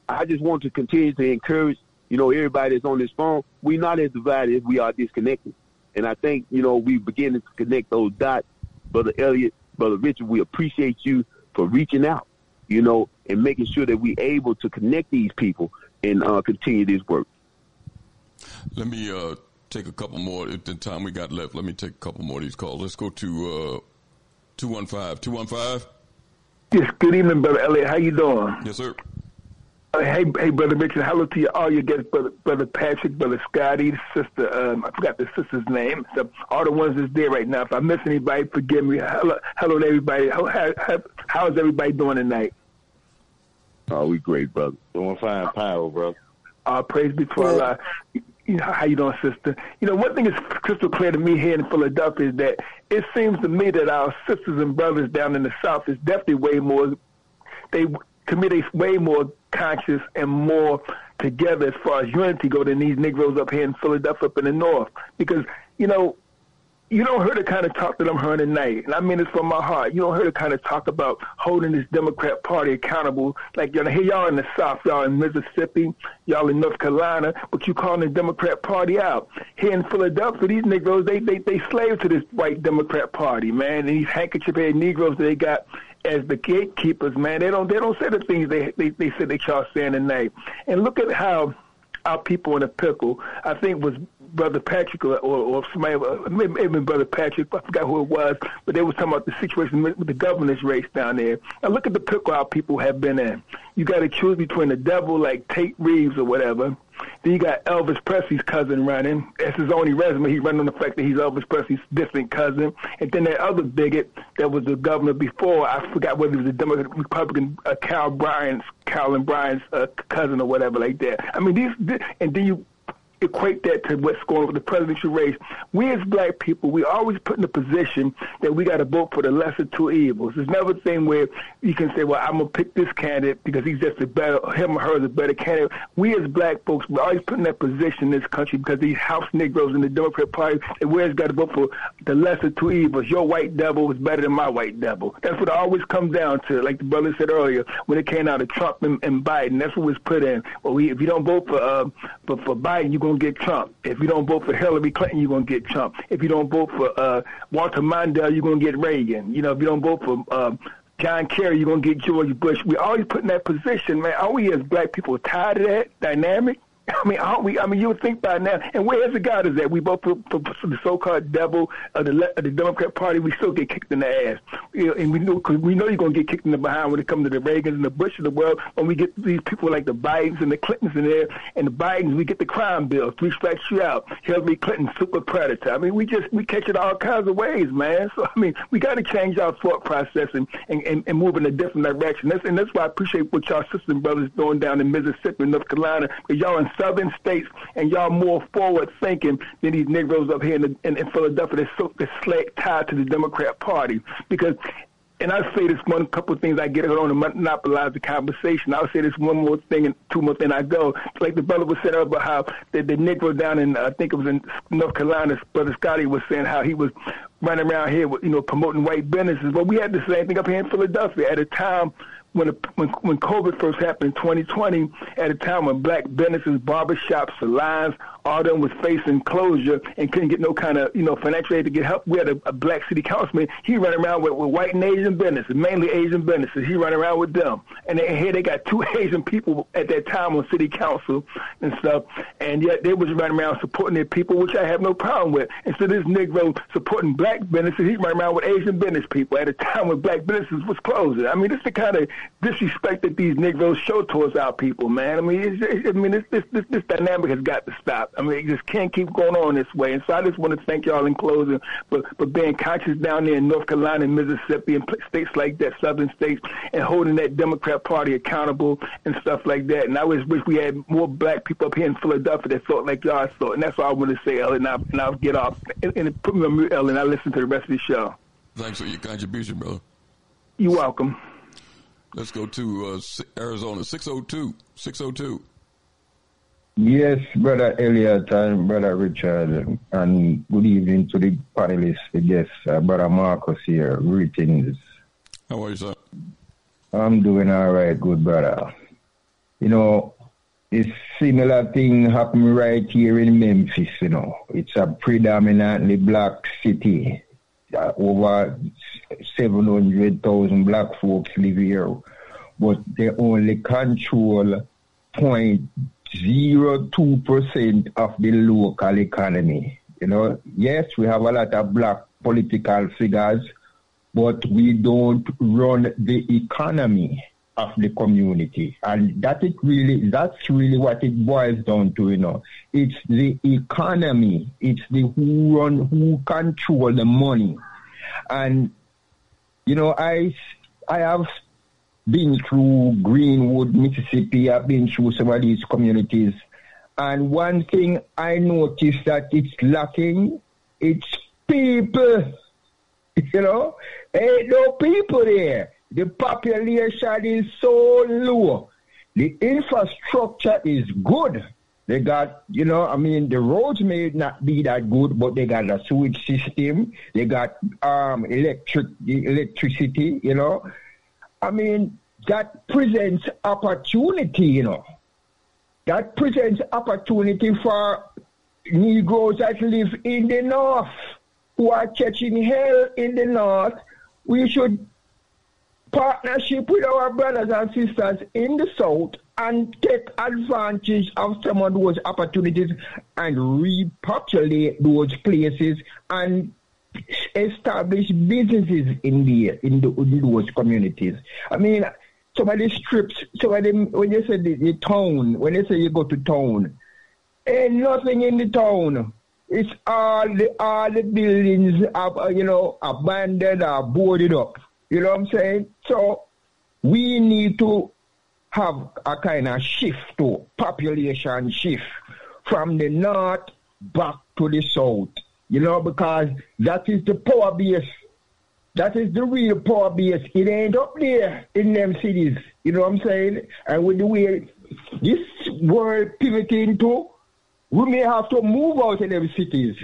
I just want to continue to encourage, you know, everybody that's on this phone, we're not as divided as we are disconnected. And I think, you know, we beginning to connect those dots. Brother Elliott, Brother Richard, we appreciate you for reaching out, you know, and making sure that we're able to connect these people and uh, continue this work. Let me uh, take a couple more. At the time we got left, let me take a couple more of these calls. Let's go to uh, 215. 215? Yes, good evening, Brother Elliott. How you doing? Yes, sir. Uh, hey, hey, brother Richard. Hello to you, all your guests, brother, brother Patrick, brother Scotty, sister. Um, I forgot the sister's name. So all the ones that's there right now. If I miss anybody, forgive me. Hello, hello to everybody. How, how, how's everybody doing tonight? Oh, we great, brother. Doing fine, power, brother. Uh, praise be to Allah. You know, how you doing, sister? You know, one thing is crystal clear to me here in Philadelphia is that it seems to me that our sisters and brothers down in the South is definitely way more. They to me, they way more conscious and more together as far as unity go than these Negroes up here in Philadelphia up in the North. Because, you know, you don't hear the kind of talk that I'm hearing tonight, and I mean this from my heart. You don't hear the kind of talk about holding this Democrat Party accountable. Like you know, here y'all in the South, y'all in Mississippi, y'all in North Carolina, but you calling the Democrat Party out. Here in Philadelphia, these Negroes they they they slave to this white Democrat Party, man. And these handkerchief head Negroes they got as the gatekeepers, man. They don't they don't say the things they they, they said they y'all saying tonight. And look at how our people in the pickle, I think was Brother Patrick or, or, or somebody, maybe Brother Patrick, I forgot who it was, but they was talking about the situation with the governor's race down there. Now look at the pickle our people have been in. You got to choose between the devil like Tate Reeves or whatever, Then you got Elvis Presley's cousin running. That's his only resume. He running on the fact that he's Elvis Presley's distant cousin. And then that other bigot that was the governor before, I forgot whether it was a Democrat, Republican, uh, Cal Bryant's, Calvin Bryant's uh, cousin or whatever like that. I mean, these, and then you equate that to what's going on with the presidential race. We as black people, we always put in a position that we got to vote for the lesser two evils. There's never a thing where you can say, well, I'm going to pick this candidate because he's just a better, him or her is a better candidate. We as black folks, we're always put in that position in this country because these house Negroes in the Democrat Party, we always got to vote for the lesser two evils. Your white devil is better than my white devil. That's what it always comes down to. Like the brother said earlier, when it came out of Trump and, and Biden, that's what was put in. Well, we, if you don't vote for, uh, for, for Biden, you're going to get Trump. If you don't vote for Hillary Clinton, you're going to get Trump. If you don't vote for uh, Walter Mondale, you're going to get Reagan. You know, if you don't vote for uh, John Kerry, you're going to get George Bush. We always put in that position, man. Are we as black people tired of that dynamic? I mean, aren't we? I mean, you would think by now. And where's the God is that? We vote for, for, for the so-called devil of the, of the Democrat Party. We still get kicked in the ass, you know, and we know cause we know you're gonna get kicked in the behind when it comes to the Reagans and the Bush of the world. When we get these people like the Bidens and the Clintons in there, and the Bidens, we get the crime bill, three strikes you out. Hillary Clinton, super predator. I mean, we just we catch it all kinds of ways, man. So I mean, we got to change our thought process and, and, and, and move in a different direction. That's, and that's why I appreciate what y'all sisters and brothers doing down in Mississippi, and North Carolina, because y'all southern states and y'all more forward thinking than these Negroes up here in, the, in, in Philadelphia that's so that's slack tied to the Democrat Party. Because and I say this one couple of things I get on to monopolize the conversation. I'll say this one more thing and two more things I go. Like the brother was saying about how the, the Negro down in I think it was in North Carolina, brother Scotty was saying how he was running around here with, you know, promoting white businesses. But we had the same thing up here in Philadelphia at a time when when when COVID first happened in 2020, at a time when black businesses, barbershops, salons, all them was facing closure and couldn't get no kind of you know financial aid to get help. We had a, a black city councilman. He ran around with, with white and Asian businesses, mainly Asian businesses. He ran around with them, and they, here they got two <laughs> Asian people at that time on city council and stuff, and yet they was running around supporting their people, which I have no problem with. Instead of this Negro supporting black businesses, he ran around with Asian business people at a time when black businesses was closing. I mean, this is the kind of disrespect that these Negroes show towards our people, man. I mean, it's, I mean, this, this this this dynamic has got to stop. I mean, it just can't keep going on this way. And so I just want to thank y'all in closing for, for being conscious down there in North Carolina and Mississippi and states like that, southern states, and holding that Democrat Party accountable and stuff like that. And I wish, wish we had more black people up here in Philadelphia that thought like y'all thought. And that's all I want to say, Ellen. And, I, and I'll get off and, and put me on mute, Ellen. I'll listen to the rest of the show. Thanks for your contribution, brother. You're welcome. Let's go to uh, Arizona, 602. 602. Yes, Brother Elliott and Brother Richard, and good evening to the panelists, the guests, uh, Brother Marcus here. Greetings. How are you, sir? I'm doing all right, good brother. You know, a similar thing happened right here in Memphis, you know. It's a predominantly black city. Over 700,000 black folks live here, but they only control point zero two percent of the local economy. You know, yes, we have a lot of black political figures, but we don't run the economy of the community. And that it really that's really what it boils down to, you know. It's the economy. It's the who run who control the money. And you know, I I have been through Greenwood, Mississippi, I've been through some of these communities. And one thing I noticed that it's lacking, it's people. <laughs> You know, ain't no people there. The population is so low. The infrastructure is good. They got, you know, I mean, the roads may not be that good, but they got a sewage system. They got um, electric electricity, you know. I mean, that presents opportunity, you know. That presents opportunity for Negroes that live in the north who are catching hell in the north. We should partnership with our brothers and sisters in the south and take advantage of some of those opportunities and repopulate those places and establish businesses in the in, the, in those communities. I mean, some of the strips, some when you say the, the town, when you say you go to town, Ain't nothing in the town. It's all the all the buildings are you know abandoned or boarded up. You know what I'm saying? So we need to have a kind of shift to population shift from the north back to the south. You know, because that is the power base. That is the real power base. It ain't up there in them cities. You know what I'm saying? And with the way this world pivoting to, we may have to move out of them cities.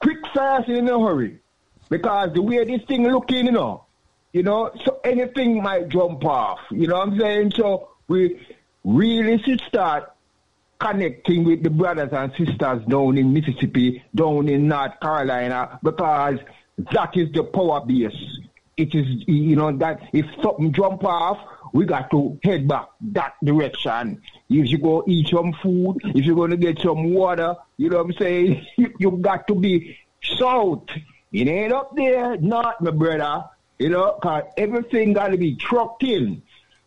Quick, fast, in a hurry. Because the way this thing looking, you know, you know, so anything might jump off. You know what I'm saying? So we really should start connecting with the brothers and sisters down in Mississippi, down in North Carolina, because that is the power base. It is, you know, that if something jump off, we got to head back that direction. If you go eat some food, if you're going to get some water, you know what I'm saying? <laughs> you got to be south. It ain't up there, not my brother. You know, cause everything got to be trucked in.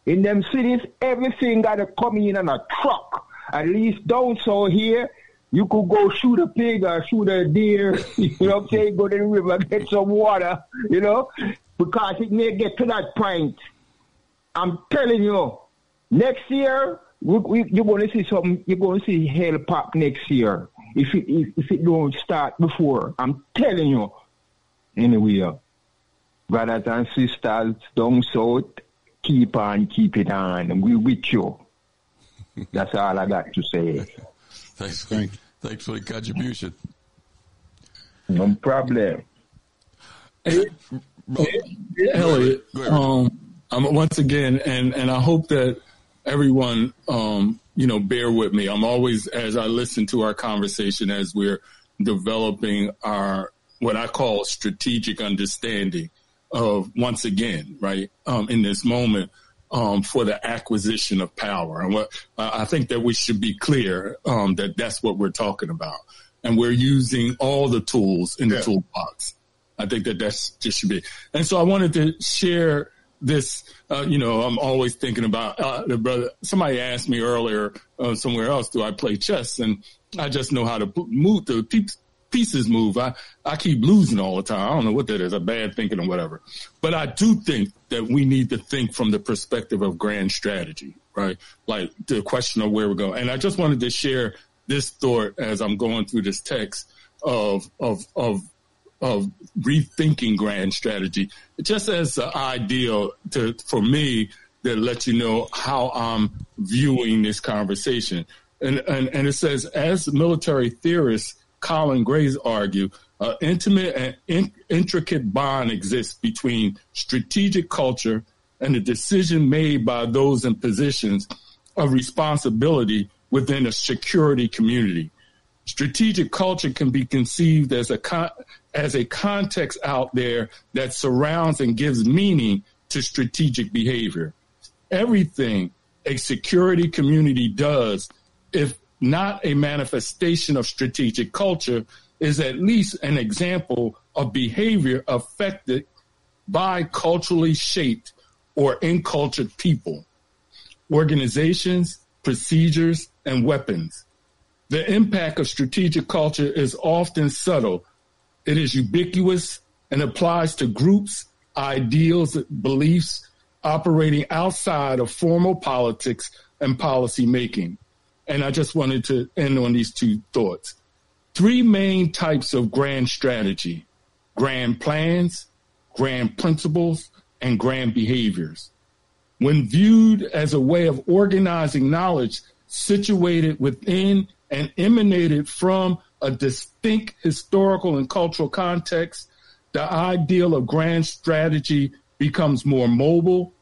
In them cities, everything got to come in on a truck. At least down so here, you could go shoot a pig or shoot a deer, <laughs> you know what I'm saying? Go to the river, <laughs> get some water, you know, because it may get to that point. I'm telling you, next year, we, we, you're going to see some, you're going to see hell pop next year. If it, if, if it don't start before, I'm telling you. Anyway, brothers and sisters down south, keep on, keep it on. We with you. That's all I got to say. Thanks, for, thanks for the contribution. No problem. Hey, hey, Elliott, um, I'm, once again, and, and I hope that everyone, um, you know, bear with me. I'm always, as I listen to our conversation, as we're developing our, what I call strategic understanding of once again, right, um, in this moment, um, for the acquisition of power. And what I think that we should be clear um, that that's what we're talking about, and we're using all the tools in the yeah. toolbox. I think that that's just should be. And so I wanted to share this. Uh, you know, I'm always thinking about uh, the brother. Somebody asked me earlier uh, somewhere else, do I play chess? And I just know how to move the pieces move. I, I keep losing all the time. I don't know what that is, a bad thinking or whatever. But I do think that we need to think from the perspective of grand strategy, right? Like the question of where we're going. And I just wanted to share this thought as I'm going through this text of, of, of, of rethinking grand strategy, just as an ideal to, for me that lets you know how I'm viewing this conversation. And, and, and it says, as military theorists, Colin Graves argue, an intimate and in- intricate bond exists between strategic culture and the decision made by those in positions of responsibility within a security community. Strategic culture can be conceived as a con- as a context out there that surrounds and gives meaning to strategic behavior. Everything a security community does, if not a manifestation of strategic culture, is at least an example of behavior affected by culturally shaped or encultured people, organizations, procedures, and weapons. The impact of strategic culture is often subtle. It is ubiquitous and applies to groups, ideals, beliefs operating outside of formal politics and policy making. And I just wanted to end on these two thoughts. Three main types of grand strategy grand plans, grand principles, and grand behaviors. When viewed as a way of organizing knowledge situated within and emanated from a distinct historical and cultural context, the ideal of grand strategy becomes more mobile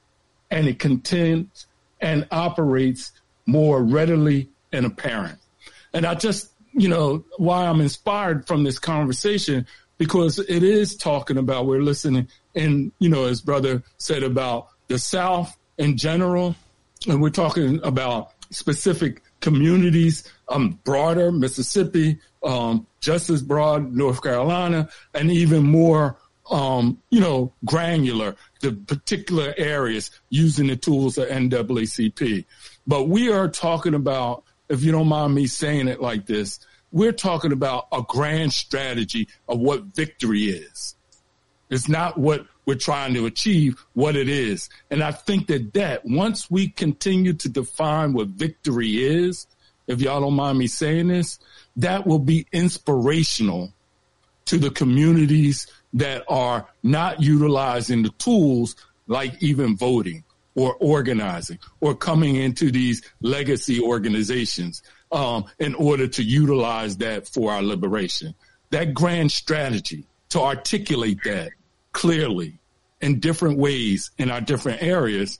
and it contends and operates more readily and apparent. And I just, you know, why I'm inspired from this conversation because it is talking about we're listening and you know as brother said about the south in general and we're talking about specific communities um broader mississippi um just as broad north carolina and even more um you know granular the particular areas using the tools of NAACP but we are talking about if you don't mind me saying it like this, we're talking about a grand strategy of what victory is. It's not what we're trying to achieve, what it is. And I think that that once we continue to define what victory is, if y'all don't mind me saying this, that will be inspirational to the communities that are not utilizing the tools like even voting or organizing or coming into these legacy organizations um, in order to utilize that for our liberation. That grand strategy to articulate that clearly in different ways in our different areas,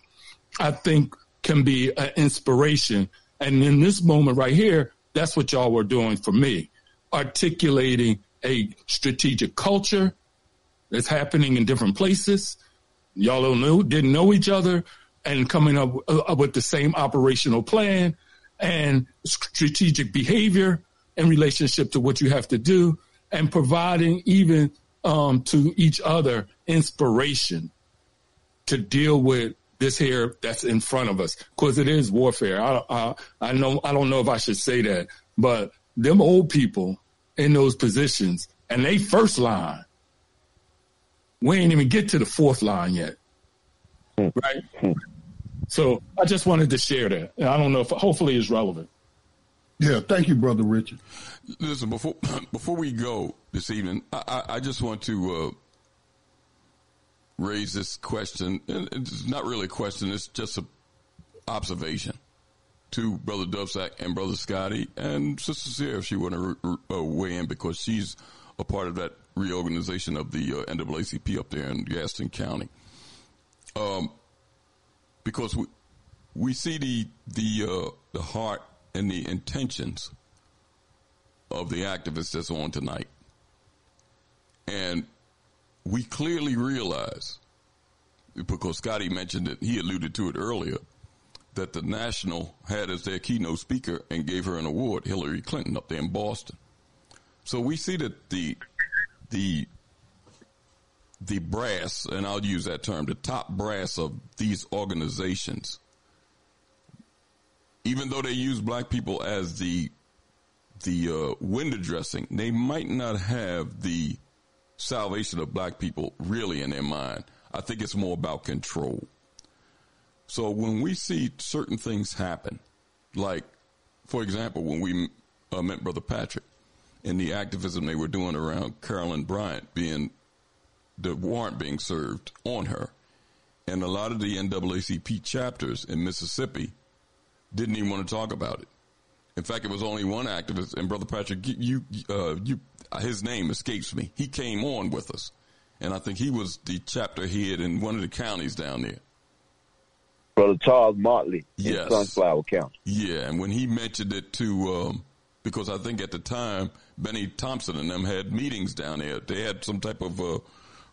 I think can be an inspiration. And in this moment right here, that's what y'all were doing for me, articulating a strategic culture that's happening in different places. Y'all don't know, didn't know each other, and coming up, uh, with the same operational plan and strategic behavior in relationship to what you have to do, and providing even um, to each other inspiration to deal with this here that's in front of us because it is warfare. I, I, I know I don't know if I should say that, but them old people in those positions and they first line, we ain't even get to the fourth line yet, right? So I just wanted to share that. I don't know if hopefully it's relevant. Yeah, thank you, brother Richard. Listen, before <clears throat> before we go this evening, I, I just want to uh, raise this question. It's not really a question; it's just an observation to Brother Duvsac and Brother Scotty and Sister Sierra if she want to re- uh, weigh in because she's a part of that reorganization of the uh, NAACP up there in Gaston County. Um, because we we see the the uh, the heart and the intentions of the activists that's on tonight, and we clearly realize because Scotty mentioned it, he alluded to it earlier that the National had as their keynote speaker and gave her an award, Hillary Clinton, up there in Boston. So we see that the the the brass, and I'll use that term, the top brass of these organizations, even though they use black people as the the uh, window dressing, they might not have the salvation of black people really in their mind. I think it's more about control. So when we see certain things happen, like, for example, when we uh, met Brother Patrick and the activism they were doing around Carolyn Bryant being the warrant being served on her, and a lot of the NAACP chapters in Mississippi didn't even want to talk about it. In fact, it was only one activist, and Brother Patrick, you, uh, you, his name escapes me. He came on with us, and I think he was the chapter head in one of the counties down there. Brother Charles Motley yes. in Sunflower County. Yeah, and when he mentioned it to, um, because I think at the time Bennie Thompson and them had meetings down there. They had some type of uh,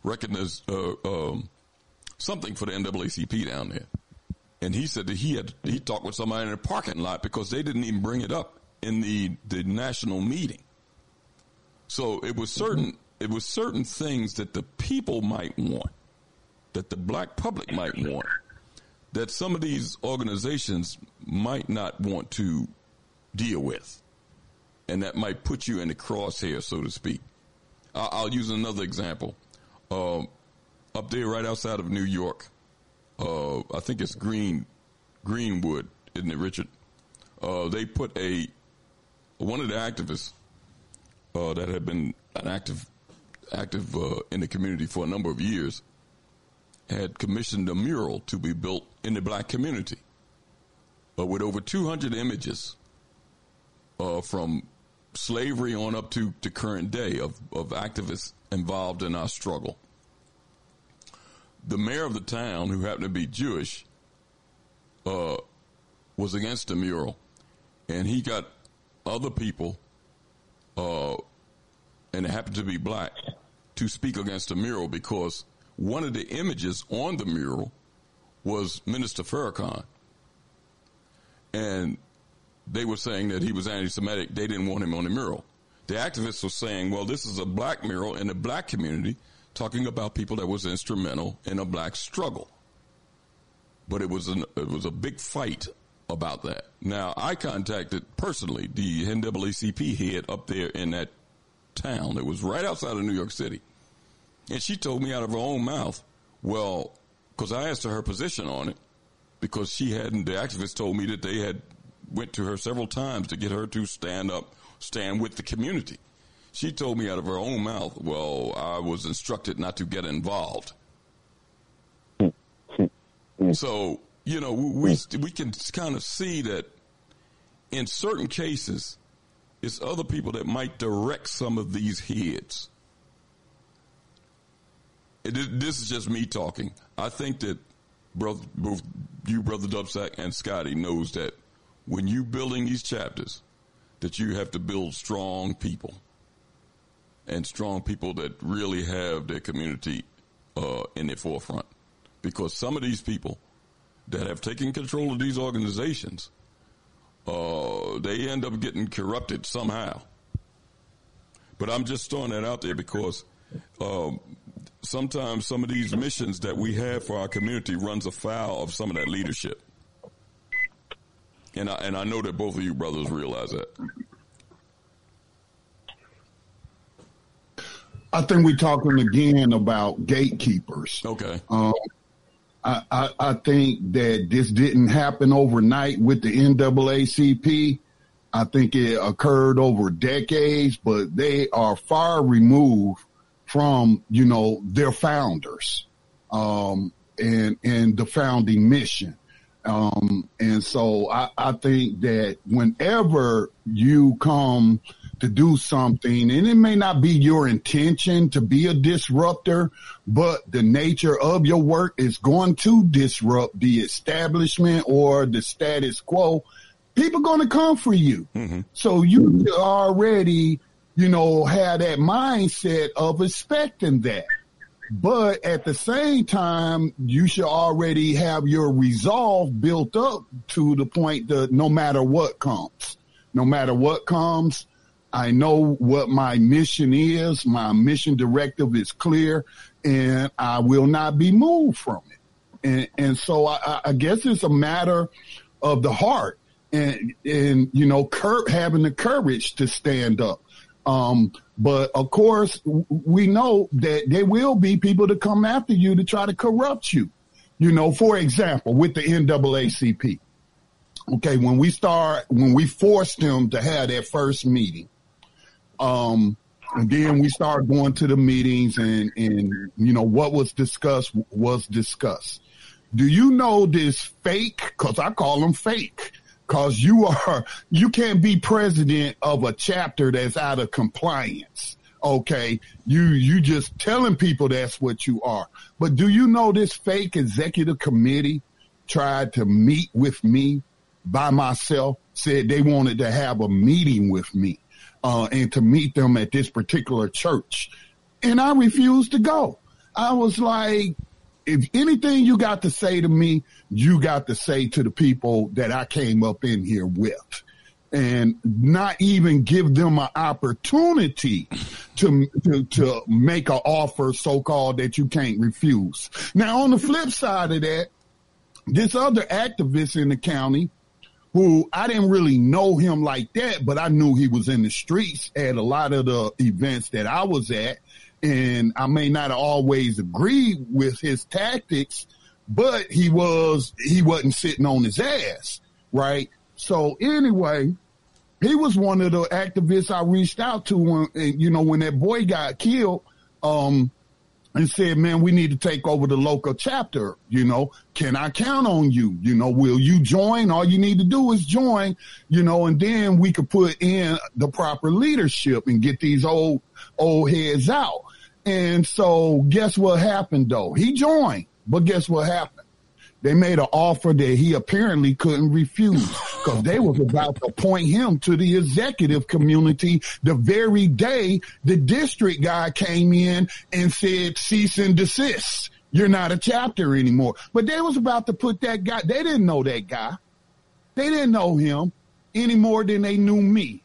recognize uh, um, something for the NAACP down there, and he said that he had he talked with somebody in the parking lot because they didn't even bring it up in the the national meeting. So it was certain it was certain things that the people might want, that the black public might want that some of these organizations might not want to deal with. And that might put you in the crosshair, so to speak. I'll, I'll use another example. Um, up there, right outside of New York, uh, I think it's Green, Greenwood, isn't it, Richard? Uh, they put a one of the activists uh, that had been an active active uh, in the community for a number of years had commissioned a mural to be built in the black community uh, with over 200 images uh, from slavery on up to, to current day of, of activists involved in our struggle. The mayor of the town, who happened to be Jewish, uh, was against the mural, and he got other people, uh, and it happened to be black, to speak against the mural because one of the images on the mural was Minister Farrakhan. And they were saying that he was anti-Semitic. They didn't want him on the mural. The activists were saying, well, this is a black mural in the black community talking about people that was instrumental in a black struggle. But it was an, it was a big fight about that. Now, I contacted personally the NAACP head up there in that town. It was right outside of New York City. And she told me out of her own mouth, well, because I asked her her position on it, because she hadn't, the activists told me that they had went to her several times to get her to stand up, stand with the community. She told me out of her own mouth, well, I was instructed not to get involved. So, you know, we, we can kind of see that in certain cases, it's other people that might direct some of these heads. It, this is just me talking. I think that brother, both you, brother Duvsac, and Scotty knows that when you're building these chapters, that you have to build strong people and strong people that really have their community uh, in the forefront. Because some of these people that have taken control of these organizations, uh, they end up getting corrupted somehow. But I'm just throwing that out there because um, sometimes some of these missions that we have for our community runs afoul of some of that leadership. And I, and I know that both of you brothers realize that. I think we're talking again about gatekeepers. Okay. Um, I, I, I think that this didn't happen overnight with the NAACP. I think it occurred over decades, but they are far removed from, you know, their founders, um, and, and the founding mission. Um, and so I, I think that whenever you come to do something, and it may not be your intention to be a disruptor, but the nature of your work is going to disrupt the establishment or the status quo. People going to come for you. Mm-hmm. So you already, you know, have that mindset of expecting that. But at the same time, you should already have your resolve built up to the point that no matter what comes, no matter what comes, I know what my mission is. My mission directive is clear and I will not be moved from it. And, and so I, I guess it's a matter of the heart and, and, you know, cur- having the courage to stand up. Um, but of course, we know that there will be people to come after you to try to corrupt you. You know, for example, with the NAACP. Okay, when we start, when we forced them to have their first meeting, um, and then we started going to the meetings and, and, you know, what was discussed was discussed. Do you know this fake, cause I call them fake, cause you are, you can't be president of a chapter that's out of compliance. Okay. You, you just telling people that's what you are. But do you know this fake executive committee tried to meet with me by myself, said they wanted to have a meeting with me, uh, and to meet them at this particular church. And I refused to go. I was like, if anything you got to say to me, you got to say to the people that I came up in here with and not even give them an opportunity to, to, to make an offer so called that you can't refuse. Now on the flip side of that, this other activist in the county who I didn't really know him like that, but I knew he was in the streets at a lot of the events that I was at. And I may not always agree with his tactics, but he was, he wasn't sitting on his ass. Right. So anyway, he was one of the activists I reached out to when, you know, when that boy got killed. Um, and said, man, we need to take over the local chapter. You know, can I count on you? You know, will you join? All you need to do is join, you know, and then we could put in the proper leadership and get these old, old heads out. And so guess what happened though? He joined, but guess what happened? They made an offer that he apparently couldn't refuse because they was about to appoint him to the executive community the very day the district guy came in and said cease and desist. You're not a chapter anymore. But they was about to put that guy. They didn't know that guy. They didn't know him any more than they knew me.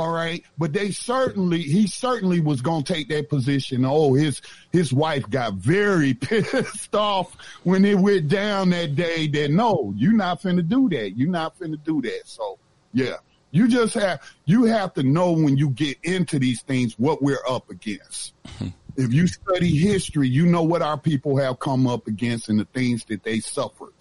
All right. But they certainly, he certainly was going to take that position. Oh, his, his wife got very <laughs> pissed off when it went down that day that no, you're not finna do that. You're not finna do that. So yeah, you just have, you have to know when you get into these things what we're up against. <laughs> if you study history, you know what our people have come up against and the things that they suffered.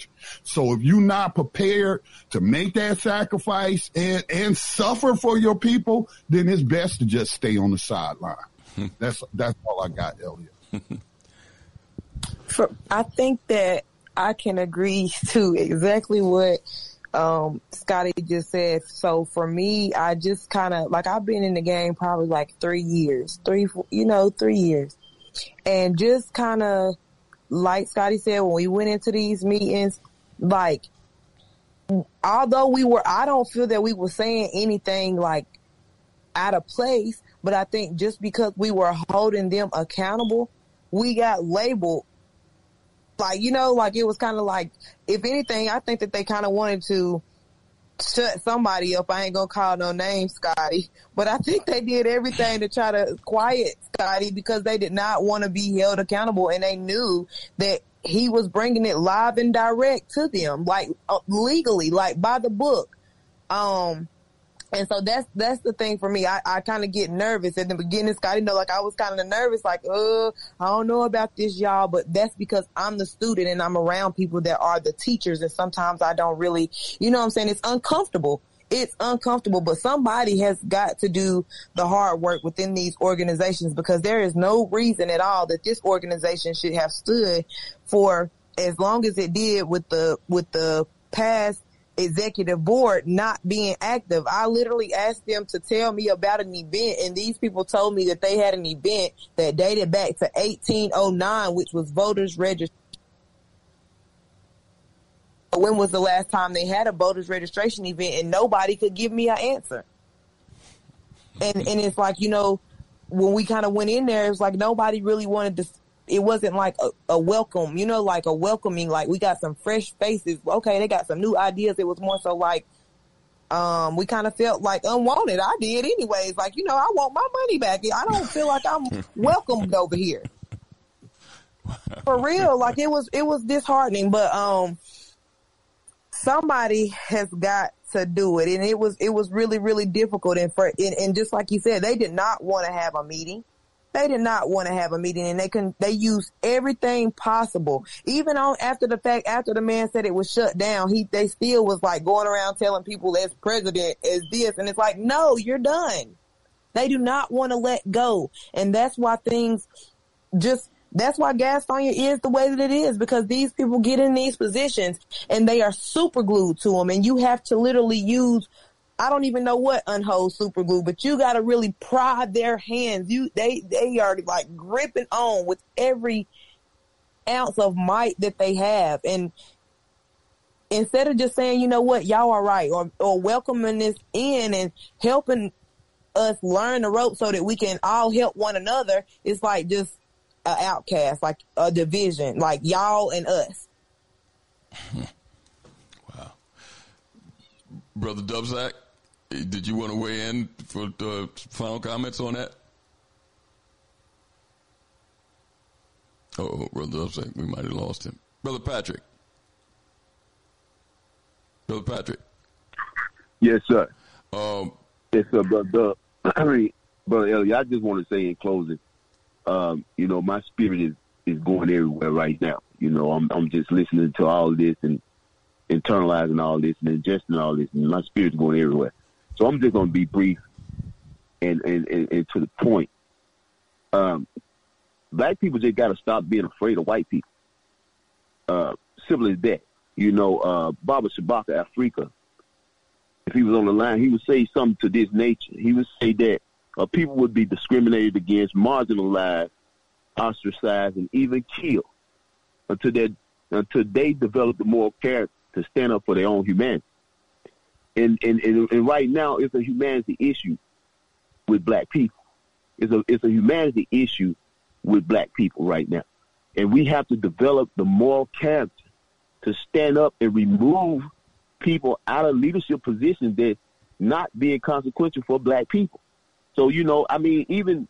So if you're not prepared to make that sacrifice and, and suffer for your people, then it's best to just stay on the sideline. <laughs> that's that's all I got, Elliott. For, I think that I can agree to exactly what um, Scotty just said. So for me, I just kind of like I've been in the game probably like three years, three, you know, three years, and just kind of like Scotty said when we went into these meetings, like although we were, I don't feel that we were saying anything like out of place, but I think just because we were holding them accountable, we got labeled like you know like it was kind of like if anything i think that they kind of wanted to shut somebody up. I ain't gonna call no names scotty but i think they did everything to try to quiet scotty because they did not want to be held accountable and they knew that he was bringing it live and direct to them like uh, legally like by the book. Um and so that's that's the thing for me. I, I kind of get nervous at the beginning, Scotty. You know, like I was kind of nervous, like, uh, I don't know about this, y'all. But that's because I'm the student and I'm around people that are the teachers, and sometimes I don't really, you know, what I'm saying it's uncomfortable. It's uncomfortable, but somebody has got to do the hard work within these organizations because there is no reason at all that this organization should have stood for as long as it did with the with the past executive board not being active. I literally asked them to tell me about an event and these people told me that they had an event that dated back to 1809, which was voters registration. When was the last time they had a voters registration event and nobody could give me an answer? And, and it's like, you know, when we kind of went in there, it was like nobody really wanted to it wasn't like a, a, welcome, you know, like a welcoming, like we got some fresh faces. Okay, they got some new ideas. It was more so like, um, we kind of felt like unwanted. I did anyways. Like, you know, I want my money back. I don't feel like I'm <laughs> welcomed over here. For real. Like it was, it was disheartening, but, um, somebody has got to do it. And it was, it was really, really difficult. And for, and, and just like you said, they did not want to have a meeting they did not want to have a meeting and they can they used everything possible. Even on after the fact after the man said it was shut down he they still was like going around telling people as president as this. And it's like no you're done. They do not want to let go. And that's why things just that's why Gastonia is the way that it is because these people get in these positions and they are super glued to them and you have to literally use I don't even know what unhold super glue, but you got to really prod their hands. You, they, they are like gripping on with every ounce of might that they have. And instead of just saying, you know what, y'all are right or, or welcoming this in and helping us learn the rope so that we can all help one another, it's like just an outcast, like a division, like y'all and us. <laughs> wow. Brother Duvsac? Did you want to weigh in for the final comments on that? Oh, brother, I'm saying we might have lost him. Brother Patrick. Brother Patrick. Yes, sir. Um, yes, sir, brother. <clears throat> I mean, brother Elliott, I just want to say in closing, um, you know, my spirit is is going everywhere right now. You know, I'm I'm just listening to all this and internalizing all this and ingesting all this, and my spirit's going everywhere. So I'm just going to be brief and, and, and, and to the point. Um, black people just got to stop being afraid of white people. Uh, simple as that. You know, uh, Baba Shabaka Afrika, if he was on the line, he would say something to this nature. He would say that uh, people would be discriminated against, marginalized, ostracized, and even killed until they until they develop the moral character to stand up for their own humanity and, and, and, and right now it's a humanity issue with black people. It's a it's a humanity issue with black people right now. And we have to develop the moral character to stand up and remove people out of leadership positions that not being consequential for black people. So, you know, I mean, even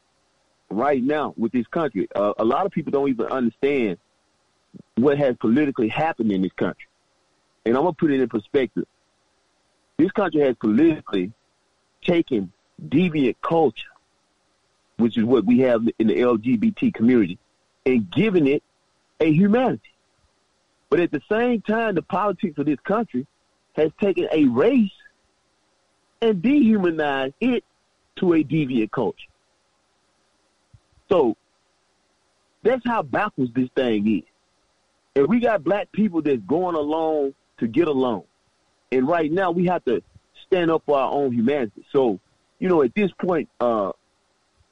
right now with this country, uh, a lot of people don't even understand what has politically happened in this country. And I'm going to put it in perspective. This country has politically taken deviant culture, which is what we have in the LGBT community, and given it a humanity. But at the same time, the politics of this country has taken a race and dehumanized it to a deviant culture. So that's how backwards this thing is. And we got black people that's going along to get along. And right now we have to stand up for our own humanity. So, you know, at this point, uh,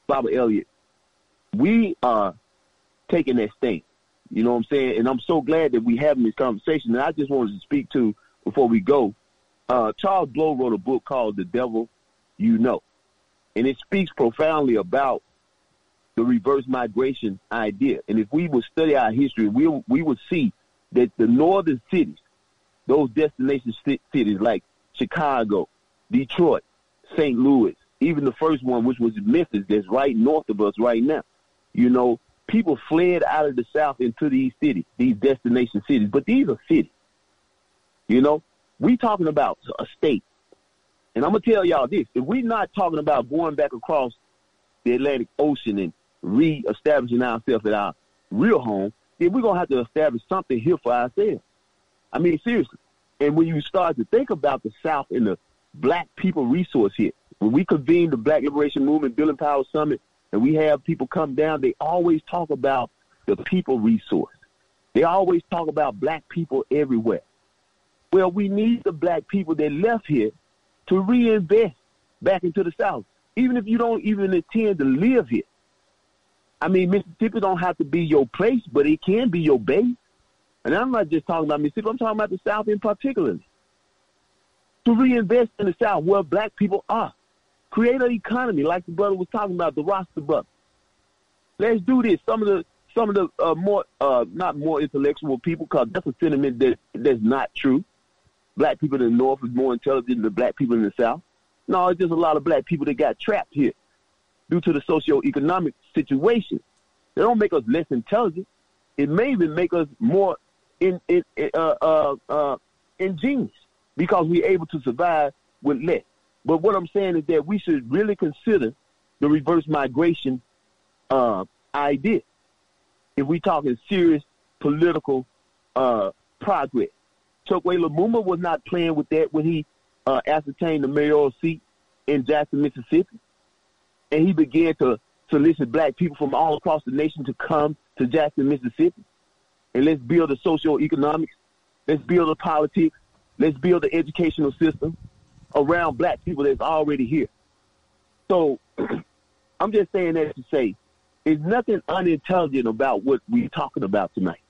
Baba Elliott, we are taking that stand. You know what I'm saying? And I'm so glad that we having this conversation. And I just wanted to speak to before we go. Uh, Charles Blow wrote a book called The Devil You Know, and it speaks profoundly about the reverse migration idea. And if we would study our history, we we would see that the northern cities, those destination cities like Chicago, Detroit, St. Louis, even the first one, which was Memphis, that's right north of us right now. You know, people fled out of the South into these cities, these destination cities. But these are cities. You know, we talking about a state. And I'm gonna tell y'all this: if we're not talking about going back across the Atlantic Ocean and re-establishing ourselves at our real home, then we're gonna have to establish something here for ourselves. I mean, seriously. And when you start to think about the South and the black people resource here, when we convene the Black Liberation Movement Bill and Power Summit and we have people come down, they always talk about the people resource. They always talk about black people everywhere. Well, we need the black people that left here to reinvest back into the South, even if you don't even intend to live here. I mean, Mississippi don't have to be your place, but it can be your base. And I'm not just talking about Mississippi, I'm talking about the South in particular. To reinvest in the South where black people are. Create an economy like the brother was talking about, the roster brother. Let's do this. Some of the some of the uh, more uh, not more intellectual people, because that's a sentiment that that's not true. Black people in the North is more intelligent than black people in the South. No, it's just a lot of black people that got trapped here due to the socioeconomic situation. They don't make us less intelligent. It may even make us more in, in, uh, uh, uh, ingenious because we're able to survive with less. But what I'm saying is that we should really consider the reverse migration uh, idea if we're talking serious political uh, progress. Chokwe Lumumba was not playing with that when he uh, ascertained the mayoral seat in Jackson, Mississippi, and he began to solicit black people from all across the nation to come to Jackson, Mississippi, and let's build the social economics, let's build the politics, let's build the educational system, around black people that's already here. So <clears throat> I'm just saying that to say there's nothing unintelligent about what we're talking about tonight.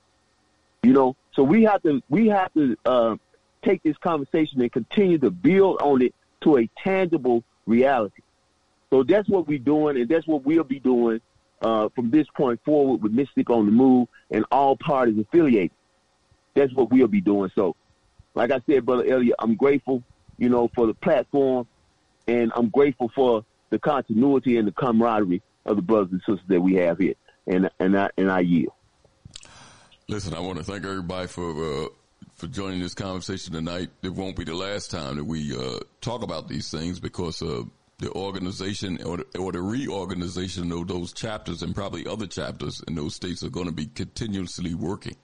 You know, so we have to we have to uh, take this conversation and continue to build on it to a tangible reality. So that's what we're doing, and that's what we'll be doing uh, from this point forward with Mississippi on the Move and all parties affiliated. That's what we'll be doing. So, like I said, Brother Elliott, I'm grateful you know, for the platform. And I'm grateful for the continuity and the camaraderie of the brothers and sisters that we have here. And and I and I yield. Listen, I want to thank everybody for uh, for joining this conversation tonight. It won't be the last time that we uh, talk about these things because uh, the organization or the, or the reorganization of those chapters and probably other chapters in those states are going to be continuously working.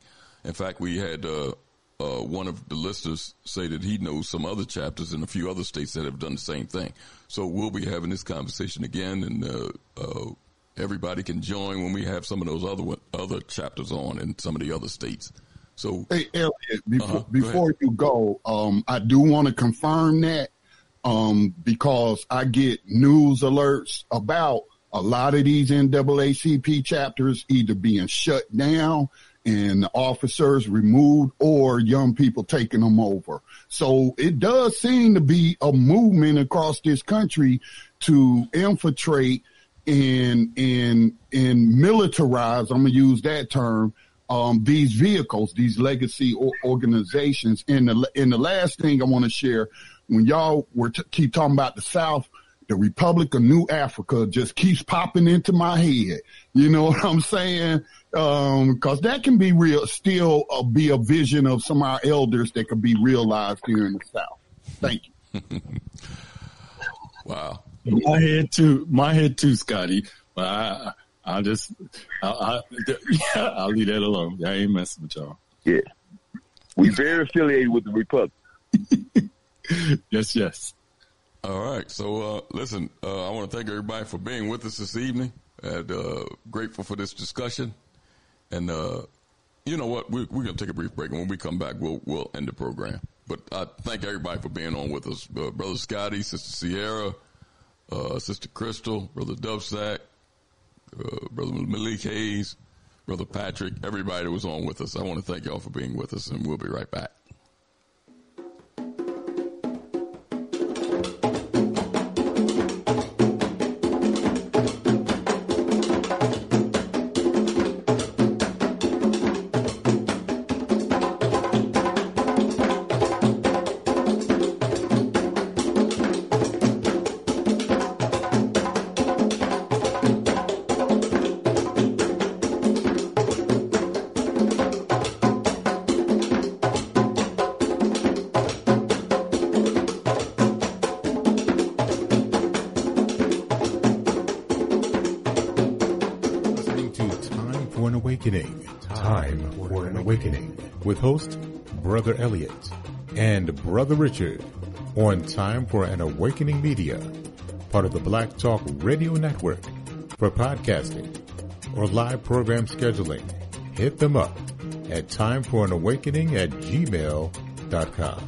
In fact, we had uh, uh, one of the listeners say that he knows some other chapters in a few other states that have done the same thing. So we'll be having this conversation again, and uh, uh, everybody can join when we have some of those other other chapters on in some of the other states. So, hey Elliott, before, uh-huh. before you go, um, I do want to confirm that um, because I get news alerts about a lot of these NAACP chapters either being shut down and officers removed or young people taking them over. So it does seem to be a movement across this country to infiltrate and and and militarize. I'm gonna use that term um, these vehicles, these legacy organizations. And the, and the last thing I want to share, when y'all were t- keep talking about the South, the Republic of New Africa just keeps popping into my head. You know <laughs> what I'm saying? Um, cause that can be real, still uh, be a vision of some of our elders that could be realized here in the South. Thank you. <laughs> wow. My head too, my head too, Scotty. But I, I'll just, I'll, I, <laughs> yeah, I'll leave that alone. I ain't messing with y'all. Yeah. We very affiliated with the Republic. <laughs> yes, yes. All right. So, uh, listen, uh, I want to thank everybody for being with us this evening and, uh, grateful for this discussion. And, uh, you know what? We're, we're going to take a brief break and when we come back, we'll, we'll end the program. But I thank everybody for being on with us. Uh, Brother Scotty, Sister Sierra, uh, Sister Crystal, Brother Duvsac, Brother Malik Hayes, Brother Patrick, everybody that was on with us. I want to thank y'all for being with us, and we'll be right back. Host Brother Elliott and Brother Richard on Time for an Awakening Media, part of the Black Talk Radio Network. For podcasting or live program scheduling, hit them up at timeforanawakening at gmail.com.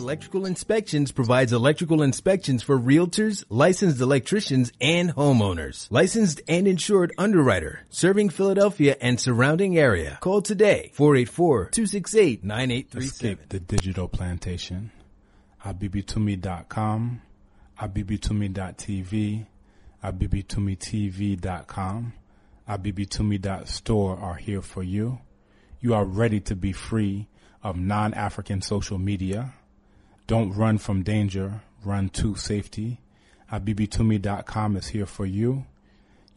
Electrical Inspections provides electrical inspections for realtors, licensed electricians, and homeowners. Licensed and insured underwriter, serving Philadelphia and surrounding area. Call today, 484-268-9837. Escape the digital plantation. abibitumi.com, abibitumi.tv, abibitumitv.com, abibitumi.store are here for you. You are ready to be free of non-African social media. Don't run from danger, run to safety. abibitumi.com is here for you.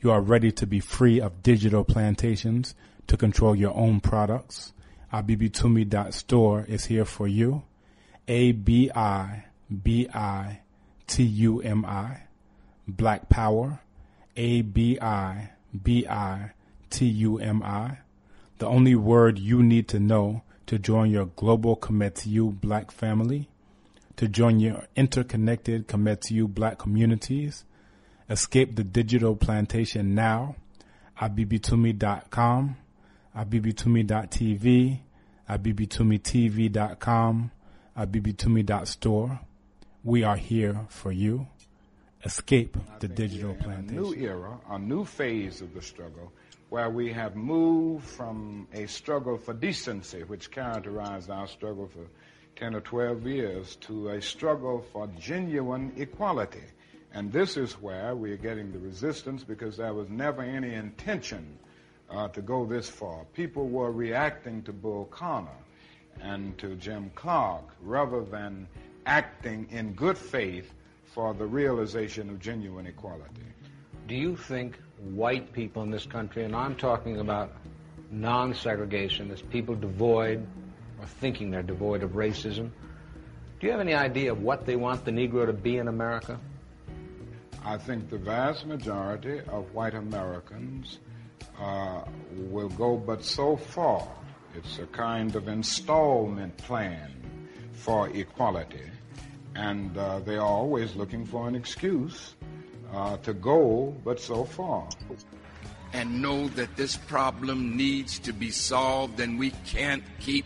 You are ready to be free of digital plantations to control your own products. abibitumi.store is here for you. A B I B I T U M I. Black Power. A B I B I T U M I. The only word you need to know to join your global You black family, to join your interconnected Commit to You black communities. Escape the digital plantation now. abibitumi.com, abibitumi.tv, abibitumitv.com, abibitumi.store. We are here for you. Escape the digital plantation. A new era, a new phase of the struggle, where we have moved from a struggle for decency, which characterized our struggle for 10 or 12 years, to a struggle for genuine equality. And this is where we are getting the resistance because there was never any intention uh, to go this far. People were reacting to Bull Connor and to Jim Clark rather than acting in good faith for the realization of genuine equality. Do you think white people in this country, and I'm talking about non segregationists, people devoid or thinking they're devoid of racism, do you have any idea of what they want the Negro to be in America? I think the vast majority of white Americans uh, will go but so far. It's a kind of installment plan for equality. And uh, they are always looking for an excuse uh, to go but so far. And know that this problem needs to be solved, and we can't keep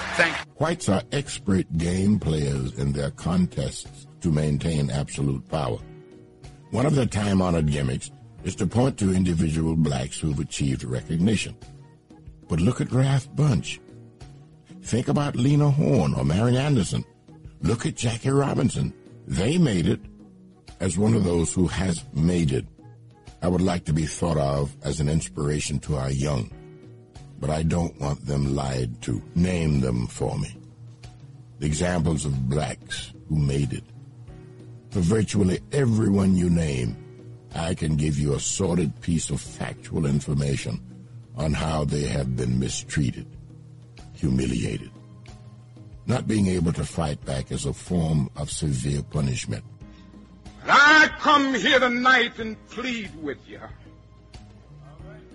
Thank you. Whites are expert game players in their contests to maintain absolute power. One of their time honored gimmicks is to point to individual blacks who've achieved recognition. But look at Ralph Bunche. Think about Lena Horne or Marian Anderson. Look at Jackie Robinson. They made it as one of those who has made it. I would like to be thought of as an inspiration to our young, but I don't want them lied to. Name them for me. The examples of blacks who made it. For virtually everyone you name, I can give you a sordid piece of factual information on how they have been mistreated, humiliated. Not being able to fight back is a form of severe punishment. I come here tonight and plead with you.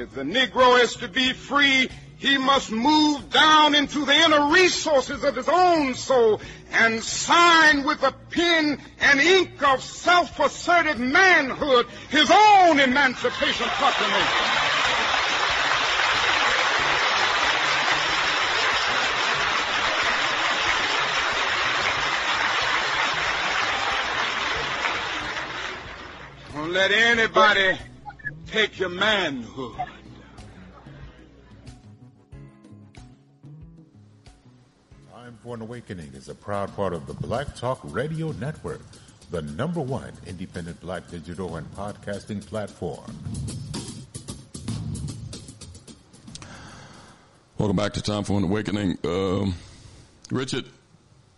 If the Negro is to be free, he must move down into the inner resources of his own soul and sign with the pen and ink of self-assertive manhood his own Emancipation Proclamation. Don't let anybody take your manhood. Time for an Awakening is a proud part of the Black Talk Radio Network, the number one independent black digital and podcasting platform. Welcome back to Time for an Awakening. Um, Richard.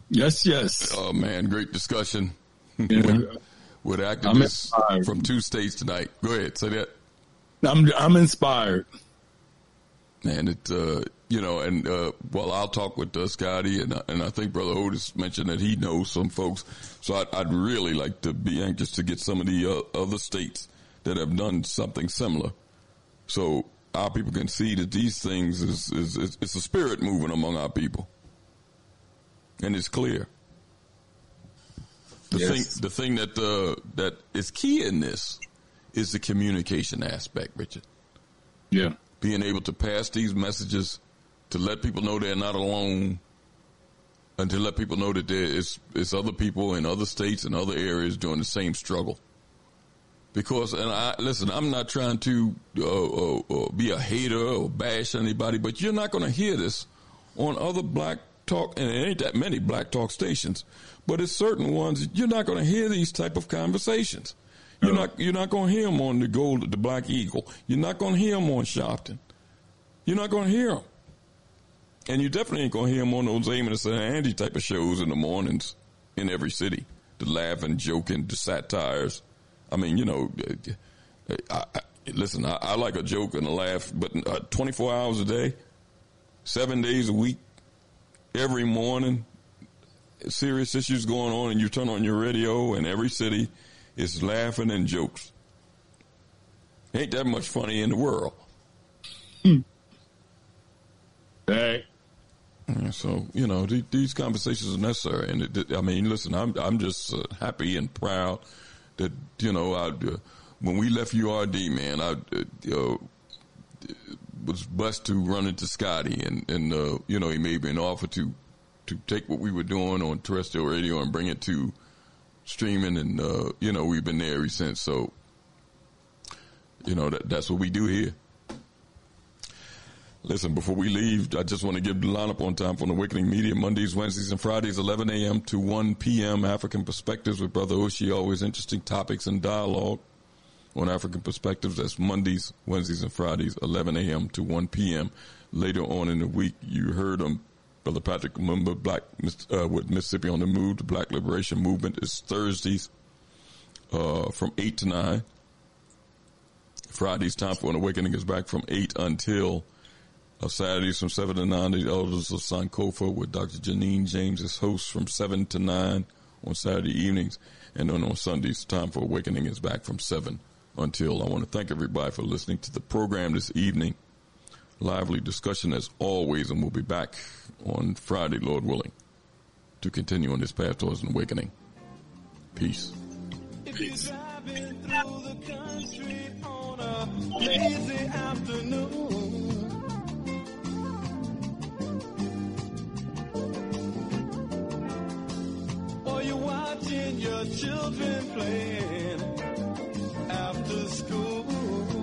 Yes, yes. Oh, man, great discussion. Yeah. with activists from two states tonight. Go ahead, say that. I'm I'm inspired. And it uh, you know, and uh, well, I'll talk with uh, Scotty, and and I think Brother Otis mentioned that he knows some folks. So I'd, I'd really like to be anxious to get some of the uh, other states that have done something similar, so our people can see that these things is is, is it's a spirit moving among our people, and it's clear. The Yes. thing, the thing that uh, that is key in this is the communication aspect, Richard. Yeah. Being able to pass these messages to let people know they're not alone, and to let people know that there is is other people in other states and other areas doing the same struggle. Because, and I listen, I'm not trying to uh, uh, uh, be a hater or bash anybody, but you're not going to hear this on other black talk, and it ain't that many black talk stations, but it's certain ones you're not going to hear these type of conversations. You're not you're not going to hear him on the Gold, the Black Eagle. You're not going to hear him on Sharpton. You're not going to hear him. and you definitely ain't going to hear him on those Amos and Andy type of shows in the mornings in every city. The laughing, joking, the satires. I mean, you know, I, I, listen, I, I like a joke and a laugh, but uh, 24 hours a day, seven days a week, every morning, serious issues going on, and you turn on your radio, in every city is laughing and jokes. Ain't that much funny in the world. Hey. So you know th- these conversations are necessary, and it, I mean, listen, I'm I'm just uh, happy and proud that you know I, uh, when we left URD, man, I uh, was blessed to run into Scotty, and and uh, you know he made me an offer to to take what we were doing on terrestrial radio and bring it to streaming, and uh, you know we've been there ever since. So you know that that's what we do here. Listen, before we leave, I just want to give the lineup on time for the Awakening Media Mondays, Wednesdays, and Fridays, 11 a.m. to 1 p.m. African Perspectives with Brother Oshi. Always interesting topics and dialogue on African Perspectives. That's Mondays, Wednesdays, and Fridays, 11 a.m. to 1 p.m. Later on in the week, you heard him, Brother Patrick Lumumba, Black uh, with Mississippi on the Move. The Black Liberation Movement is Thursdays uh, from 8 to 9. Fridays, Time for an Awakening is back from 8 until uh, Saturdays from 7 to 9, the Elders of Sankofa with Dr. Janine James as host from 7 to 9 on Saturday evenings. And then on Sundays, Time for Awakening is back from 7 until. I want to thank everybody for listening to the program this evening. Lively discussion as always, and we'll be back on Friday, Lord willing, to continue on this path towards an awakening. Peace. Peace. Or you're watching your children playing after school.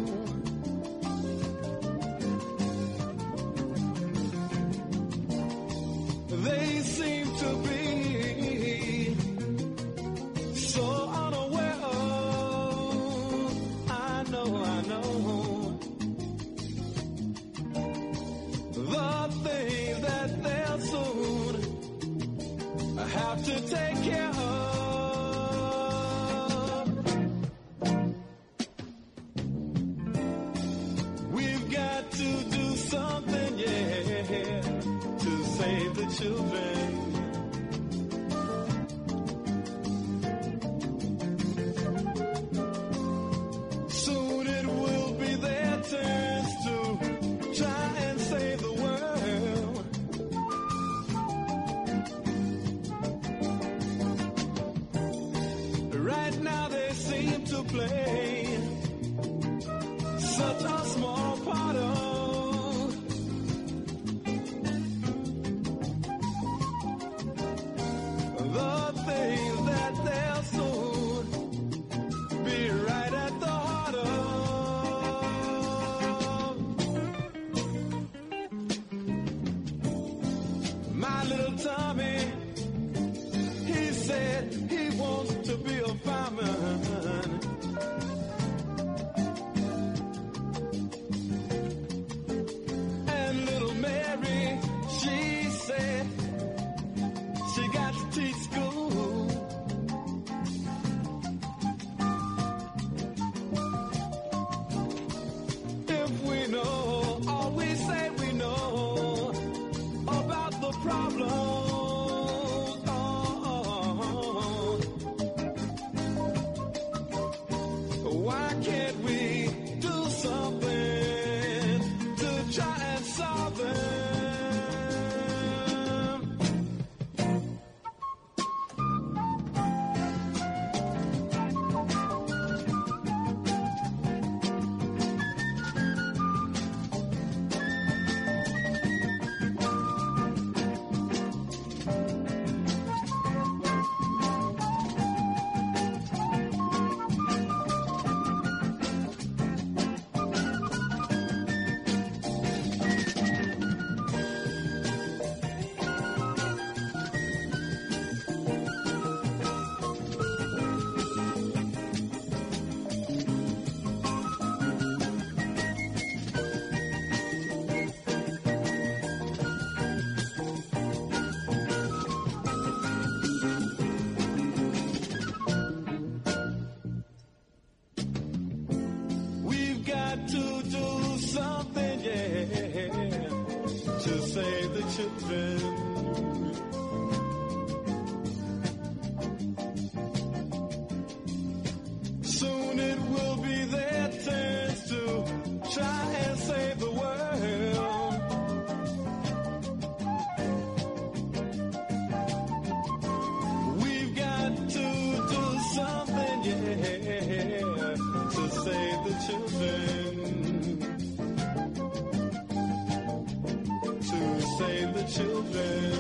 Children.